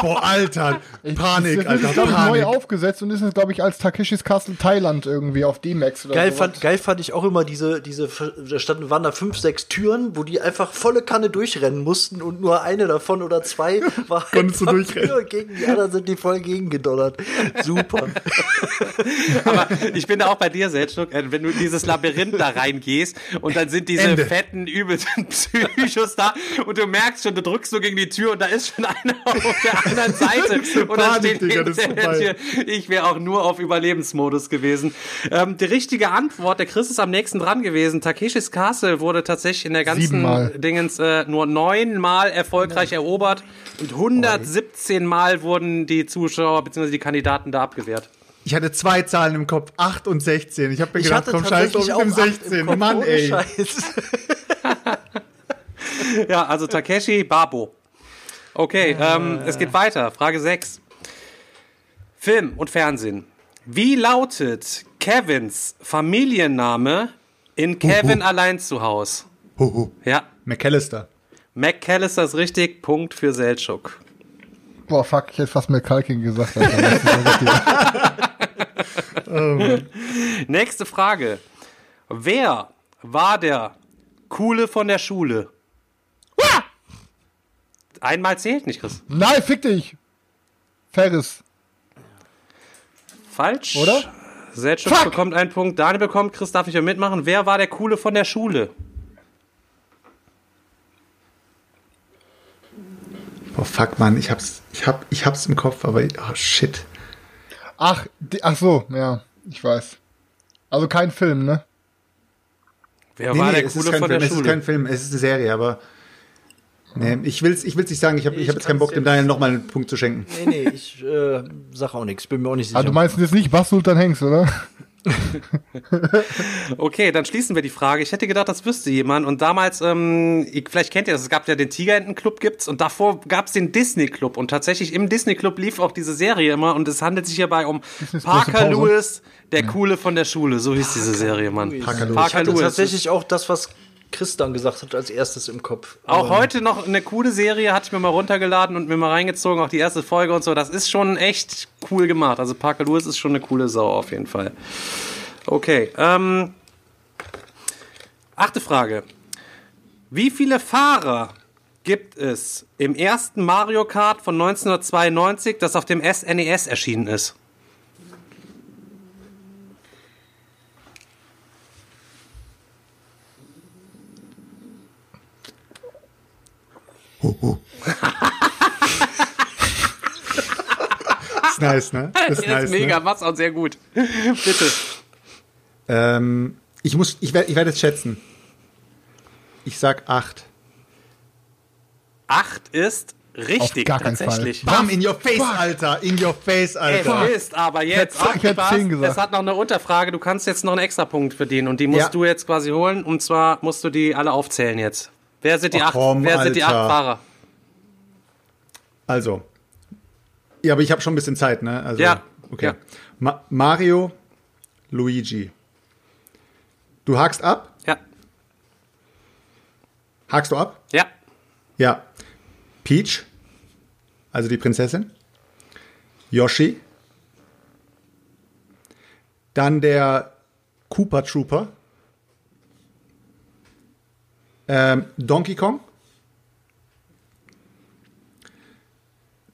Boah, Alter, Panik, das Alter, ist, glaube ich, neu Panik. aufgesetzt und ist es, glaube ich, als Takeshis Castle Thailand irgendwie auf D-Max oder Geil sowas. fand, geil fand ich auch immer diese, diese, da standen, waren da fünf, sechs Türen, wo die einfach volle Kanne durchrennen mussten und nur eine davon oder zwei war Konntest du durchrennen. gegen die anderen sind die voll gegengedonnert. Super. Aber ich bin da auch bei dir, Selchuk, äh, wenn du in dieses Labyrinth da reingehst und dann sind diese Ende. fetten, übelsten Psychos da und du merkst schon, du drückst so gegen die Tür und da ist schon einer auf der anderen Seite und dann Panik, steht Digga, hinter der. Tür. Ich wäre auch nur auf Überlebensmodus gewesen. Ähm, die richtige Antwort, der Chris ist am nächsten dran gewesen. Takeshis Castle wurde tatsächlich in der ganzen Siebenmal. Dingens äh, nur neunmal erfolgreich erobert und 117 Mal wurden die Zuschauer bzw. die Kandidaten da abgewehrt. Ich hatte zwei Zahlen im Kopf, 8 und 16. Ich habe mir Ich gedacht, komm, scheiß tatsächlich auf dem im 16. Kopf, Mann, ey. Ja, also Takeshi Babo. Okay, ähm, es geht weiter. Frage 6. Film und Fernsehen. Wie lautet Kevins Familienname in Kevin allein zu Haus? Huhu. Ja, McAllister. McCallister ist richtig. Punkt für Selchuk. Boah, fuck, ich hätte fast McCulkin gesagt. Richtig. Nächste Frage. Wer war der Coole von der Schule? Einmal zählt nicht, Chris. Nein, fick dich! Ferris. Falsch. Oder? Selchuk bekommt einen Punkt. Daniel bekommt, Chris darf nicht mehr mitmachen. Wer war der Coole von der Schule? Boah, fuck, Mann, ich hab's, ich hab, ich hab's im Kopf, aber, oh, shit. Ach, die, ach so, ja, ich weiß. Also kein Film, ne? Wer Nee, war nee, der es Coole ist kein von Film, der es ist Schule? kein Film, es ist eine Serie, aber, nee, ich will's, ich will's nicht sagen, ich habe ich hab jetzt keinen Bock, dem Daniel nochmal einen Punkt zu schenken. Nee, nee, ich äh, sag auch nichts. Bin mir auch nicht sicher. Also du meinst jetzt nicht Bas Sultan Hengst, oder? Okay, dann schließen wir die Frage. Ich hätte gedacht, das wüsste jemand. Und damals, ähm, ich- vielleicht kennt ihr das, es gab ja den Tigerenten-Club gibt's und davor gab's den Disney-Club. Und tatsächlich im Disney-Club lief auch diese Serie immer und es handelt sich hierbei um Parker. Lewis, der Coole von der Schule. So hieß diese Serie, Mann. Parker Lewis. ich Parker hatte Lewis. tatsächlich auch das, was Chris dann gesagt hat, als erstes im Kopf. Auch Aber heute noch eine coole Serie, hatte ich mir mal runtergeladen und mir mal reingezogen, auch die erste Folge und so. Das ist schon echt cool gemacht. Also Parker Lewis ist schon eine coole Sau auf jeden Fall. Okay, ähm, achte Frage. Wie viele Fahrer gibt es im ersten Mario Kart von 1992, das auf dem SNES erschienen ist? Ist nice, ne? Das ist Das nice, ist mega, Ne? was auch sehr gut. Bitte. Ähm, ich muss, ich werde, ich werde es schätzen. Ich sag acht. Acht ist richtig, Auf gar keinen tatsächlich. Bam, in your face, Alter. In your face, Alter. Es ist aber jetzt Ich hätte- ich hätte aufgepasst, zehn gesagt. Es hat noch eine Unterfrage. Du kannst jetzt noch einen Extrapunkt verdienen und die musst Ja. du jetzt quasi holen. Und zwar musst du die alle aufzählen jetzt. Wer sind die Ach acht? komm, wer sind die acht. Fahrer? Also. Ja, aber ich habe schon ein bisschen Zeit, ne? Also, Ja. Okay. Ja. Ma Mario, Luigi. Du hakst ab? Ja, Hakst du ab? ja, Ja. Peach, also die Prinzessin. Yoshi. Dann der Koopa Trooper. Ähm, Donkey Kong.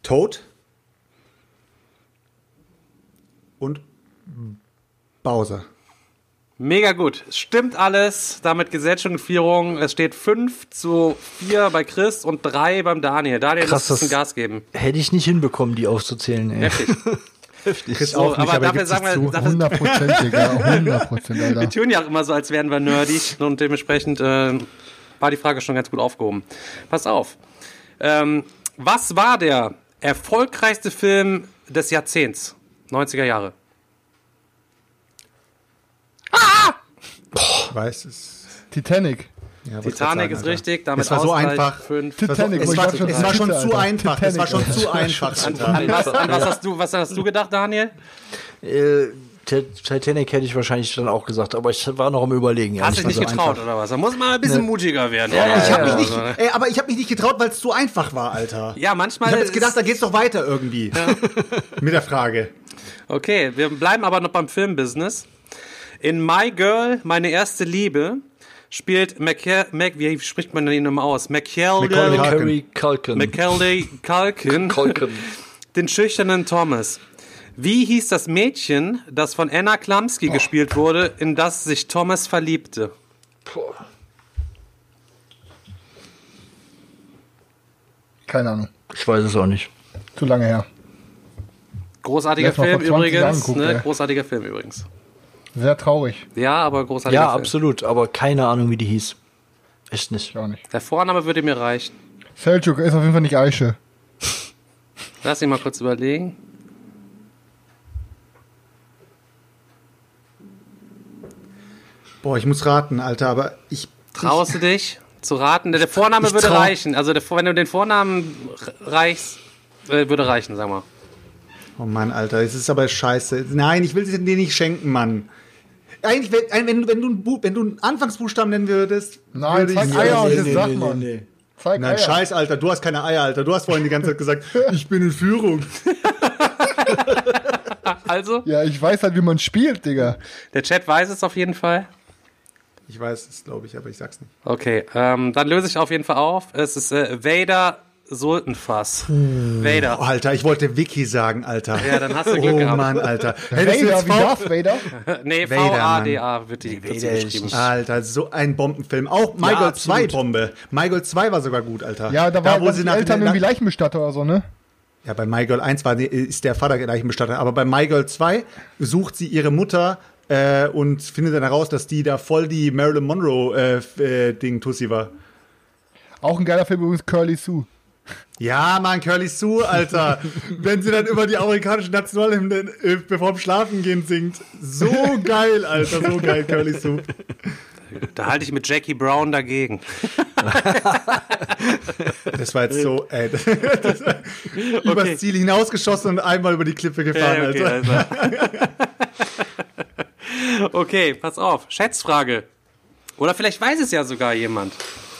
Toad. und Bowser. Mega gut. Stimmt alles. Damit Gesellschaftsführung. Es steht 5 zu 4 bei Chris und 3 beim Daniel. Daniel, Krass, das ist ein Gas geben. Hätte ich nicht hinbekommen, die aufzuzählen, ey. Heftig. Chris So, auch nicht, aber aber dafür sagen wir, zu. dafür, 100 Prozent, Digga. 100 Prozent, Alter. wir tun ja auch immer so, als wären wir nerdig und dementsprechend äh, war die Frage schon ganz gut aufgehoben. Pass auf. Ähm, was war der erfolgreichste Film des Jahrzehnts? 90er Jahre. Ich weiß es. Titanic. Ja, Titanic ist richtig. Damit Es war so einfach. Fünf. Titanic. Es war, grad schon es war schon zu einfach. Es war schon zu einfach, Alter. An was, an was, hast du, was hast du gedacht, Daniel? Äh, Titanic hätte ich wahrscheinlich dann auch gesagt, aber ich war noch am Überlegen. Ja, Hast dich mal nicht so getraut einfach. oder was? Da muss man ein bisschen mutiger werden. Ja, oder? Ich hab Ja, mich nicht, also, ey, aber ich habe mich nicht getraut, weil es zu einfach war, Alter. ja, manchmal. Ich habe jetzt gedacht, da geht's doch weiter irgendwie. Mit der Frage. Okay, wir bleiben aber noch beim Filmbusiness. In My Girl, meine erste Liebe, spielt McCa Mac wie spricht man den nochmal aus? Macaulay Culkin. Macaulay Culkin, Culkin. den schüchternen Thomas. Wie hieß das Mädchen, das von Anna Klumsky gespielt wurde, in das sich Thomas verliebte? Keine Ahnung. Ich weiß es auch nicht. Zu lange her. Großartiger Film vor 20 Jahren übrigens. geguckt, Ne? Großartiger Film übrigens. Sehr traurig. Ja, aber großartiger Ja, Film. absolut, aber keine Ahnung, wie die hieß. Echt nicht. Ich auch nicht. Der Vorname würde mir reichen. Seljuk ist auf jeden Fall nicht Eiche. Lass mich mal kurz überlegen. Boah, ich muss raten, Alter, aber ich. Traust du dich zu raten? Der, Vorname ich würde reichen. Also der, wenn du den Vornamen reichst, äh, würde reichen, sag mal. Oh Mann, Alter, das ist aber scheiße. Nein, ich will es dir nicht schenken, Mann. Eigentlich, wenn, wenn, wenn, du einen Bu- wenn du einen Anfangsbuchstaben nennen würdest, Nein, würde zeig ich Eier und nee, sag nee, nee. Zeig Nein, Eier. scheiß, Alter, du hast keine Eier, Alter. Du hast vorhin die ganze Zeit gesagt, ich bin in Führung. Also, Ja, ich weiß halt, wie man spielt, Digga. der Chat weiß es auf jeden Fall. Ich weiß es, glaube ich, aber ich sag's nicht. Okay, ähm, dann löse ich auf jeden Fall auf. Es ist äh, Vader Sultanfass. Oh, Vader. Alter, ich wollte Vicky sagen, Alter. Ja, dann hast du Glück oh gehabt. Mann, Alter. Hättest Vader, wie V- Darth Vader? Nee, Vader, V-A-D-A wird die dazu geschrieben. nicht- Alter, so ein Bombenfilm. Auch My Ja, Girl 2 absolut. Bombe. My Girl 2 war sogar gut, Alter. Ja, da war wo wo sie die nach, Eltern nach, irgendwie Leichenbestatter oder so, ne? Ja, bei My Girl 1 war, ist der Vater gleich ein Bestatter, aber bei My Girl 2 sucht sie ihre Mutter äh, und findet dann heraus, dass die da voll die Marilyn Monroe äh, äh, Ding Tussi war. Auch ein geiler Film übrigens, Curly Sue. Ja, Mann, Curly Sue, Alter. Wenn sie dann über die amerikanische Nationalhymne äh, bevor dem Schlafen gehen singt. So geil, Alter, so geil, Curly Sue. Da halte ich mit Jackie Brown dagegen. Das war jetzt so, ey, das, das, übers Ziel hinausgeschossen und einmal über die Klippe gefahren, Ja, okay, Alter. also. Okay, pass auf. Schätzfrage. Oder vielleicht weiß es ja sogar jemand.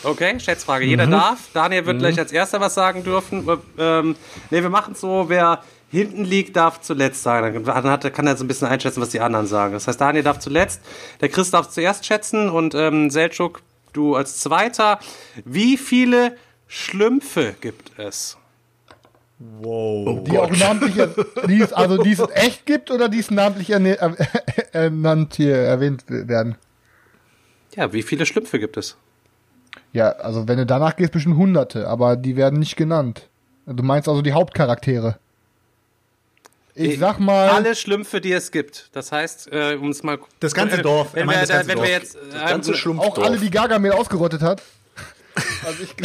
Okay, Schätzfrage. Jeder Mhm. darf. Daniel wird gleich als erster was sagen dürfen. Ähm, ne, wir machen es so, wer hinten liegt, darf zuletzt sagen. Dann hat, kann er so ein bisschen einschätzen, was die anderen sagen. Das heißt, Daniel darf zuletzt, der Chris darf zuerst schätzen und ähm, Selçuk, du als Zweiter. Wie viele Schlümpfe gibt es? Wow. Die auch namentlich, die es, also die es echt gibt oder die es namentlich erne- er- ernannt hier erwähnt werden. Ja, wie viele Schlümpfe gibt es? Ja, also wenn du danach gehst, bestimmt hunderte, aber die werden nicht genannt. Du meinst also die Hauptcharaktere. Ich sag mal, Alle Schlümpfe, die es gibt. Das heißt, äh, um es mal. Das ganze Dorf. Er Wenn, wir, das ganze wenn wir Dorf. jetzt. Äh, Ganze Schlumpfdorf. auch alle, die Gargamel ausgerottet hat. Also ich,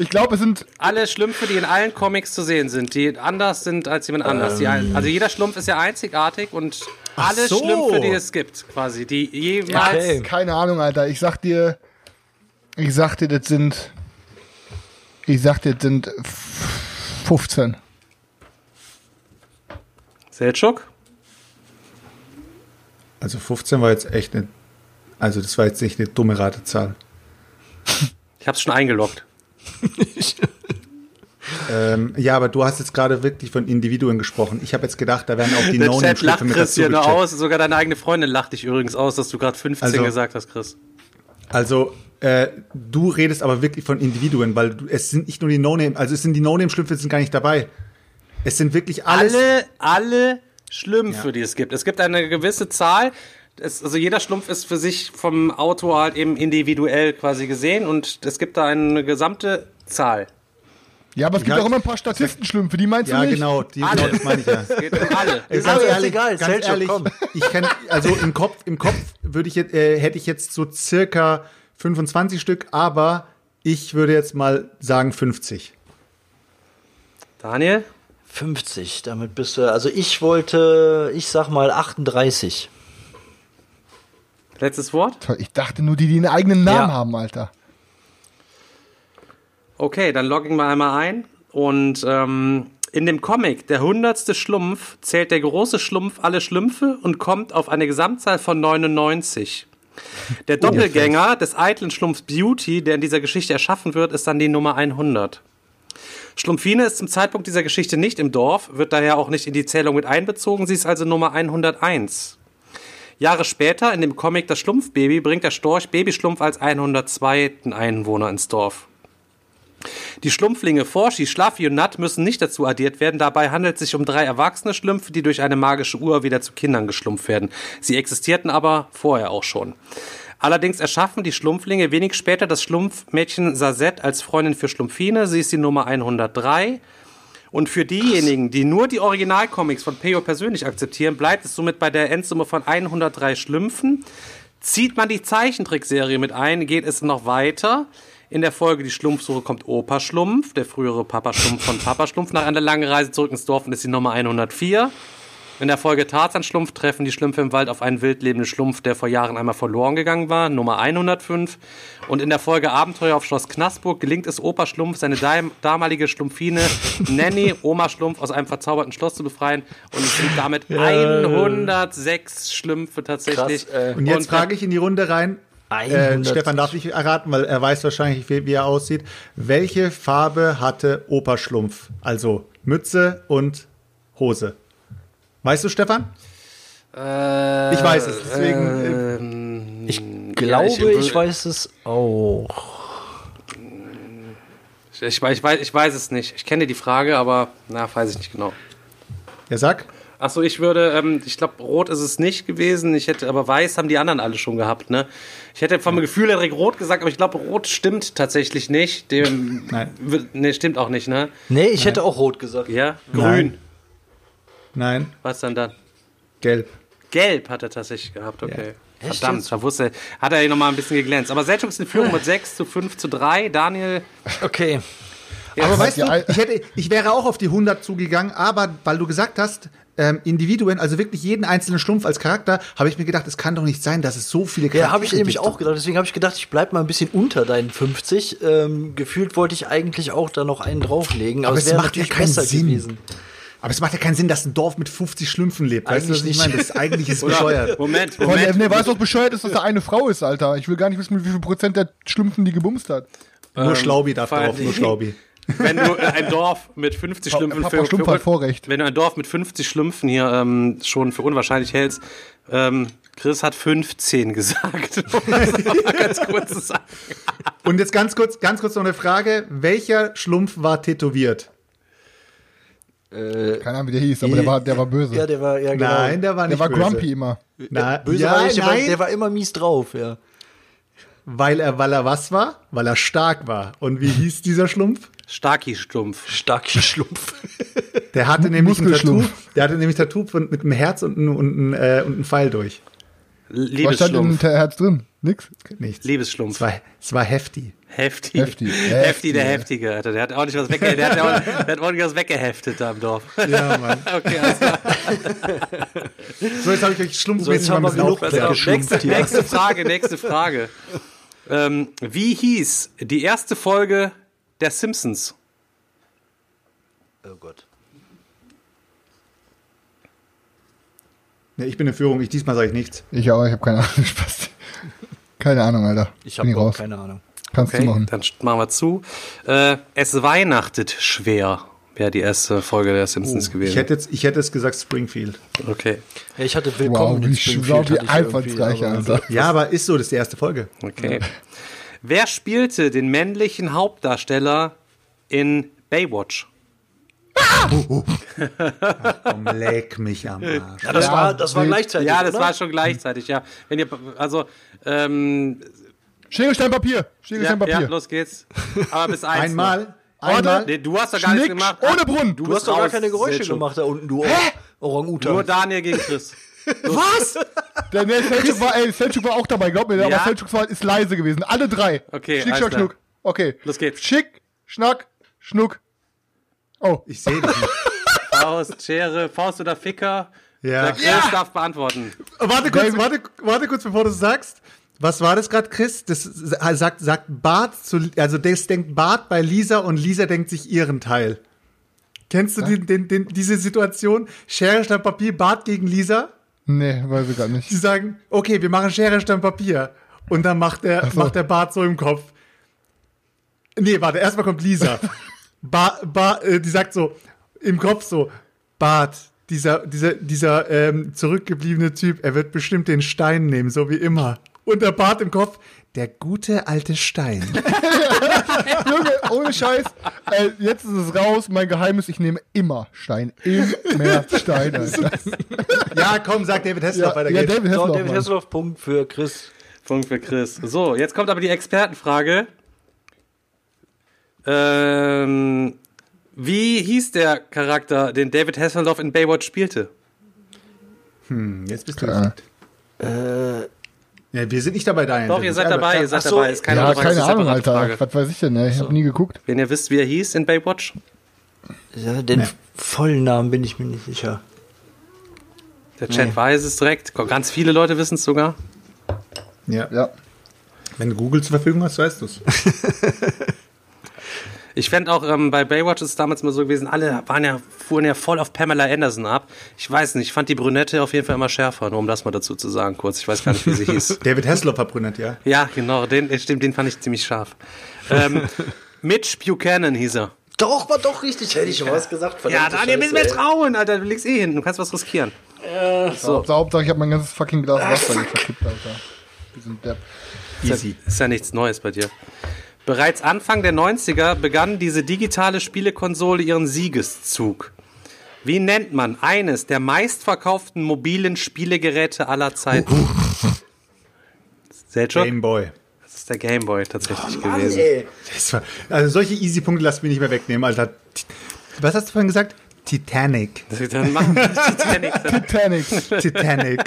ich glaube, es sind alle Schlümpfe, die in allen Comics zu sehen sind, die anders sind als jemand anders. Ein- also jeder Schlumpf ist ja einzigartig und alle so. Schlümpfe, die es gibt, quasi, die jemals. Okay. keine Ahnung, Alter. Ich sag dir, ich sag dir, das sind, ich sag dir, das sind 15. Seltschuk? Also 15 war jetzt echt eine, also das war jetzt nicht eine dumme Ratezahl. Ich hab's schon eingeloggt. Ähm, ja, aber du hast jetzt gerade wirklich von Individuen gesprochen. Ich habe jetzt gedacht, da werden auch die Der Chat lacht mit Chris hier nur aus. Sogar deine eigene Freundin lacht dich übrigens aus, dass du gerade 15 Also- gesagt hast, Chris. Also, äh, du redest aber wirklich von Individuen, weil du, es sind nicht nur die No-Name, also es sind die No-Name-Schlümpfe sind gar nicht dabei. Es sind wirklich alles. Alle, alle Schlümpfe, die es gibt. Es gibt eine gewisse Zahl. Es, also jeder Schlumpf ist für sich vom Autor halt eben individuell quasi gesehen und es gibt da eine gesamte Zahl. Ja, aber es gibt Ja, auch immer ein paar Statistenschlümpfe, die meinst Ja, du nicht? genau, die, genau, das meine ich ja. Es geht um alle. Ist aber jetzt egal, ganz ehrlich, ich kann, also im Kopf, im Kopf würde ich jetzt, äh, hätte ich jetzt so circa 25 Stück, aber ich würde jetzt mal sagen 50. Daniel? 50, damit bist du. Also ich wollte, ich sag mal 38. Letztes Wort? Toll, Ich dachte nur, die, die einen eigenen Namen Ja. haben, Alter. Okay, dann loggen wir einmal ein. Und ähm, in dem Comic, der hundertste Schlumpf, zählt der große Schlumpf alle Schlümpfe und kommt auf eine Gesamtzahl von 99. Der Doppelgänger des eitlen Schlumpfs Beauty, der in dieser Geschichte erschaffen wird, ist dann die Nummer 100. Schlumpfine ist zum Zeitpunkt dieser Geschichte nicht im Dorf, wird daher auch nicht in die Zählung mit einbezogen, sie ist also Nummer 101. Jahre später, in dem Comic Das Schlumpfbaby, bringt der Storch Babyschlumpf als 102. Einwohner ins Dorf. Die Schlumpflinge Forschi, Schlaffi und Nat müssen nicht dazu addiert werden. Dabei handelt es sich um drei erwachsene Schlümpfe, die durch eine magische Uhr wieder zu Kindern geschlumpft werden. Sie existierten aber vorher auch schon. Allerdings erschaffen die Schlumpflinge wenig später das Schlumpfmädchen Sazette als Freundin für Schlumpfine. Sie ist die Nummer 103. Und für diejenigen, die nur die Originalcomics von Peo persönlich akzeptieren, bleibt es somit bei der Endsumme von 103 Schlümpfen. Zieht man die Zeichentrickserie mit ein, geht es noch weiter. In der Folge Die Schlumpfsuche kommt Opa Schlumpf, der frühere Papa Schlumpf von Papa Schlumpf, nach einer langen Reise zurück ins Dorf und ist die Nummer 104. In der Folge Tarzan Schlumpf treffen die Schlümpfe im Wald auf einen wild lebenden Schlumpf, der vor Jahren einmal verloren gegangen war, Nummer 105. Und in der Folge Abenteuer auf Schloss Knassburg gelingt es Opa Schlumpf, seine damalige Schlumpfine Nanny, Oma Schlumpf, aus einem verzauberten Schloss zu befreien. Und es sind damit 106 Schlümpfe tatsächlich. Krass, äh. Und jetzt frage ich in die Runde rein, äh, 100. Stefan darf nicht erraten, weil er weiß wahrscheinlich, wie, wie er aussieht. Welche Farbe hatte Opa Schlumpf? Also Mütze und Hose. Weißt du, Stefan? Äh, Ich weiß es, deswegen. äh, Ich glaube, ich- ich, weiß es auch. Ich, ich, weiß- ich, weiß, ich weiß es nicht. Ich kenne die Frage, aber na, weiß ich nicht genau. ja, sag. Achso, ich würde, ähm, ich glaube, rot ist es nicht gewesen. Ich hätte, aber weiß haben die anderen alle schon gehabt, ne? Ich hätte vom Gefühl her direkt rot gesagt, aber ich glaube, rot stimmt tatsächlich nicht. Dem, Nein. Nee, stimmt auch nicht, ne? Nee, ich hätte auch rot gesagt. Ja, grün. Nein. Nein, Was dann dann? gelb. Gelb hat er tatsächlich gehabt, okay. Echt Verdammt, da wusste, hat er hier nochmal ein bisschen geglänzt. Aber Selchuk ist in Führung mit 6 zu 5 zu 3. Daniel, Okay. Aber weißt Ja, du, ich, hätte, ich wäre auch auf die 100 zugegangen, aber weil du gesagt hast, ähm, Individuen, also wirklich jeden einzelnen Schlumpf als Charakter, habe ich mir gedacht, es kann doch nicht sein, dass es so viele Charaktere Ja, habe ich nämlich gibt. auch gedacht. Deswegen habe ich gedacht, ich bleib mal ein bisschen unter deinen 50. Ähm, gefühlt wollte ich eigentlich auch da noch einen drauflegen, aber, Aber es es wäre macht ja natürlich keinen besser Sinn. gewesen. Aber es macht ja keinen Sinn, dass ein Dorf mit 50 Schlümpfen lebt. Weißt du, was ich Eigentlich meine? Das ist eigentlich ist bescheuert. Moment, Moment. nee, weißt du, was bescheuert ist, dass da eine Frau ist, Alter? Ich will gar nicht wissen, wie viel Prozent der Schlümpfen die gebumst hat. Nur Schlaubi darf drauf, nur Schlaubi. wenn du ein Dorf mit 50 Pa- Schlümpfen Papa Schlumpf hat Vorrecht. wenn du ein Dorf mit 50 Schlümpfen hier ähm, schon für unwahrscheinlich hältst, ähm, Chris hat 15 gesagt. Ganz kurz zu sagen. Und jetzt ganz kurz, ganz kurz noch eine Frage. Welcher Schlumpf war tätowiert? Keine Ahnung, wie der hieß, aber der war, der war böse. Ja, der war, ja, genau. Nein, der war der nicht war böse. grumpy immer. Na, Böse ja, war der, war, nein, der war immer mies drauf, ja. weil er, weil er was war? Weil er stark war. Und wie hieß dieser Schlumpf? Starki-Stumpf. Starker Schlumpf. Der hatte nämlich ein Tattoo. Muskelschlumpf. Der hatte nämlich ein Tattoo von, mit einem Herz und einem und ein, äh, und ein Pfeil durch. Was stand im Liebesschlumpf. Herz drin? Nix? Nichts. Liebesschlumpf. Es war, es war heftig. Heftig. Heftig. Heftig, der Heftig. Heftige. Alter. Der hat ordentlich was, wegge der hat, der hat, der hat ordentlich was weggeheftet da im Dorf. Ja, Mann. Okay, alles klar. So, jetzt habe ich euch So, schlumpfmäßig jetzt mal haben ein wir bisschen genug nächste, nächste Frage, nächste Frage. Ähm, wie hieß die erste Folge der Simpsons? Oh Gott. Ja, ich bin in Führung. Ich, diesmal sage ich nichts. Ich auch, ich habe keine Ahnung. Spaß. Keine Ahnung, Alter. Ich habe raus. keine Ahnung. Kannst Okay, du machen. dann machen wir zu. Äh, es weihnachtet schwer, wäre die erste Folge der Simpsons gewesen. Ich hätte, jetzt, ich hätte es gesagt Springfield. okay, Ja, ich hatte Wow, Willkommen in wie, Springfield. schlau, wie einfallsreich, Alter. Ja, aber ist so, das ist die erste Folge. okay. Wer spielte den männlichen Hauptdarsteller in Baywatch? Komm, leck mich am Arsch. Ja, das Ja, war, das war gleichzeitig. Ja, das oder? war schon gleichzeitig, ja. Wenn ihr, also, ähm, Schere, Stein, Papier. Schere, ja, Stein, Papier. ja, los geht's. Aber bis eins. Einmal, einmal. Nee, du hast doch gar nichts gemacht. ohne Brunnen. Du bist hast doch gar keine Geräusche gemacht da unten, du Orang-Utan. Nur Daniel gegen Chris. Was? Der nee, Selchuk war, ey, Selchuk war auch dabei, glaub mir, Ja. aber Selchuk war, ist leise gewesen. Alle drei. Okay, Schnick, Schnack. Schnuck. Okay. Los geht's. Schick, Schnack, Schnuck. Oh. Ich sehe dich nicht. Faust, Schere, Faust oder Ficker? Ja. Der Chris darf beantworten. Warte kurz, warte, warte kurz, bevor du es sagst. Was war das gerade, Chris? Das sagt, sagt Bart zu, also das denkt Bart bei Lisa und Lisa denkt sich ihren Teil. Kennst du den, den, den, diese Situation? Schere, Stein, Papier, Bart gegen Lisa? Nee, weiß ich gar nicht. Die sagen, okay, wir machen Schere, Stein, Papier. Und dann macht der, so. macht der Bart so im Kopf. Nee, warte, erstmal kommt Lisa. ba, ba, äh, die sagt so, im Kopf so, Bart, dieser, dieser, dieser ähm, zurückgebliebene Typ, er wird bestimmt den Stein nehmen, so wie immer. Und der Bart im Kopf, der gute alte Stein. Junge, ohne Scheiß. Äh, jetzt ist es raus. Mein Geheimnis, ich nehme immer Stein. Immer Stein, Alter. ja, komm, sagt David Hasselhoff, Ja, weiter ja, geht's. David So, Hasselhoff, David Mann. Hasselhoff, Punkt für Chris. Punkt für Chris. So, jetzt kommt aber die Expertenfrage. Ähm, wie hieß der Charakter, den David Hasselhoff in Baywatch spielte? Hm, jetzt bist du Ja. Ja, wir sind nicht dabei, Daniel. Doch, ihr ist seid dabei, ihr seid so, dabei. Ist keine, Ja, keine Ahnung, Alter. Frage. Was weiß ich denn, ey? Ich hab nie geguckt. Wenn ihr wisst, wie er hieß in Baywatch? Ja, den vollen Namen bin ich mir nicht sicher. Der Chat weiß es direkt. Ganz viele Leute wissen es sogar. Ja. Ja. Wenn du Google zur Verfügung hast, weißt du es. Ich fände auch, ähm, bei Baywatch ist es damals mal so gewesen, alle waren ja, fuhren ja voll auf Pamela Anderson ab. Ich weiß nicht, ich fand die Brünette auf jeden Fall immer schärfer, nur um das mal dazu zu sagen kurz. Ich weiß gar nicht, wie sie hieß. David Hasselhoff war brünett, ja. Ja, genau, den, äh, stimmt, den fand ich ziemlich scharf. Ähm, Mitch Buchanan hieß er. Doch, war doch richtig. Hätte ich schon was gesagt. Ja, verdammte Daniel, müssen wir trauen, Alter, du liegst eh hin, du kannst was riskieren. So. Hauptsache, ich habe mein ganzes fucking Glas Wasser hier verkippt, Alter. Wir sind Depp. Easy. Ist ja nichts Neues bei dir. Bereits Anfang der 90er begann diese digitale Spielekonsole ihren Siegeszug. Wie nennt man eines der meistverkauften mobilen Spielegeräte aller Zeiten? Selchuk? Game Boy. Das ist der Gameboy tatsächlich Mann, gewesen. war, also solche Easy-Punkte lass mich nicht mehr wegnehmen, Alter. Was hast du vorhin gesagt? Titanic. Dann machen wir Titanic. Titanic. Titanic.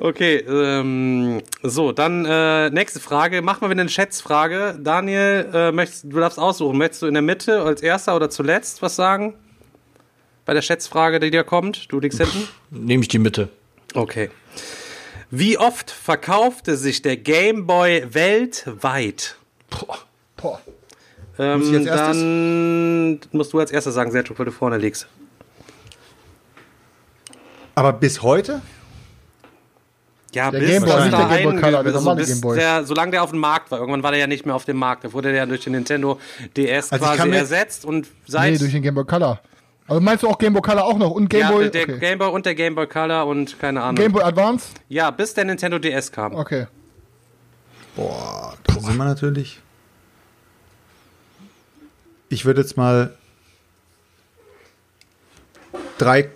Okay, ähm, so, dann äh, nächste Frage. Machen wir wieder eine Schätzfrage. Daniel, äh, möchtest, du darfst aussuchen. Möchtest du in der Mitte als erster oder zuletzt was sagen? Bei der Schätzfrage, die dir kommt? Du liegst hinten? Nehme ich die Mitte. Okay. Wie oft verkaufte sich der Game Boy weltweit? Boah. Ähm, ich als erstes? dann musst du als erster sagen, Sergio, weil du vorne liegst. Aber bis heute? Ja, Der bis Game Boy, das nicht der Game Boy ein- Color, der also normale bis Game Boy. Der, solange der auf dem Markt war. Irgendwann war der ja nicht mehr auf dem Markt. Da wurde der durch den Nintendo DS Also quasi ersetzt und seit Nee, durch den Game Boy Color. Also meinst du auch Game Boy Color auch noch? Und Game ja, Boy? der Okay. Game Boy und der Game Boy Color und keine Ahnung. Game Boy Advance? ja, bis der Nintendo DS kam. Okay. Boah, da sind wir natürlich. Ich würde jetzt mal drei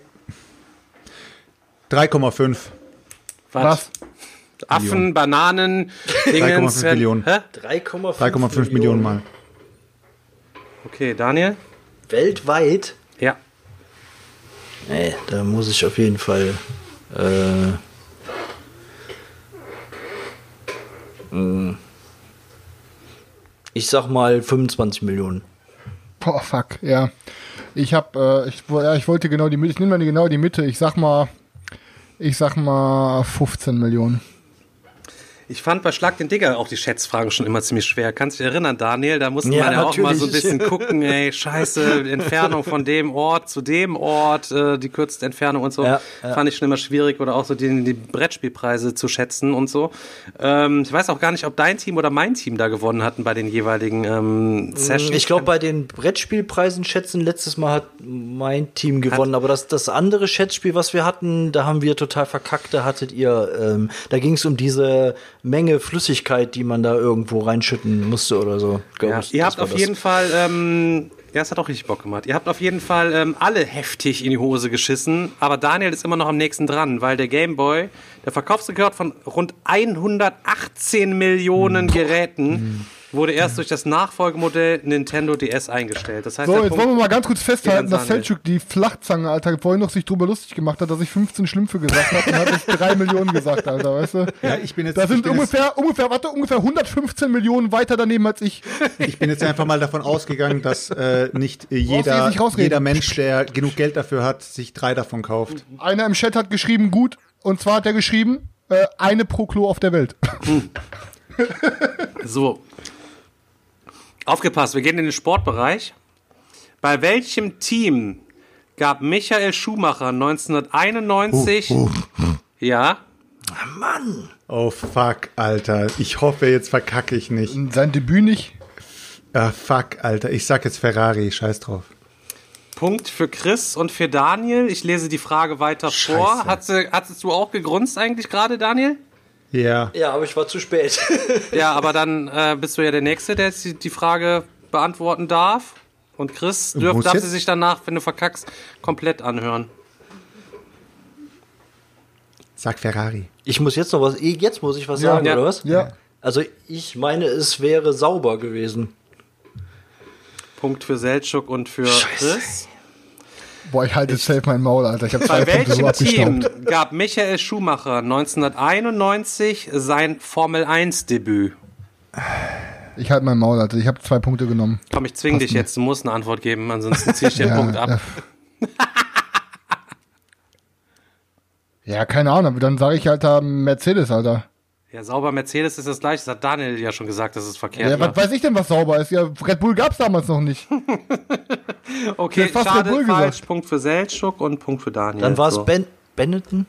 3,5. Was? Affen, Bananen, Dingens. 3,5 Millionen. Hä? 3,5 3,5 Millionen Mal. Okay, Daniel? Weltweit? Ja. Nee, da muss ich auf jeden Fall. Äh, mh, ich sag mal 25 Millionen. Boah, fuck, ja. Ich hab, äh, ich, ja, ich wollte genau die Mitte, ich nehme mal genau die Mitte. Ich sag mal, ich sag mal 15 Millionen. Ich fand bei Schlag den Digger auch die Schätzfragen schon immer ziemlich schwer. Kannst du dich erinnern, Daniel? Da musste Ja, man ja auch mal so ein bisschen gucken, ey, scheiße, Entfernung von dem Ort zu dem Ort, äh, die kürzeste Entfernung und so. Ja, ja. Fand ich schon immer schwierig oder auch so die, die Brettspielpreise zu schätzen und so. Ähm, ich weiß auch gar nicht, ob dein Team oder mein Team da gewonnen hatten bei den jeweiligen ähm, Sessions. Ich glaube, bei den Brettspielpreisen schätzen, letztes Mal hat mein Team gewonnen, aber das, das andere Schätzspiel, was wir hatten, da haben wir total verkackt, da hattet ihr, ähm, da ging es um diese Menge Flüssigkeit, die man da irgendwo reinschütten musste oder so. Ja, ich, ihr habt auf das. jeden Fall, ähm, Ja, es hat auch richtig Bock gemacht. Ihr habt auf jeden Fall ähm, alle heftig in die Hose geschissen, aber Daniel ist immer noch am nächsten dran, weil der Game Boy, der Verkaufsrekord von rund 118 Millionen Geräten wurde erst durch das Nachfolgemodell Nintendo DS eingestellt. Das heißt, So, jetzt Punkt- wollen wir mal ganz kurz festhalten, dass. Selchuk die Flachzange, Alter, vorhin noch sich drüber lustig gemacht hat, dass ich 15 Schlümpfe gesagt habe und hat jetzt 3 Millionen gesagt, Alter, weißt du? Ja, ich bin jetzt, Da sind bin jetzt, ungefähr, ungefähr, warte, ungefähr 115 Millionen weiter daneben als ich. ich bin jetzt einfach mal davon ausgegangen, dass äh, nicht äh, jeder, rausreden. jeder Mensch, der genug Geld dafür hat, sich drei davon kauft. Einer im Chat hat geschrieben, gut, und zwar hat er geschrieben, äh, eine pro Klo auf der Welt. So. Aufgepasst, wir gehen in den Sportbereich. Bei welchem Team gab Michael Schumacher 1991 ja, Oh fuck, Alter. Ich hoffe, jetzt verkacke ich nicht. Sein Debüt nicht. Ah, fuck, Alter. Ich sag jetzt Ferrari. Scheiß drauf. Punkt für Chris und für Daniel. Ich lese die Frage weiter vor. Scheiße. Hat sie, hattest du auch gegrunzt eigentlich gerade, Daniel? Ja. Ja, aber ich war zu spät. Ja, aber dann äh, bist du ja der Nächste, der jetzt die, die Frage beantworten darf. Und Chris dürf, darf jetzt? sie sich danach, wenn du verkackst, komplett anhören. Sag Ferrari. Ich muss jetzt noch was, eh, jetzt muss ich was Ja. sagen, Ja. oder was? Ja. Also ich meine, es wäre sauber gewesen. Punkt für Seltschuk und für Scheiße. Chris. Boah, ich halte jetzt safe mein Maul, Alter. Ich habe zwei Bei welchem Team gab Michael Schumacher 1991 sein Formel-1-Debüt? Ich halte mein Maul, Alter. Ich habe zwei Punkte genommen. Komm, ich zwing dich mir. jetzt. Du musst eine Antwort geben, ansonsten zieh ich den Ja, Punkt ab. äh. Ja, keine Ahnung. Dann sage ich, Alter, Mercedes, Alter. Ja, sauber Mercedes ist das gleiche. Das hat Daniel ja schon gesagt, dass es verkehrt Ja, war. was weiß ich denn, was sauber ist? Ja, Red Bull gab's damals noch nicht. Okay, fast schade, Red Bull falsch. gesagt. Punkt für Seltschuk und Punkt für Daniel. Dann war es So. ben Benetton.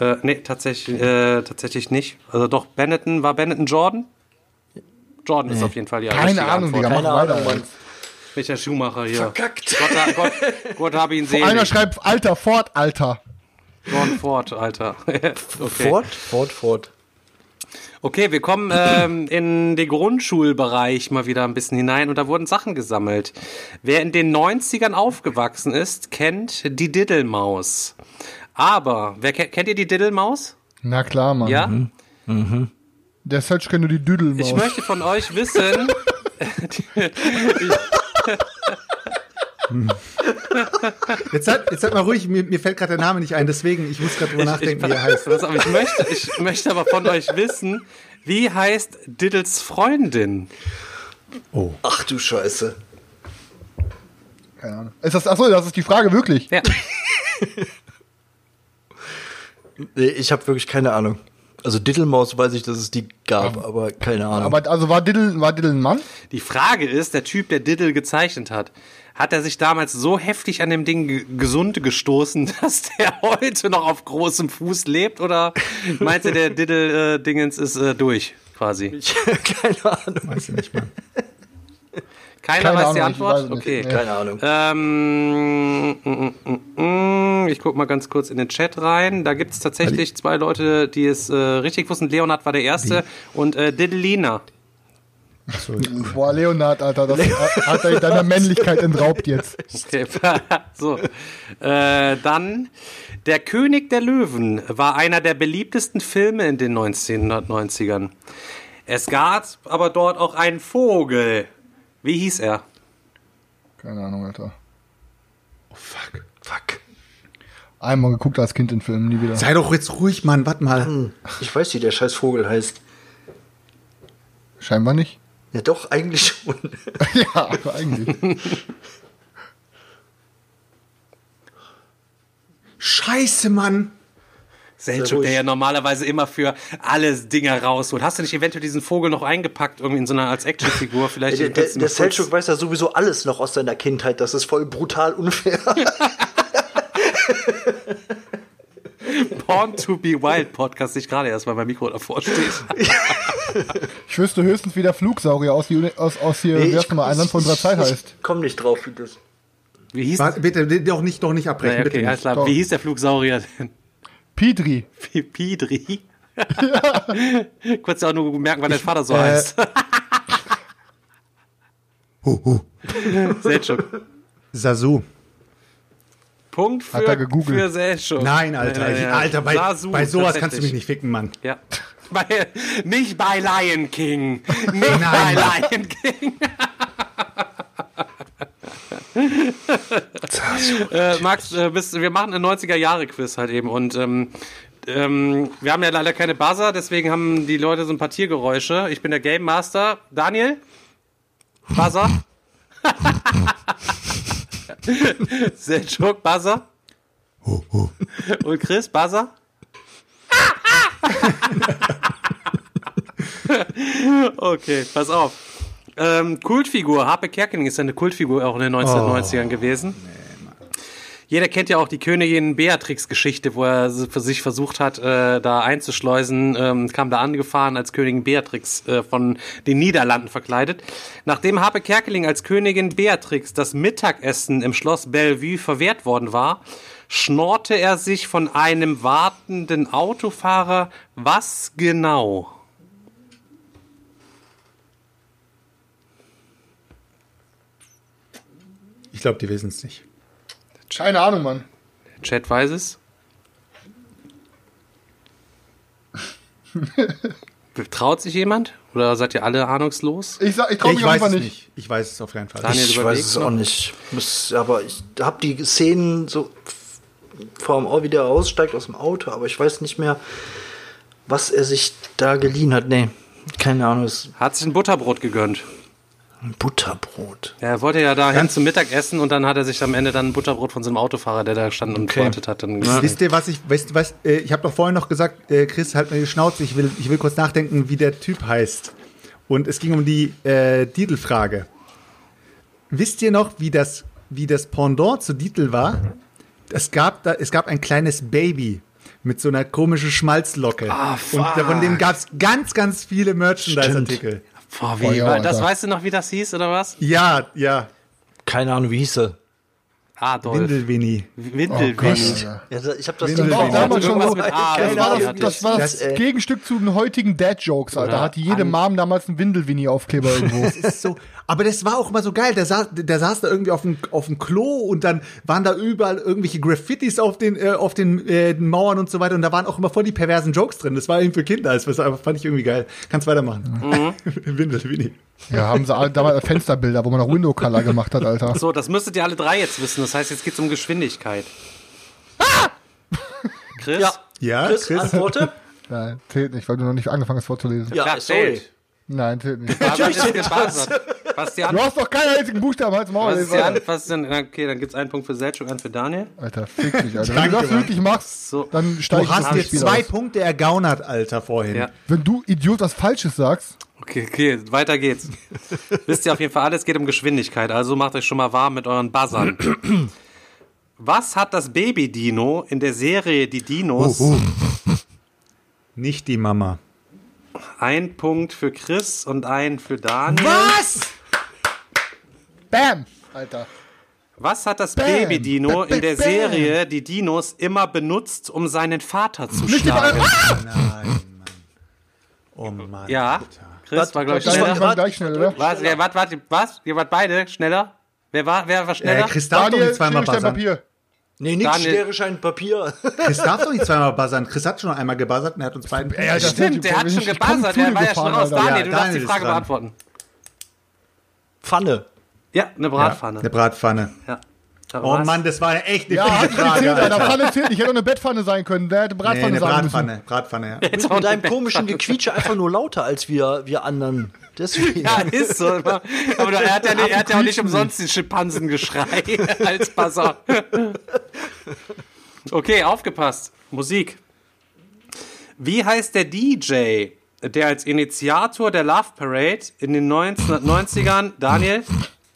Äh, nee, tatsächlich, äh, tatsächlich nicht. Also doch, Benetton, war Benetton Jordan? Jordan ist auf jeden Fall die Keine richtige Ahnung, Antwort. Digga. Keine Mach weiter, Ahnung, Mann. Alter. Michael Schumacher hier. Verkackt. Gott, Gott, Gott habe ihn sehen. Einer schreibt, Alter, Ford, Alter. John Ford, Alter. okay. Fort, fort, fort. Okay, wir kommen ähm, in den Grundschulbereich mal wieder ein bisschen hinein und da wurden Sachen gesammelt. Wer in den 90ern aufgewachsen ist, kennt die Diddlemaus. Aber, wer kennt, ihr die Diddlemaus? Na klar, Mann. Ja? Der Search kennt nur die Düdelmaus. Ich möchte von euch wissen. Jetzt seid, jetzt seid mal ruhig. Mir, mir fällt gerade der Name nicht ein. Deswegen, ich muss gerade drüber nachdenken, wie er heißt. Auf, ich, möchte, ich möchte aber von euch wissen, wie heißt Diddles Freundin? Oh. Ach du Scheiße. Keine Ahnung. Ist das, achso, das ist die Frage wirklich. Ja. Nee, ich habe wirklich keine Ahnung. Also Diddlemaus weiß ich, dass es die gab, aber keine Ahnung. Aber also war Diddle, war Diddle ein Mann? Die Frage ist, der Typ, der Diddle gezeichnet hat, hat er sich damals so heftig an dem Ding ge- gesund gestoßen, dass der heute noch auf großem Fuß lebt? Oder meint ihr, der Diddle-Dingens ist äh, durch, quasi? ich, keine Ahnung. Weiß ich nicht mehr. Keiner Keine weiß Ahnung, die Antwort? weiß okay. Nee. Keine Ahnung. Ähm, mm, mm, mm, mm. ich guck mal ganz kurz in den Chat rein. Da gibt es tatsächlich zwei Leute, die es äh, richtig wussten. Leonard war der Erste und äh, Diddlina. So, Boah, Leonard, Alter, das hat- er deiner Männlichkeit entraubt jetzt. So. Äh, dann, Der König der Löwen war einer der beliebtesten Filme in den 1990ern. Es gab aber dort auch einen Vogel. Wie hieß er? Keine Ahnung, Alter. oh fuck. Fuck. Einmal geguckt als Kind in Filmen, nie wieder. Sei doch jetzt ruhig, Mann. Warte mal. Ich weiß, wie der scheiß Vogel heißt. Scheinbar nicht. Ja, doch, eigentlich schon. ja, eigentlich. Scheiße, Mann. Selchuk, ruhig. der ja normalerweise immer für alle Dinge rausholt. Hast du nicht eventuell diesen Vogel noch eingepackt, irgendwie in so einer als Actionfigur? Vielleicht Der, der, der Selchuk weiß ja sowieso alles noch aus seiner Kindheit. Das ist voll brutal unfair. Born to be Wild Podcast sich gerade erst mal beim Mikro davor steht. Ich wüsste höchstens, wie der Flugsaurier aus, die- aus, aus hier, wie heißt nochmal, ein Land von unserer Zeit heißt. Komm nicht drauf, wie das. Wie hieß Warte, bitte, doch nicht, doch nicht abbrechen. Naja, bitte okay, alles nicht. klar. Wie hieß der Flugsaurier denn? Petri. P- Pidri. Kurz ja auch nur merken, weil dein Vater so äh, heißt. Selchuk. Sasu. Punkt für, Hat er gegoogelt. für Selchuk. Nein, Alter. Nein, nein, nein. Alter, bei, Sasu, bei sowas kannst du mich nicht ficken, Mann. Ja. Bei, nicht bei Lion King. Nicht bei Lion King. äh, Max, äh, bist, wir machen ein 90er-Jahre-Quiz halt eben und ähm, ähm, wir haben ja leider keine Buzzer, deswegen haben die Leute so ein paar Tiergeräusche. Ich bin der Game Master. Daniel? Buzzer? Selchuk, Buzzer? Und Chris, Buzzer? Okay, pass auf. Ähm, Kultfigur, Harpe Kerkeling ist eine Kultfigur auch in den 1990ern gewesen. Jeder kennt ja auch die Königin Beatrix-Geschichte, wo er für sich versucht hat, äh, da einzuschleusen, ähm, kam da angefahren als Königin Beatrix äh, von den Niederlanden verkleidet. Nachdem Harpe Kerkeling als Königin Beatrix das Mittagessen im Schloss Bellevue verwehrt worden war, schnorrte er sich von einem wartenden Autofahrer was genau? Ich glaube, die wissen es nicht. Keine Ahnung, Mann. Chat weiß es. Traut sich jemand? Oder seid ihr alle ahnungslos? Ich, sag- ich traue Ich mich es nicht. nicht. Ich weiß es auf keinen Fall. Daniel, Ich weiß es noch. auch nicht. Muss, aber ich habe die Szenen so vor dem Ohr wieder aussteigt aus dem Auto, aber ich weiß nicht mehr, was er sich da geliehen hat. Nee, keine Ahnung. Hat sich ein Butterbrot gegönnt. Ein Butterbrot. Er wollte ja da hin zum Mittagessen und dann hat er sich am Ende dann ein Butterbrot von so einem Autofahrer, der da stand und Okay. gewartet hat. Dann Wisst ihr, was ich, weißt du was, äh, ich habe doch vorhin noch gesagt, äh, Chris, halt mir die Schnauze, ich will, ich will kurz nachdenken, wie der Typ heißt. Und es ging um die äh, Titelfrage. Wisst ihr noch, wie das, wie das Pendant zu Titel war? Es gab, da, es gab ein kleines Baby mit so einer komischen Schmalzlocke. Ah, und fuck. von dem gab es ganz, ganz viele Merchandise-Artikel. Boah, wie, Oh ja, das Alter. weißt du noch, wie das hieß, oder was? Ja, ja. Keine Ahnung, wie hieß er? Adolf. Windelwinnie. Windel. Oh Gott, Winnie. Alter. Ja, ich habe das war auch damals schon so, Irgendwas mit A, das war das, das, war das Das, äh, Gegenstück zu den heutigen Dad-Jokes, Alter. Oder Hatte jede Mom damals einen Windelwinnie-Aufkleber irgendwo. Das ist so. Aber das war auch immer so geil. Der saß, der saß da irgendwie auf dem, auf dem Klo und dann waren da überall irgendwelche Graffitis auf den, äh, auf den äh, Mauern und so weiter. Und da waren auch immer voll die perversen Jokes drin. Das war eben für Kinder. Das fand ich irgendwie geil. Kannst weitermachen. Windel, Winnie. ja, haben sie alle damals Fensterbilder, wo man noch Window-Color gemacht hat, Alter. So, das müsstet ihr alle drei jetzt wissen. Das heißt, jetzt geht's um Geschwindigkeit. Chris? Ja, Ja, Chris, Chris? Antworte? Nein, zählt nicht, weil du noch nicht angefangen hast vorzulesen. Ja, Ja, sorry. zählt. Nein, zählt nicht. Natürlich ist. Bastian, Du hast doch keinen einzigen Buchstaben, halt's Maul. Bastian, na, Okay, dann gibt's einen Punkt für Selchuk, einen für Daniel. Alter, fick dich, Alter. Wenn du das wirklich machst, So. dann steig Du hast ins jetzt Spiel zwei aus. Punkte ergaunert, Alter, vorhin. Ja. Wenn du Idiot was Falsches sagst, Okay, okay, weiter geht's. Wisst ihr auf jeden Fall alles, geht um Geschwindigkeit, also macht euch schon mal warm mit euren Buzzern. Was hat das Baby-Dino in der Serie Die Dinos? Oh, Nicht die Mama. Ein Punkt für Chris und ein für Daniel. Was? bam, Alter. Was hat das. Baby-Dino in der Bam. Serie Die Dinos immer benutzt, um seinen Vater zu Nicht schlagen? Nein, Mann. Oh Mann. Ja, Alter. Chris war, glaube ich, schneller. war gleich schnell, oder? Was? Wer, wart, wart, was? Ihr wart beide schneller? Wer war, wer war Äh, schneller? Chris darf doch zweimal. Papier. Nee, Daniel. Schere, Schein, Papier. Chris darf doch nicht zweimal buzzern. Chris hat schon einmal gebuzzert und er hat uns beiden. Alter, Stimmt, der hat schon gebuzzert, der war ja schon raus. Daniel, Ja, du darfst Daniel die ist Frage dran. beantworten. Pfanne. Ja, eine Bratpfanne. Eine Bratpfanne. Ja. Oh. Mann, das war eine echt eine Ja, Frage. Alter. Alter. Pfanne zählt nicht. Hätte auch eine Bettpfanne sein können. Der hätte Nee, Bratpfanne eine sagen müssen. Bratpfanne. Bratpfanne, ja. Bist mit deinem komischen Gequietsche einfach nur lauter als wir, wir anderen. Deswegen. Ja, ist so. Aber er hat ja, nicht, er hat ja auch nicht umsonst den Schimpansengeschrei als Buzzer. Okay, aufgepasst. Musik. Wie heißt der DJ, der als Initiator der Love Parade in den 1990ern, Daniel?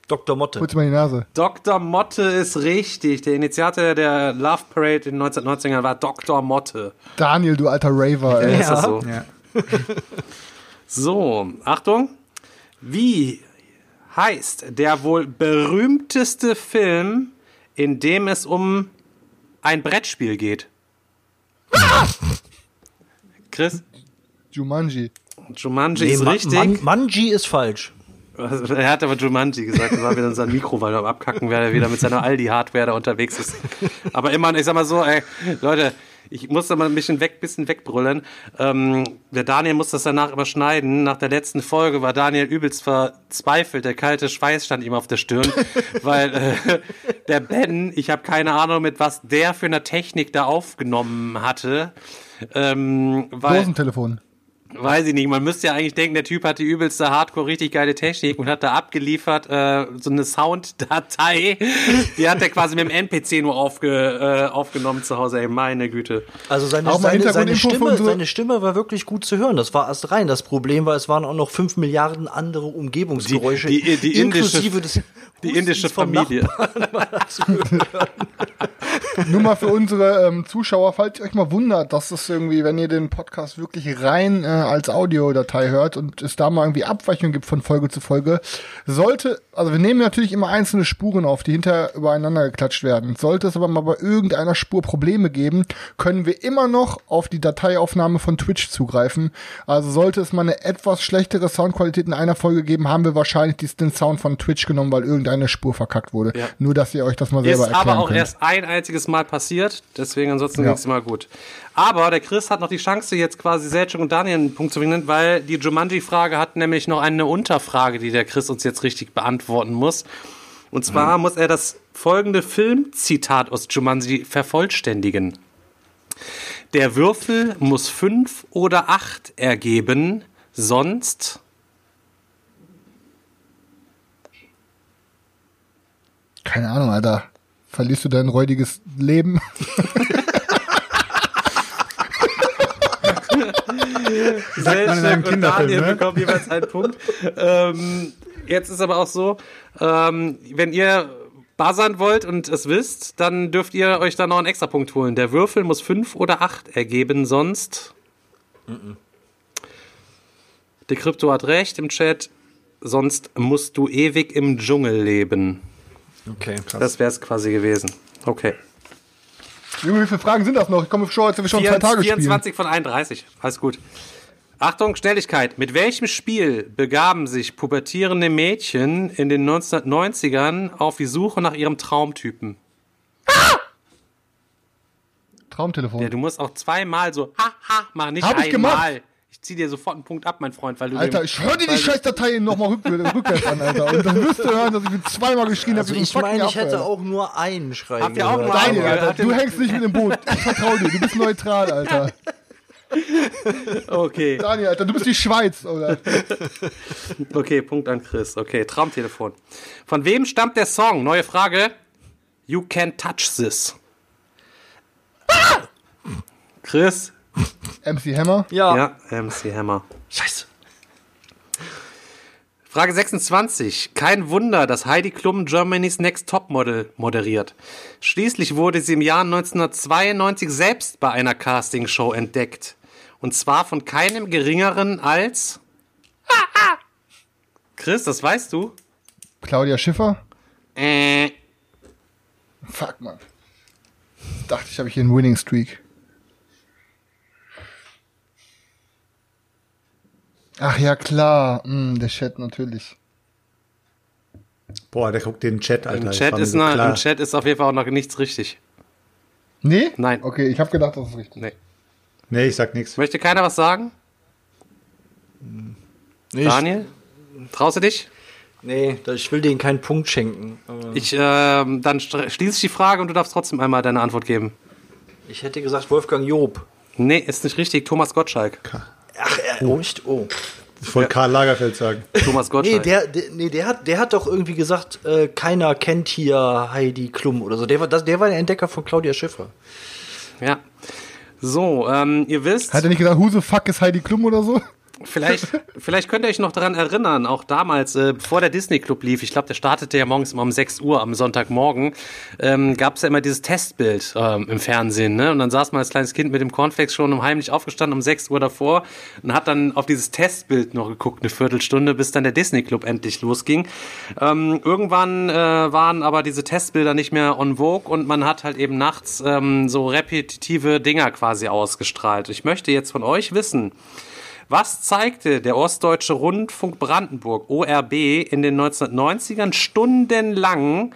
Dr. Motte. Putz mal die Nase. Dr. Motte ist richtig. Der Initiator der Love Parade in den 1990ern war Dr. Motte. Daniel, du alter Raver, ey. Ist das so? Ja. So, Achtung. Wie heißt der wohl berühmteste Film, in dem es um ein Brettspiel geht? Chris? Jumanji. Jumanji Nee, ist Ma- richtig. Man Manji ist falsch. Er hat aber Jumanji gesagt, das war wieder sein Mikro, weil er am Abkacken, weil er wieder mit seiner Aldi-Hardware da unterwegs ist. Aber immer, ich sag mal so, ey, Leute, ich muss da mal ein bisschen weg, bisschen wegbrüllen. Ähm, der Daniel muss das danach überschneiden. Nach der letzten Folge war Daniel übelst verzweifelt. Der kalte Schweiß stand ihm auf der Stirn, weil äh, der Ben, ich habe keine Ahnung, mit was der für eine Technik da aufgenommen hatte. Ähm, weil, Dosentelefon. Weiß ich nicht. Man müsste ja eigentlich denken, der Typ hat die übelste Hardcore, richtig geile Technik und hat da abgeliefert äh, so eine Sounddatei. Die hat er quasi mit dem NPC nur aufge, äh, aufgenommen zu Hause. Ey, meine Güte. Also seine, seine, seine, Stimme, so- seine Stimme war wirklich gut zu hören. Das war erst rein. Das Problem war, es waren auch noch fünf Milliarden andere Umgebungsgeräusche. Die- die- die inklusive des Die indische Familie. Nur mal für unsere ähm, Zuschauer, falls ihr euch mal wundert, dass es irgendwie, wenn ihr den Podcast wirklich rein äh, als Audiodatei hört und es da mal irgendwie Abweichungen gibt von Folge zu Folge, sollte, also wir nehmen natürlich immer einzelne Spuren auf, die hinterher übereinander geklatscht werden. Sollte es aber mal bei irgendeiner Spur Probleme geben, können wir immer noch auf die Dateiaufnahme von Twitch zugreifen. Also sollte es mal eine etwas schlechtere Soundqualität in einer Folge geben, haben wir wahrscheinlich den Sound von Twitch genommen, weil irgendeine Spur verkackt wurde. Ja. Nur, dass ihr euch das mal Ist selber erklären aber auch könnt. erst ein einziges Mal passiert, deswegen ansonsten Ja. ging es immer gut. Aber der Chris hat noch die Chance, jetzt quasi Selchuk und Daniel einen Punkt zu bringen, weil die Jumanji-Frage hat nämlich noch eine Unterfrage, die der Chris uns jetzt richtig beantworten muss. Und zwar muss er das folgende Filmzitat aus Jumanji vervollständigen. Der Würfel muss fünf oder acht ergeben, sonst Keine Ahnung, Alter. Verlierst du dein räudiges Leben? Sagt man in einem und Kinderfilm, Daniel ne? bekommen jeweils einen Punkt. ähm, jetzt ist aber auch so, ähm, wenn ihr buzzern wollt und es wisst, dann dürft ihr euch da noch einen extra Punkt holen. Der Würfel muss fünf oder acht ergeben, sonst. Der Krypto hat recht im Chat. Sonst musst du ewig im Dschungel leben. Okay, krass. Das wäre es quasi gewesen. Okay. Junge, wie viele Fragen sind das noch? Ich komme vor, als wir schon zwei Tage spielen. 24 von 31. Alles gut. Achtung, Schnelligkeit. Mit welchem Spiel begaben sich pubertierende Mädchen in den 1990ern auf die Suche nach ihrem Traumtypen? Traumtelefon. Ja, du musst auch zweimal so ha ha machen, nicht Hab ich einmal. gemacht. Ich zieh dir sofort einen Punkt ab, mein Freund, weil du Alter, dem- ich höre dir die du- Scheißdatei nochmal rück, rückwärts an, Alter. Und dann wirst du hören, dass ich mir zweimal geschrien Also habe. ich meine, ich hätte auch nur einen schreiben Habt ihr auch gehört. nur einen? Daniel, Alter, du hängst nicht mit dem Boot. Ich vertraue dir. Du bist neutral, Alter. Okay, Daniel, Alter, du bist die Schweiz, oder? okay, Punkt an Chris. Okay, Traumtelefon. Von wem stammt der Song? Neue Frage. You can touch this. Chris, MC Hammer. Ja. Ja, MC Hammer. Scheiße. Frage 26. Kein Wunder, dass Heidi Klum Germany's Next Topmodel moderiert. Schließlich wurde sie im Jahr 1992 selbst bei einer Castingshow entdeckt. Und zwar von keinem geringeren als... Chris, das weißt du? Claudia Schiffer. Äh, Fuck, man. Dachte ich, habe ich hier einen Winning Streak. Ach ja, klar. Hm, der Chat natürlich. Boah, der guckt den Chat, Alter. im, Chat ist so noch. Im Chat ist auf jeden Fall auch noch nichts richtig. Nee? Nein. Okay, ich habe gedacht, das ist richtig. Nee. Nee, ich sag nichts. Möchte keiner was sagen? Nee, Daniel? Traust du dich? Nee, ich will denen keinen Punkt schenken. Aber Ich, ähm, dann schließe ich die Frage und du darfst trotzdem einmal deine Antwort geben. ich hätte gesagt Wolfgang Job. Nee, ist nicht richtig. Thomas Gottschalk. Ach, äh, oh. echt? Oh. Ich wollte Karl Lagerfeld sagen. Thomas Nee, Gottschalk. der, der, nee der, hat, der hat doch irgendwie gesagt, äh, keiner kennt hier Heidi Klum oder so. Der war, das, der war der Entdecker von Claudia Schiffer. Ja. So, ähm, ihr wisst, Hat er nicht gesagt, who the fuck ist Heidi Klum oder so? Vielleicht, vielleicht könnt ihr euch noch daran erinnern, auch damals, äh, bevor der Disney Club lief, ich glaube, der startete ja morgens immer um 6 Uhr am Sonntagmorgen, ähm, gab es ja immer dieses Testbild ähm, im Fernsehen, ne? Und dann saß man als kleines Kind mit dem Cornflakes schon um heimlich aufgestanden um 6 Uhr davor und hat dann auf dieses Testbild noch geguckt, eine Viertelstunde, bis dann der Disney Club endlich losging. Ähm, irgendwann äh, waren aber diese Testbilder nicht mehr on vogue und man hat halt eben nachts ähm, so repetitive Dinger quasi ausgestrahlt. Ich möchte jetzt von euch wissen, Was zeigte der Ostdeutsche Rundfunk Brandenburg, ORB, in den 1990ern stundenlang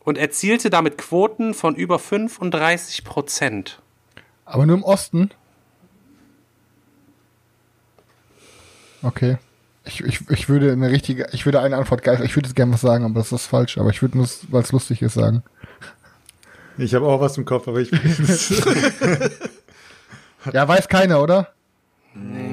und erzielte damit Quoten von über 35 Prozent? Aber nur im Osten. Okay. Ich, ich, ich würde eine richtige, ich würde eine Antwort geil, ich würde jetzt gerne was sagen, aber das ist falsch, aber ich würde nur, weil es lustig ist, sagen. Ich habe auch was im Kopf, aber ich. Ja, weiß keiner, oder? Nee.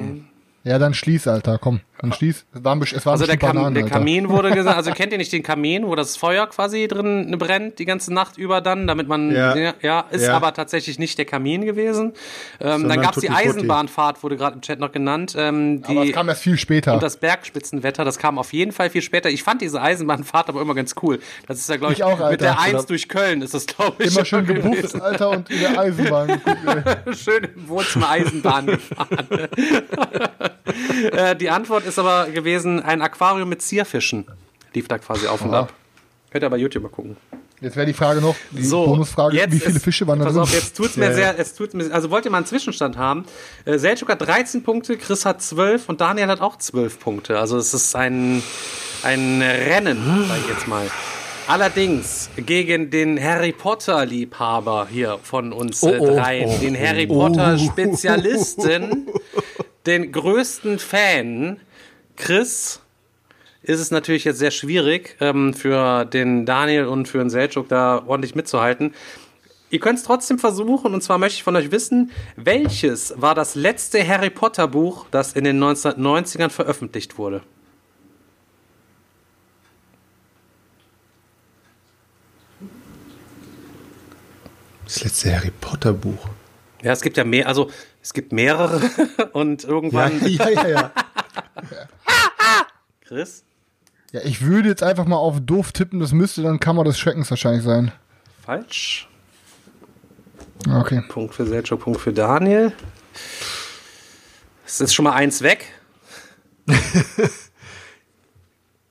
Ja, dann schließ, Alter, komm. Dann schließ. Es waren, best- es waren Also der, Kam Bananen, der Alter. Kamin wurde gesagt, also kennt ihr nicht den Kamin, wo das Feuer quasi drin brennt die ganze Nacht über dann, damit man, ja, Ja. ist Ja. aber tatsächlich nicht der Kamin gewesen. Ähm, dann Sondern gab's die. Eisenbahnfahrt, wurde gerade im Chat noch genannt. Ähm, die, Aber es kam erst viel später. und das Bergspitzenwetter, das kam auf jeden Fall viel später. Ich fand diese Eisenbahnfahrt aber immer ganz cool. Das ist ja, glaube ich, Ich auch, Alter. mit der Eins durch Köln ist das, glaube ich. Immer schön gebufft, Alter, und in der Eisenbahn geguckt, schön im Wohnzimmer Eisenbahn gefahren. äh, die Antwort ist aber gewesen, ein Aquarium mit Zierfischen. Lief da quasi auf und Aha. ab. Könnt ihr bei YouTube mal gucken. Jetzt wäre die Frage noch, die So, Bonusfrage, wie viele ist- Fische waren da Pass drin? auf, jetzt tut's mir Ja, sehr, es tut mir, also wollt ihr mal einen Zwischenstand haben? Äh, Selçuk hat 13 Punkte, Chris hat 12 und Daniel hat auch 12 Punkte. Also es ist ein, ein Rennen, sag ich jetzt mal. Allerdings gegen den Harry Potter Liebhaber hier von uns äh, Oh, oh, dreien, oh, den Harry Potter Spezialisten, den größten Fan, Chris, ist es natürlich jetzt sehr schwierig ähm, für den Daniel und für den Selchuk da ordentlich mitzuhalten. Ihr könnt es trotzdem versuchen und zwar möchte ich von euch wissen, welches war das letzte Harry Potter Buch, das in den 1990ern veröffentlicht wurde? Das letzte Harry Potter Buch. Ja, es gibt ja mehr, also es gibt mehrere und Ja, irgendwann ja, ja, ja. Chris Ja, ich würde jetzt einfach mal auf doof tippen, das müsste dann Kammer des Schreckens wahrscheinlich sein. falsch. Okay. Punkt für Selchuk, Punkt für Daniel. Es ist schon mal eins weg.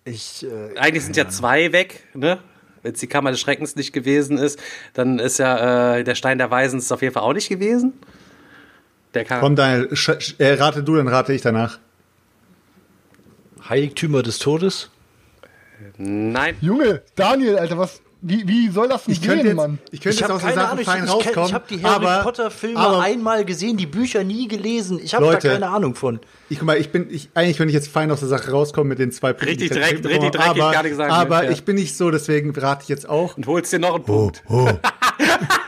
Ich, äh, Eigentlich sind ja zwei weg, ne? Wenn es die Kammer des Schreckens nicht gewesen ist, dann ist ja äh, der Stein der Weisen ist auf jeden Fall auch nicht gewesen. Der kann. Komm, Daniel, äh, rate du, dann rate ich danach. Heiligtümer des Todes? Nein. Junge, Daniel, Alter, was, wie, wie soll das denn Ich könnte gehen, jetzt, Mann? ich könnte Ich jetzt habe aus den keine Sachen Ahnung, ich, fein ich, rauskommen. ich habe die Harry aber, Potter Filme aber einmal gesehen, die Bücher nie gelesen. Ich habe da keine Ahnung von. Ich guck mal, ich bin, ich, eigentlich könnte ich jetzt fein aus der Sache rauskommen mit den zwei Punkten. Richtig ich jetzt richtig dreckig, aber, gar nicht sagen, Aber ja. ich bin nicht so, deswegen rate ich jetzt auch. Und holst dir noch einen Punkt.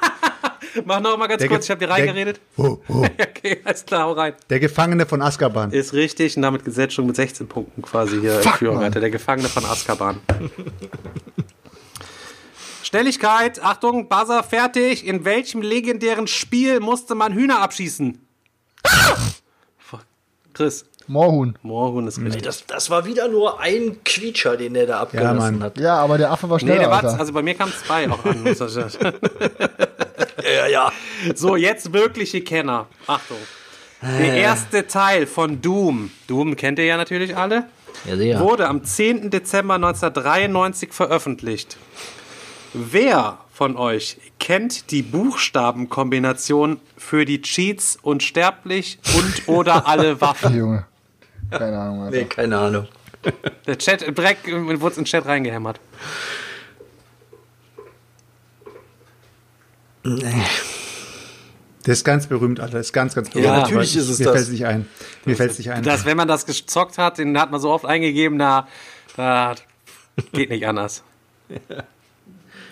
Mach noch mal ganz Der kurz, ich habe dir reingeredet. Oh, oh. okay, alles klar, hau rein. Der Gefangene von Azkaban. Ist richtig und damit gesetzt schon mit 16 Punkten quasi hier in Fuck, Führung. Alter. Der Gefangene von Azkaban. Schnelligkeit, Achtung, Buzzer, fertig. In welchem legendären Spiel musste man Hühner abschießen? Chris, Moorhuhn. Moorhuhn ist Nee, richtig. das, das war wieder nur ein Quietscher, den der da abgelassen Mann. hat. Ja, aber der Affe war Nee, schneller, der war, also bei mir kam zwei auch an. Ja, ja. so, jetzt wirkliche Kenner. Achtung. Der erste Teil von Doom, Doom kennt ihr ja natürlich alle, Ja, sehr. wurde am 10. Dezember 1993 veröffentlicht. Wer von euch kennt die Buchstabenkombination für die Cheats unsterblich und oder alle Waffen? Junge. Keine Ahnung, Alter. Nee, keine Ahnung. Der Chat, direkt äh, wurde in den Chat reingehämmert. Der ist ganz berühmt, Alter. Ist ganz, ganz berühmt. Ja, natürlich ist es Mir das. fällt es nicht ein. Mir fällt es nicht ein. Dass, wenn man das gezockt hat, den hat man so oft eingegeben, da, da geht nicht anders.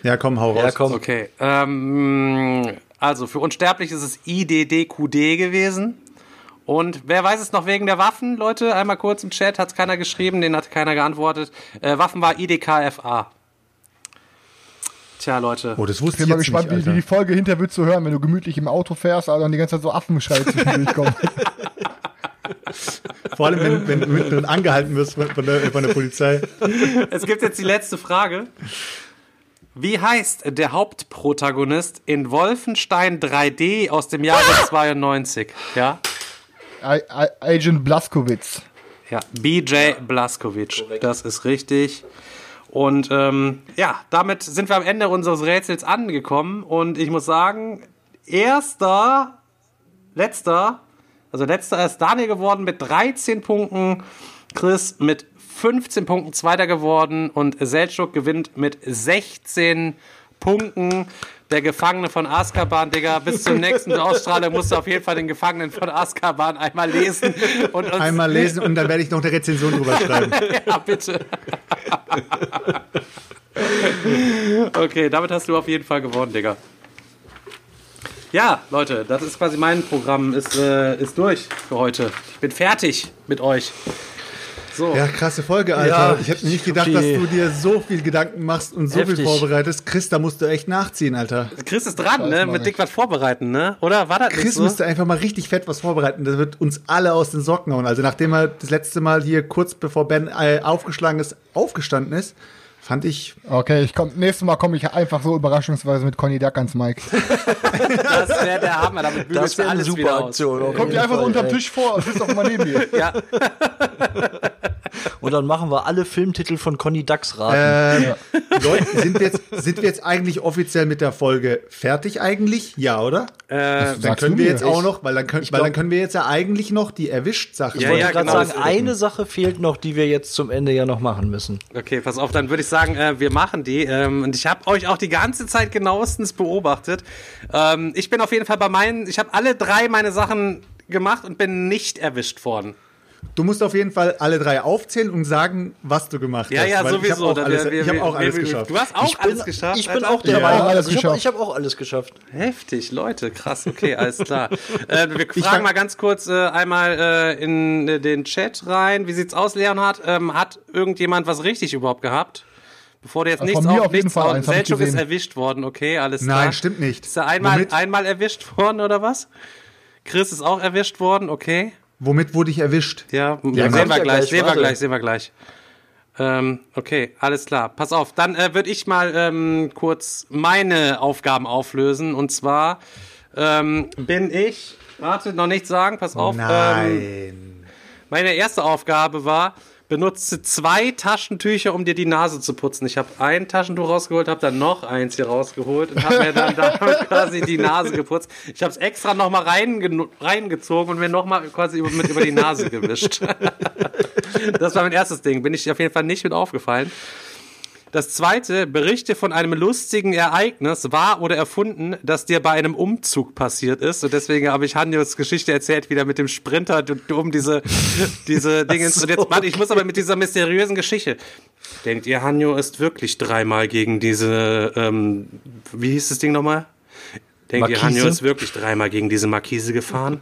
Ja, komm, hau raus. Ja, komm. Okay. Ähm, also für unsterblich ist es IDDQD gewesen. Und wer weiß es noch wegen der Waffen, Leute? Einmal kurz im Chat, hat keiner geschrieben, den hat keiner geantwortet. Äh, Waffen war IDKFA. Tja, Leute. Oh, das wusste Ich bin ich mal gespannt, nicht, wie, wie die. Folge hinter wird zu hören, wenn du gemütlich im Auto fährst, Alter, und die ganze Zeit so Affenschrei zwischendurch kommen. Vor allem, wenn, wenn du mittendrin angehalten wirst von der, von der Polizei. Es gibt jetzt die letzte Frage. Wie heißt der Hauptprotagonist in Wolfenstein 3D aus dem Jahre 92? Ja? I, I, Agent Blaskowitz. Ja, BJ Blaskovic. Das ist richtig. Und ähm, ja, damit sind wir am Ende unseres Rätsels angekommen. Und ich muss sagen, erster, letzter, Also letzter ist Daniel geworden mit 13 Punkten. Chris mit 15 Punkten Zweiter geworden und Selchuk gewinnt mit 16 Punkten. Der Gefangene von Azkaban, Digga, bis zur nächsten Ausstrahlung musst du auf jeden Fall den Gefangenen von Azkaban einmal lesen. Und Einmal lesen und dann werde ich noch eine Rezension drüber schreiben. ja, bitte. okay, damit hast du auf jeden Fall gewonnen, Digga. Ja, Leute, das ist quasi mein Programm, ist, äh, ist durch für heute. Ich bin fertig mit euch. So. Ja, krasse Folge, Alter. Ja, ich hätte nicht ich gedacht, dass du dir so viel Gedanken machst und so viel Heftig. vorbereitest. Chris, da musst du echt nachziehen, Alter. Chris ist dran, ne? Mit dick was vorbereiten, ne? Oder war das nicht Chris so? müsste einfach mal richtig fett was vorbereiten. Das wird uns alle aus den Socken hauen. Also nachdem er das letzte Mal hier kurz bevor Ben äh, aufgeschlagen ist, aufgestanden ist, fand ich Okay, ich komm, nächstes Mal komme ich einfach so überraschungsweise mit Conny Duck ans Mike. Das wäre der Hammer, damit bügelst Das du wäre eine super aus. Aktion. auf Kommt ihr einfach so unterm. Tisch vor und sitzt auch immer neben mir. Ja, Und dann machen wir alle Filmtitel von Conny Dax raten. Ähm, Leute, sind wir, jetzt, sind wir jetzt eigentlich offiziell mit der Folge fertig eigentlich? Ja, oder? äh, Dann können wir jetzt auch noch, weil dann, können, weil dann glaub- können wir jetzt ja eigentlich noch die Erwischt-Sache. Ja, ich wollte ja, gerade genau. sagen, eine Sache fehlt noch, die wir jetzt zum Ende ja noch machen müssen. Okay, pass auf, dann würde ich sagen, äh, wir machen die. Ähm, und ich habe euch auch die ganze Zeit genauestens beobachtet. Ähm, ich bin auf jeden Fall bei meinen, ich habe alle drei meine Sachen gemacht und bin nicht erwischt worden. Du musst auf jeden Fall alle drei aufzählen und sagen, was du gemacht Ja, hast. ja, weil sowieso. Ich habe auch alles, wir- wir- ich hab auch wir- alles wir- geschafft. Du hast auch bin, alles geschafft. Ich bin auch Ja, dabei. alles also ich habe hab auch alles geschafft. Heftig, Leute, krass, okay, alles klar. äh, wir fragen mal ganz kurz äh, einmal äh, in äh, den Chat rein. Wie sieht's aus, Leonhard? Ähm, hat irgendjemand was richtig überhaupt gehabt? Bevor du jetzt Von nichts mir auf, auf jeden nichts Fall, auf. Selchuk ist erwischt worden, okay, alles klar. Nein, stimmt nicht. Ist er einmal, Womit? einmal erwischt worden oder was? Chris ist auch erwischt worden, okay. Womit wurde ich erwischt? Ja, kommt sehen wir ja gleich, sehen wir gleich, sehen wir gleich. Ähm, okay, alles klar. Pass auf, dann äh, würde ich mal ähm, kurz meine Aufgaben auflösen. Und zwar ähm, bin ich, warte, noch nichts sagen, pass auf. Ähm, Nein. meine erste Aufgabe war, benutze zwei Taschentücher, um dir die Nase zu putzen. Ich habe ein Taschentuch rausgeholt, habe dann noch eins hier rausgeholt und habe mir dann damit quasi die Nase geputzt. Ich habe es extra nochmal reingenu- reingezogen und mir nochmal quasi mit über die Nase gewischt. das war mein erstes Ding. Bin ich auf jeden Fall nicht mit aufgefallen. Das zweite, berichte von einem lustigen Ereignis, wahr oder erfunden, das dir bei einem Umzug passiert ist. Und deswegen habe ich Hanjos Geschichte erzählt, wieder mit dem Sprinter, um diese, diese Dinge. Und jetzt, warte, ich muss aber mit dieser mysteriösen Geschichte. Denkt ihr, Hanjo ist wirklich dreimal gegen diese, ähm, wie hieß das Ding nochmal? Denkt ihr, Markise? Hanjo ist wirklich dreimal gegen diese Markise gefahren?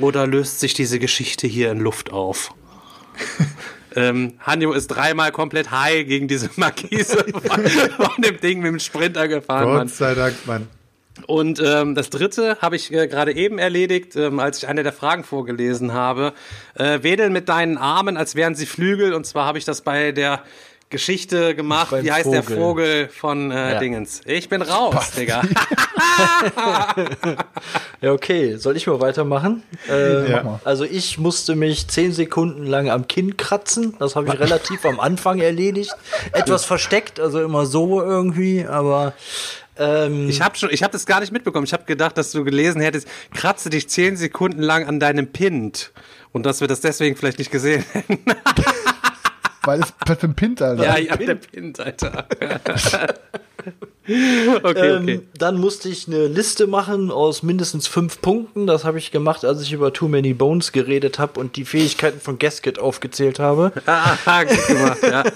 Oder löst sich diese Geschichte hier in Luft auf? Ähm, Hanjo ist dreimal komplett high gegen diese Markise von, dem Ding mit dem Sprinter gefahren, Mann. Gott sei Dank, Mann. Und ähm, das dritte habe ich äh, gerade eben erledigt, ähm, als ich eine der Fragen vorgelesen habe. Äh, wedeln mit deinen Armen, als wären sie Flügel. Und zwar habe ich das bei der Geschichte gemacht. Wie heißt der Vogel. Vogel von äh, Ja. Dingens? Ich bin raus, Digga. Ja, okay. Soll ich mal weitermachen? Äh, Ja. mal. Also ich musste mich zehn Sekunden lang am Kinn kratzen. Das habe ich relativ am Anfang erledigt. Etwas versteckt, also immer so irgendwie, aber ähm, Ich habe schon, ich habe das gar nicht mitbekommen. Ich habe gedacht, dass du gelesen hättest, kratze dich zehn Sekunden lang an deinem Pint. Und dass wir das deswegen vielleicht nicht gesehen hätten. Weil es für ein Pint, Alter. Ja, ja, der Pint, Alter. okay, okay. Ähm, dann musste ich eine Liste machen aus mindestens fünf Punkten. Das habe ich gemacht, als ich über Too Many Bones geredet habe und die Fähigkeiten von Gasket aufgezählt habe. Ah, gut gemacht, ja.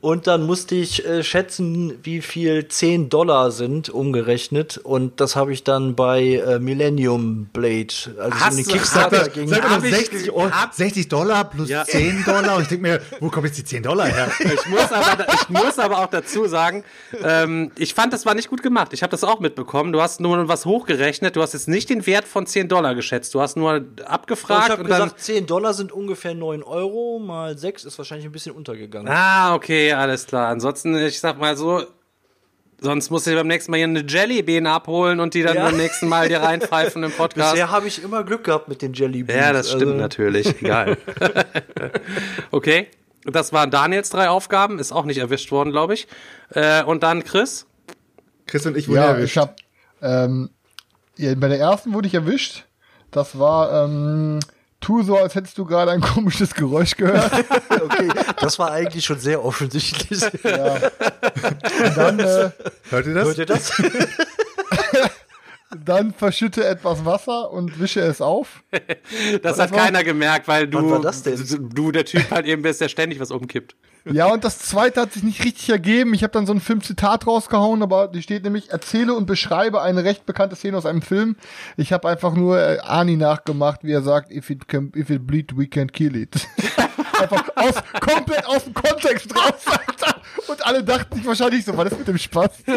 Und dann musste ich äh, schätzen, wie viel 10 Dollar sind, umgerechnet. Und das habe ich dann bei äh, Millennium Blade, also Hast so eine Kickstarter ging. Sag mal, Hab ich- 60, Euro, hab- 60 Dollar plus Ja. 10 Dollar. Und ich denke mir, wo kommen jetzt die 10 Dollar her? Ich muss, aber, ich muss aber auch dazu sagen, ähm, ich fand, das war nicht gut gemacht. Ich habe das auch mitbekommen. Du hast nur was hochgerechnet. Du hast jetzt nicht den Wert von 10 Dollar geschätzt. Du hast nur ich abgefragt habe und dann. gesagt, 10 Dollar sind ungefähr 9 Euro, mal 6 ist wahrscheinlich ein bisschen untergegangen. Ah, okay, alles klar. Ansonsten, ich sag mal so, sonst musst du dir beim nächsten Mal hier eine Jellybean abholen und die dann Ja. beim nächsten Mal dir reinpfeifen im Podcast. Bisher habe ich immer Glück gehabt mit den Jelly Beans. Ja, das stimmt also, natürlich. Egal. okay. Das waren Daniels drei Aufgaben. Ist auch nicht erwischt worden, glaube ich. Äh, und dann Chris. Chris und ich wurden Ja, erwischt. ich hab, ähm, ja, bei der ersten wurde ich erwischt. Das war, ähm, tu so, als hättest du gerade ein komisches Geräusch gehört. Okay, das war eigentlich schon sehr offensichtlich. ja. Und dann, äh, Hört ihr das? Hört ihr das? dann verschütte etwas Wasser und wische es auf. Das hat keiner gemerkt, weil du, war das denn? du der Typ halt eben bist, der ständig was umkippt. Ja, und das zweite hat sich nicht richtig ergeben. Ich habe dann so ein Filmzitat rausgehauen, aber die steht nämlich, erzähle und beschreibe eine recht bekannte Szene aus einem Film. Ich habe einfach nur äh, Ani nachgemacht, wie er sagt, if it, can, if it bleed, we can kill it. einfach aus, komplett aus dem Kontext raus, Alter. Und alle dachten sich wahrscheinlich so, war das mit dem Spaß?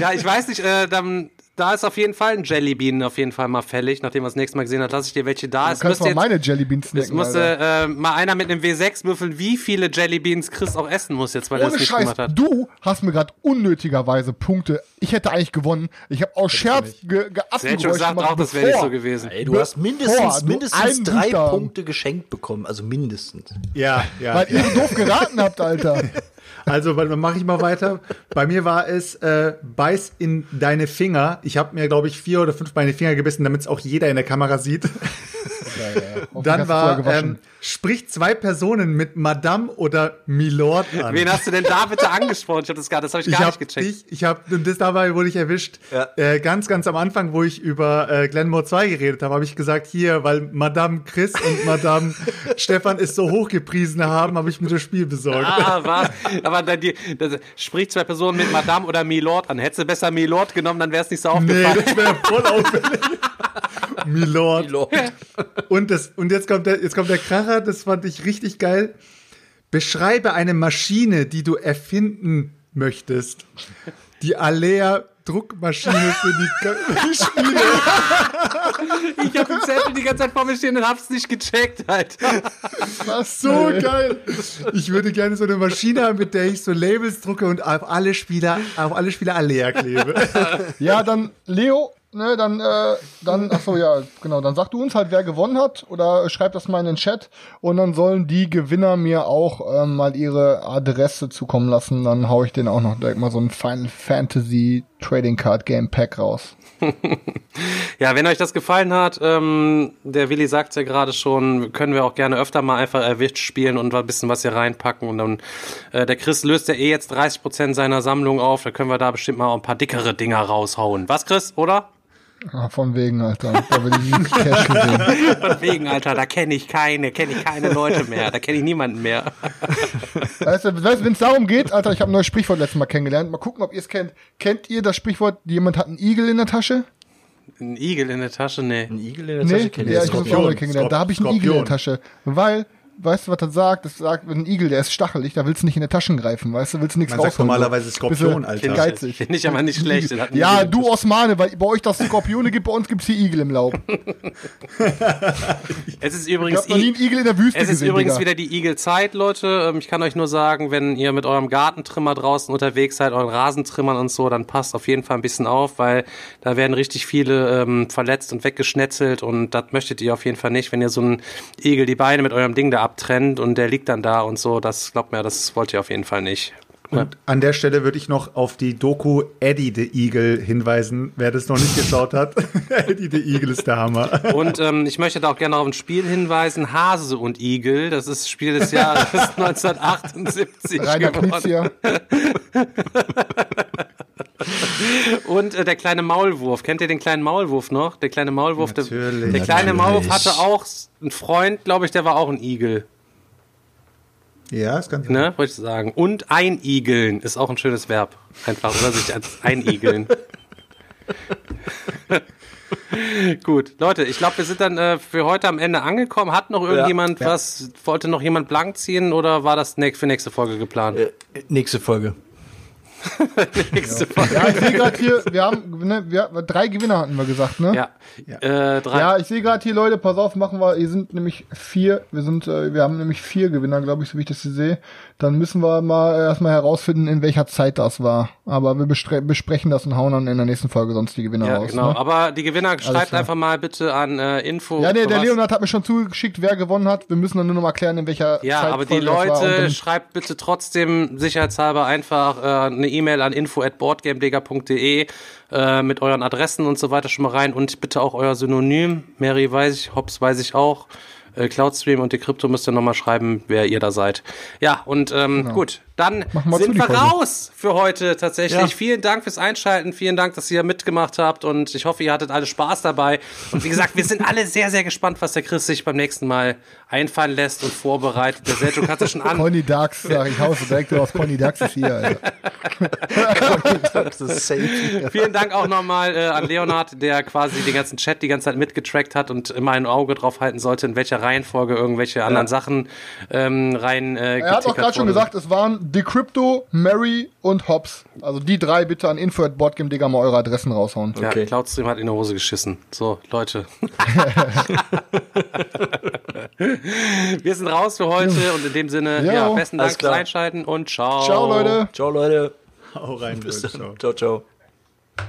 Ja, ich weiß nicht, äh, dann, da ist auf jeden Fall ein Jellybean auf jeden Fall mal fällig. Nachdem wir das nächste Mal gesehen haben, lasse ich dir welche da. Du Es kannst mal jetzt, meine Jellybeans es snacken, musste äh, mal einer mit einem W6 würfeln, wie viele Jellybeans Chris auch essen muss jetzt, weil er das nicht Scheiß, gemacht hat. du hast mir gerade unnötigerweise Punkte. Ich hätte eigentlich gewonnen. Ich habe aus Scherz ge schon gesagt, auch das wäre nicht so gewesen. Ey, du hast mindestens, mindestens drei Punkte geschenkt bekommen. Also mindestens. Ja, ja. Weil ihr so doof geraten habt, Alter. Also, dann mache ich mal weiter. Bei mir war es äh, beiß in deine Finger. Ich habe mir, glaube ich, vier oder fünf meine Finger gebissen, damit es auch jeder in der Kamera sieht. Dann hast du vorher war, ähm, sprich zwei Personen mit Madame oder Milord an. Wen hast du denn da bitte angesprochen? Ich habe das gar, das habe ich ich gar habe nicht gecheckt. dich, ich habe das dabei wurde ich erwischt. Ja. Äh, ganz, ganz am Anfang, wo ich über äh, Glenmore 2 geredet habe, habe ich gesagt, hier, weil Madame Chris und Madame Stefan es so hochgepriesen haben, habe ich mir das Spiel besorgt. Ah, was? Aber dann die, das, sprich zwei Personen mit Madame oder Milord an. Hättest du besser Milord genommen, dann wäre es nicht so Nee, aufgefallen. das wäre voll auffällig. Milord. Milord. Und, das, und jetzt, kommt der, jetzt kommt der Kracher, das fand ich richtig geil. Beschreibe eine Maschine, die du erfinden möchtest. Die Alea Druckmaschine für die, Spiele. Ich habe den Zettel die ganze Zeit vor mir stehen und hab's nicht gecheckt, Alter. Was So geil. Ich würde gerne so eine Maschine haben, mit der ich so Labels drucke und auf alle Spieler, auf alle Spieler Alea klebe. Ja, dann Leo, ne, dann, äh, dann, ach so, ja, genau, dann sag du uns halt, wer gewonnen hat oder schreib das mal in den Chat und dann sollen die Gewinner mir auch ähm, mal ihre Adresse zukommen lassen. Dann hau ich denen auch noch direkt mal so ein Final Fantasy Trading Card Game Pack raus. Ja, wenn euch das gefallen hat, ähm, der Willi sagt ja gerade schon, können wir auch gerne öfter mal einfach erwischt spielen und ein bisschen was hier reinpacken. Und dann, äh, der Chris löst ja eh jetzt 30% seiner Sammlung auf, da können wir da bestimmt mal auch ein paar dickere Dinger raushauen. Was, Chris, oder? Ah, von wegen, Alter. Da will ich nie Cash gesehen. Von wegen, Alter, da kenne ich keine, kenne ich keine Leute mehr, da kenne ich niemanden mehr. Weißt du, weißt, wenn es darum geht, Alter, ich habe ein neues Sprichwort letztes Mal kennengelernt. Mal gucken, ob ihr es kennt. Kennt ihr das Sprichwort, jemand hat einen Igel in der Tasche? Ein Igel in der Tasche, nee. Ein Igel in der Nee, Tasche kennt ja, ich habe Skorpion. auch mal kennengelernt. Da habe ich einen. Igel in der Tasche. Weil, weißt du, was das sagt? Das sagt, ein Igel, der ist stachelig, da willst du nicht in der Taschen greifen, weißt du, willst du nichts Man sagt rausholen. normalerweise. Skorpion, Alter. Geizig. Finde ich aber nicht schlecht. Ja, Igel. du Osmane, weil bei euch das Skorpione gibt, bei uns gibt's hier Igel im Laub. Es ist Ich übrigens hab noch nie einen Igel in der Wüste Es ist gesehen, übrigens Digga. wieder die Igelzeit, Leute. Ähm, Ich kann euch nur sagen, wenn ihr mit eurem Gartentrimmer draußen unterwegs seid, euren Rasentrimmern und so, dann passt auf jeden Fall ein bisschen auf, weil da werden richtig viele ähm, verletzt und weggeschnetzelt und das möchtet ihr auf jeden Fall nicht, wenn ihr so einen Igel die Beine mit eurem Ding da abtrennt und der liegt dann da und so. Das glaubt mir, das wollt ihr auf jeden Fall nicht. Und an der Stelle würde ich noch auf die Doku Eddie the Eagle hinweisen, wer das noch nicht geschaut hat. Eddie the Eagle ist der Hammer. Und ähm, ich möchte da auch gerne auf ein Spiel hinweisen, Hase und Igel. Das ist Spiel des Jahres 1978 Rainer geworden. Und äh, der kleine Maulwurf. Kennt ihr den kleinen Maulwurf noch? Der kleine Maulwurf. Der, Natürlich. der kleine Natürlich. Maulwurf hatte auch einen Freund, glaube ich, der war auch ein Igel. Ja, das kann sein. Ne, wollte ich sagen. Und einigeln ist auch ein schönes Verb. Einfach, oder sich als einigeln. Gut, Leute, ich glaube, wir sind dann äh, für heute am Ende angekommen. Hat noch irgendjemand Ja. was, wollte noch jemand blank ziehen oder war das für nächste Folge geplant? Äh, nächste Folge. nächste Folge. Ja, ich sehe gerade hier, wir haben, ne, wir, drei Gewinner hatten wir gesagt, ne? Ja. Äh, drei. Ja, ich sehe gerade hier, Leute, pass auf, machen wir, hier sind nämlich vier, wir sind, äh, wir haben nämlich vier Gewinner, glaube ich, so wie ich das hier sehe. Dann müssen wir mal erstmal herausfinden, in welcher Zeit das war. Aber wir besprechen das und hauen dann in der nächsten Folge sonst die Gewinner Ja, raus. genau. Ne? Aber die Gewinner schreibt einfach mal bitte an äh, Info. Ja, nee, der Leonard hat mir schon zugeschickt, wer gewonnen hat. Wir müssen dann nur noch mal klären, in welcher Ja, Zeit aber die Leute schreibt bitte trotzdem sicherheitshalber einfach äh, eine E-Mail an info@boardgamedega.de äh, mit euren Adressen und so weiter schon mal rein und bitte auch euer Synonym. Mary weiß ich, Hobbs weiß ich auch. Cloudstream und die Krypto müsst ihr nochmal schreiben, wer ihr da seid. Ja, und ähm, Genau. gut, dann wir sind wir raus für heute tatsächlich. Ja. Vielen Dank fürs Einschalten, vielen Dank, dass ihr mitgemacht habt und ich hoffe, ihr hattet alle Spaß dabei. Und wie gesagt, wir sind alle sehr, sehr gespannt, was der Chris sich beim nächsten Mal einfallen lässt und vorbereitet. Der Sergio kannst du schon an. Conny Dax, sag ich, Haus direkt aus Conny Dax ist hier. Vielen Dank auch nochmal äh, an Leonard, der quasi den ganzen Chat die ganze Zeit mitgetrackt hat und immer ein Auge drauf halten sollte, in welcher Reihenfolge irgendwelche anderen Sachen ähm, rein äh, Er hat auch gerade schon gesagt, es waren Decrypto, Mary und Hobbs. Also die drei bitte an info at boardgame mal eure Adressen raushauen. Ja, Okay. Cloudstream hat in die Hose geschissen. So, Leute. Wir sind raus für heute und in dem Sinne, Ja, ja, besten Dank fürs. Einschalten und ciao. Ciao, Leute. Ciao, Leute. Hau rein, Bis Leute. dann. Ciao. Ciao, ciao.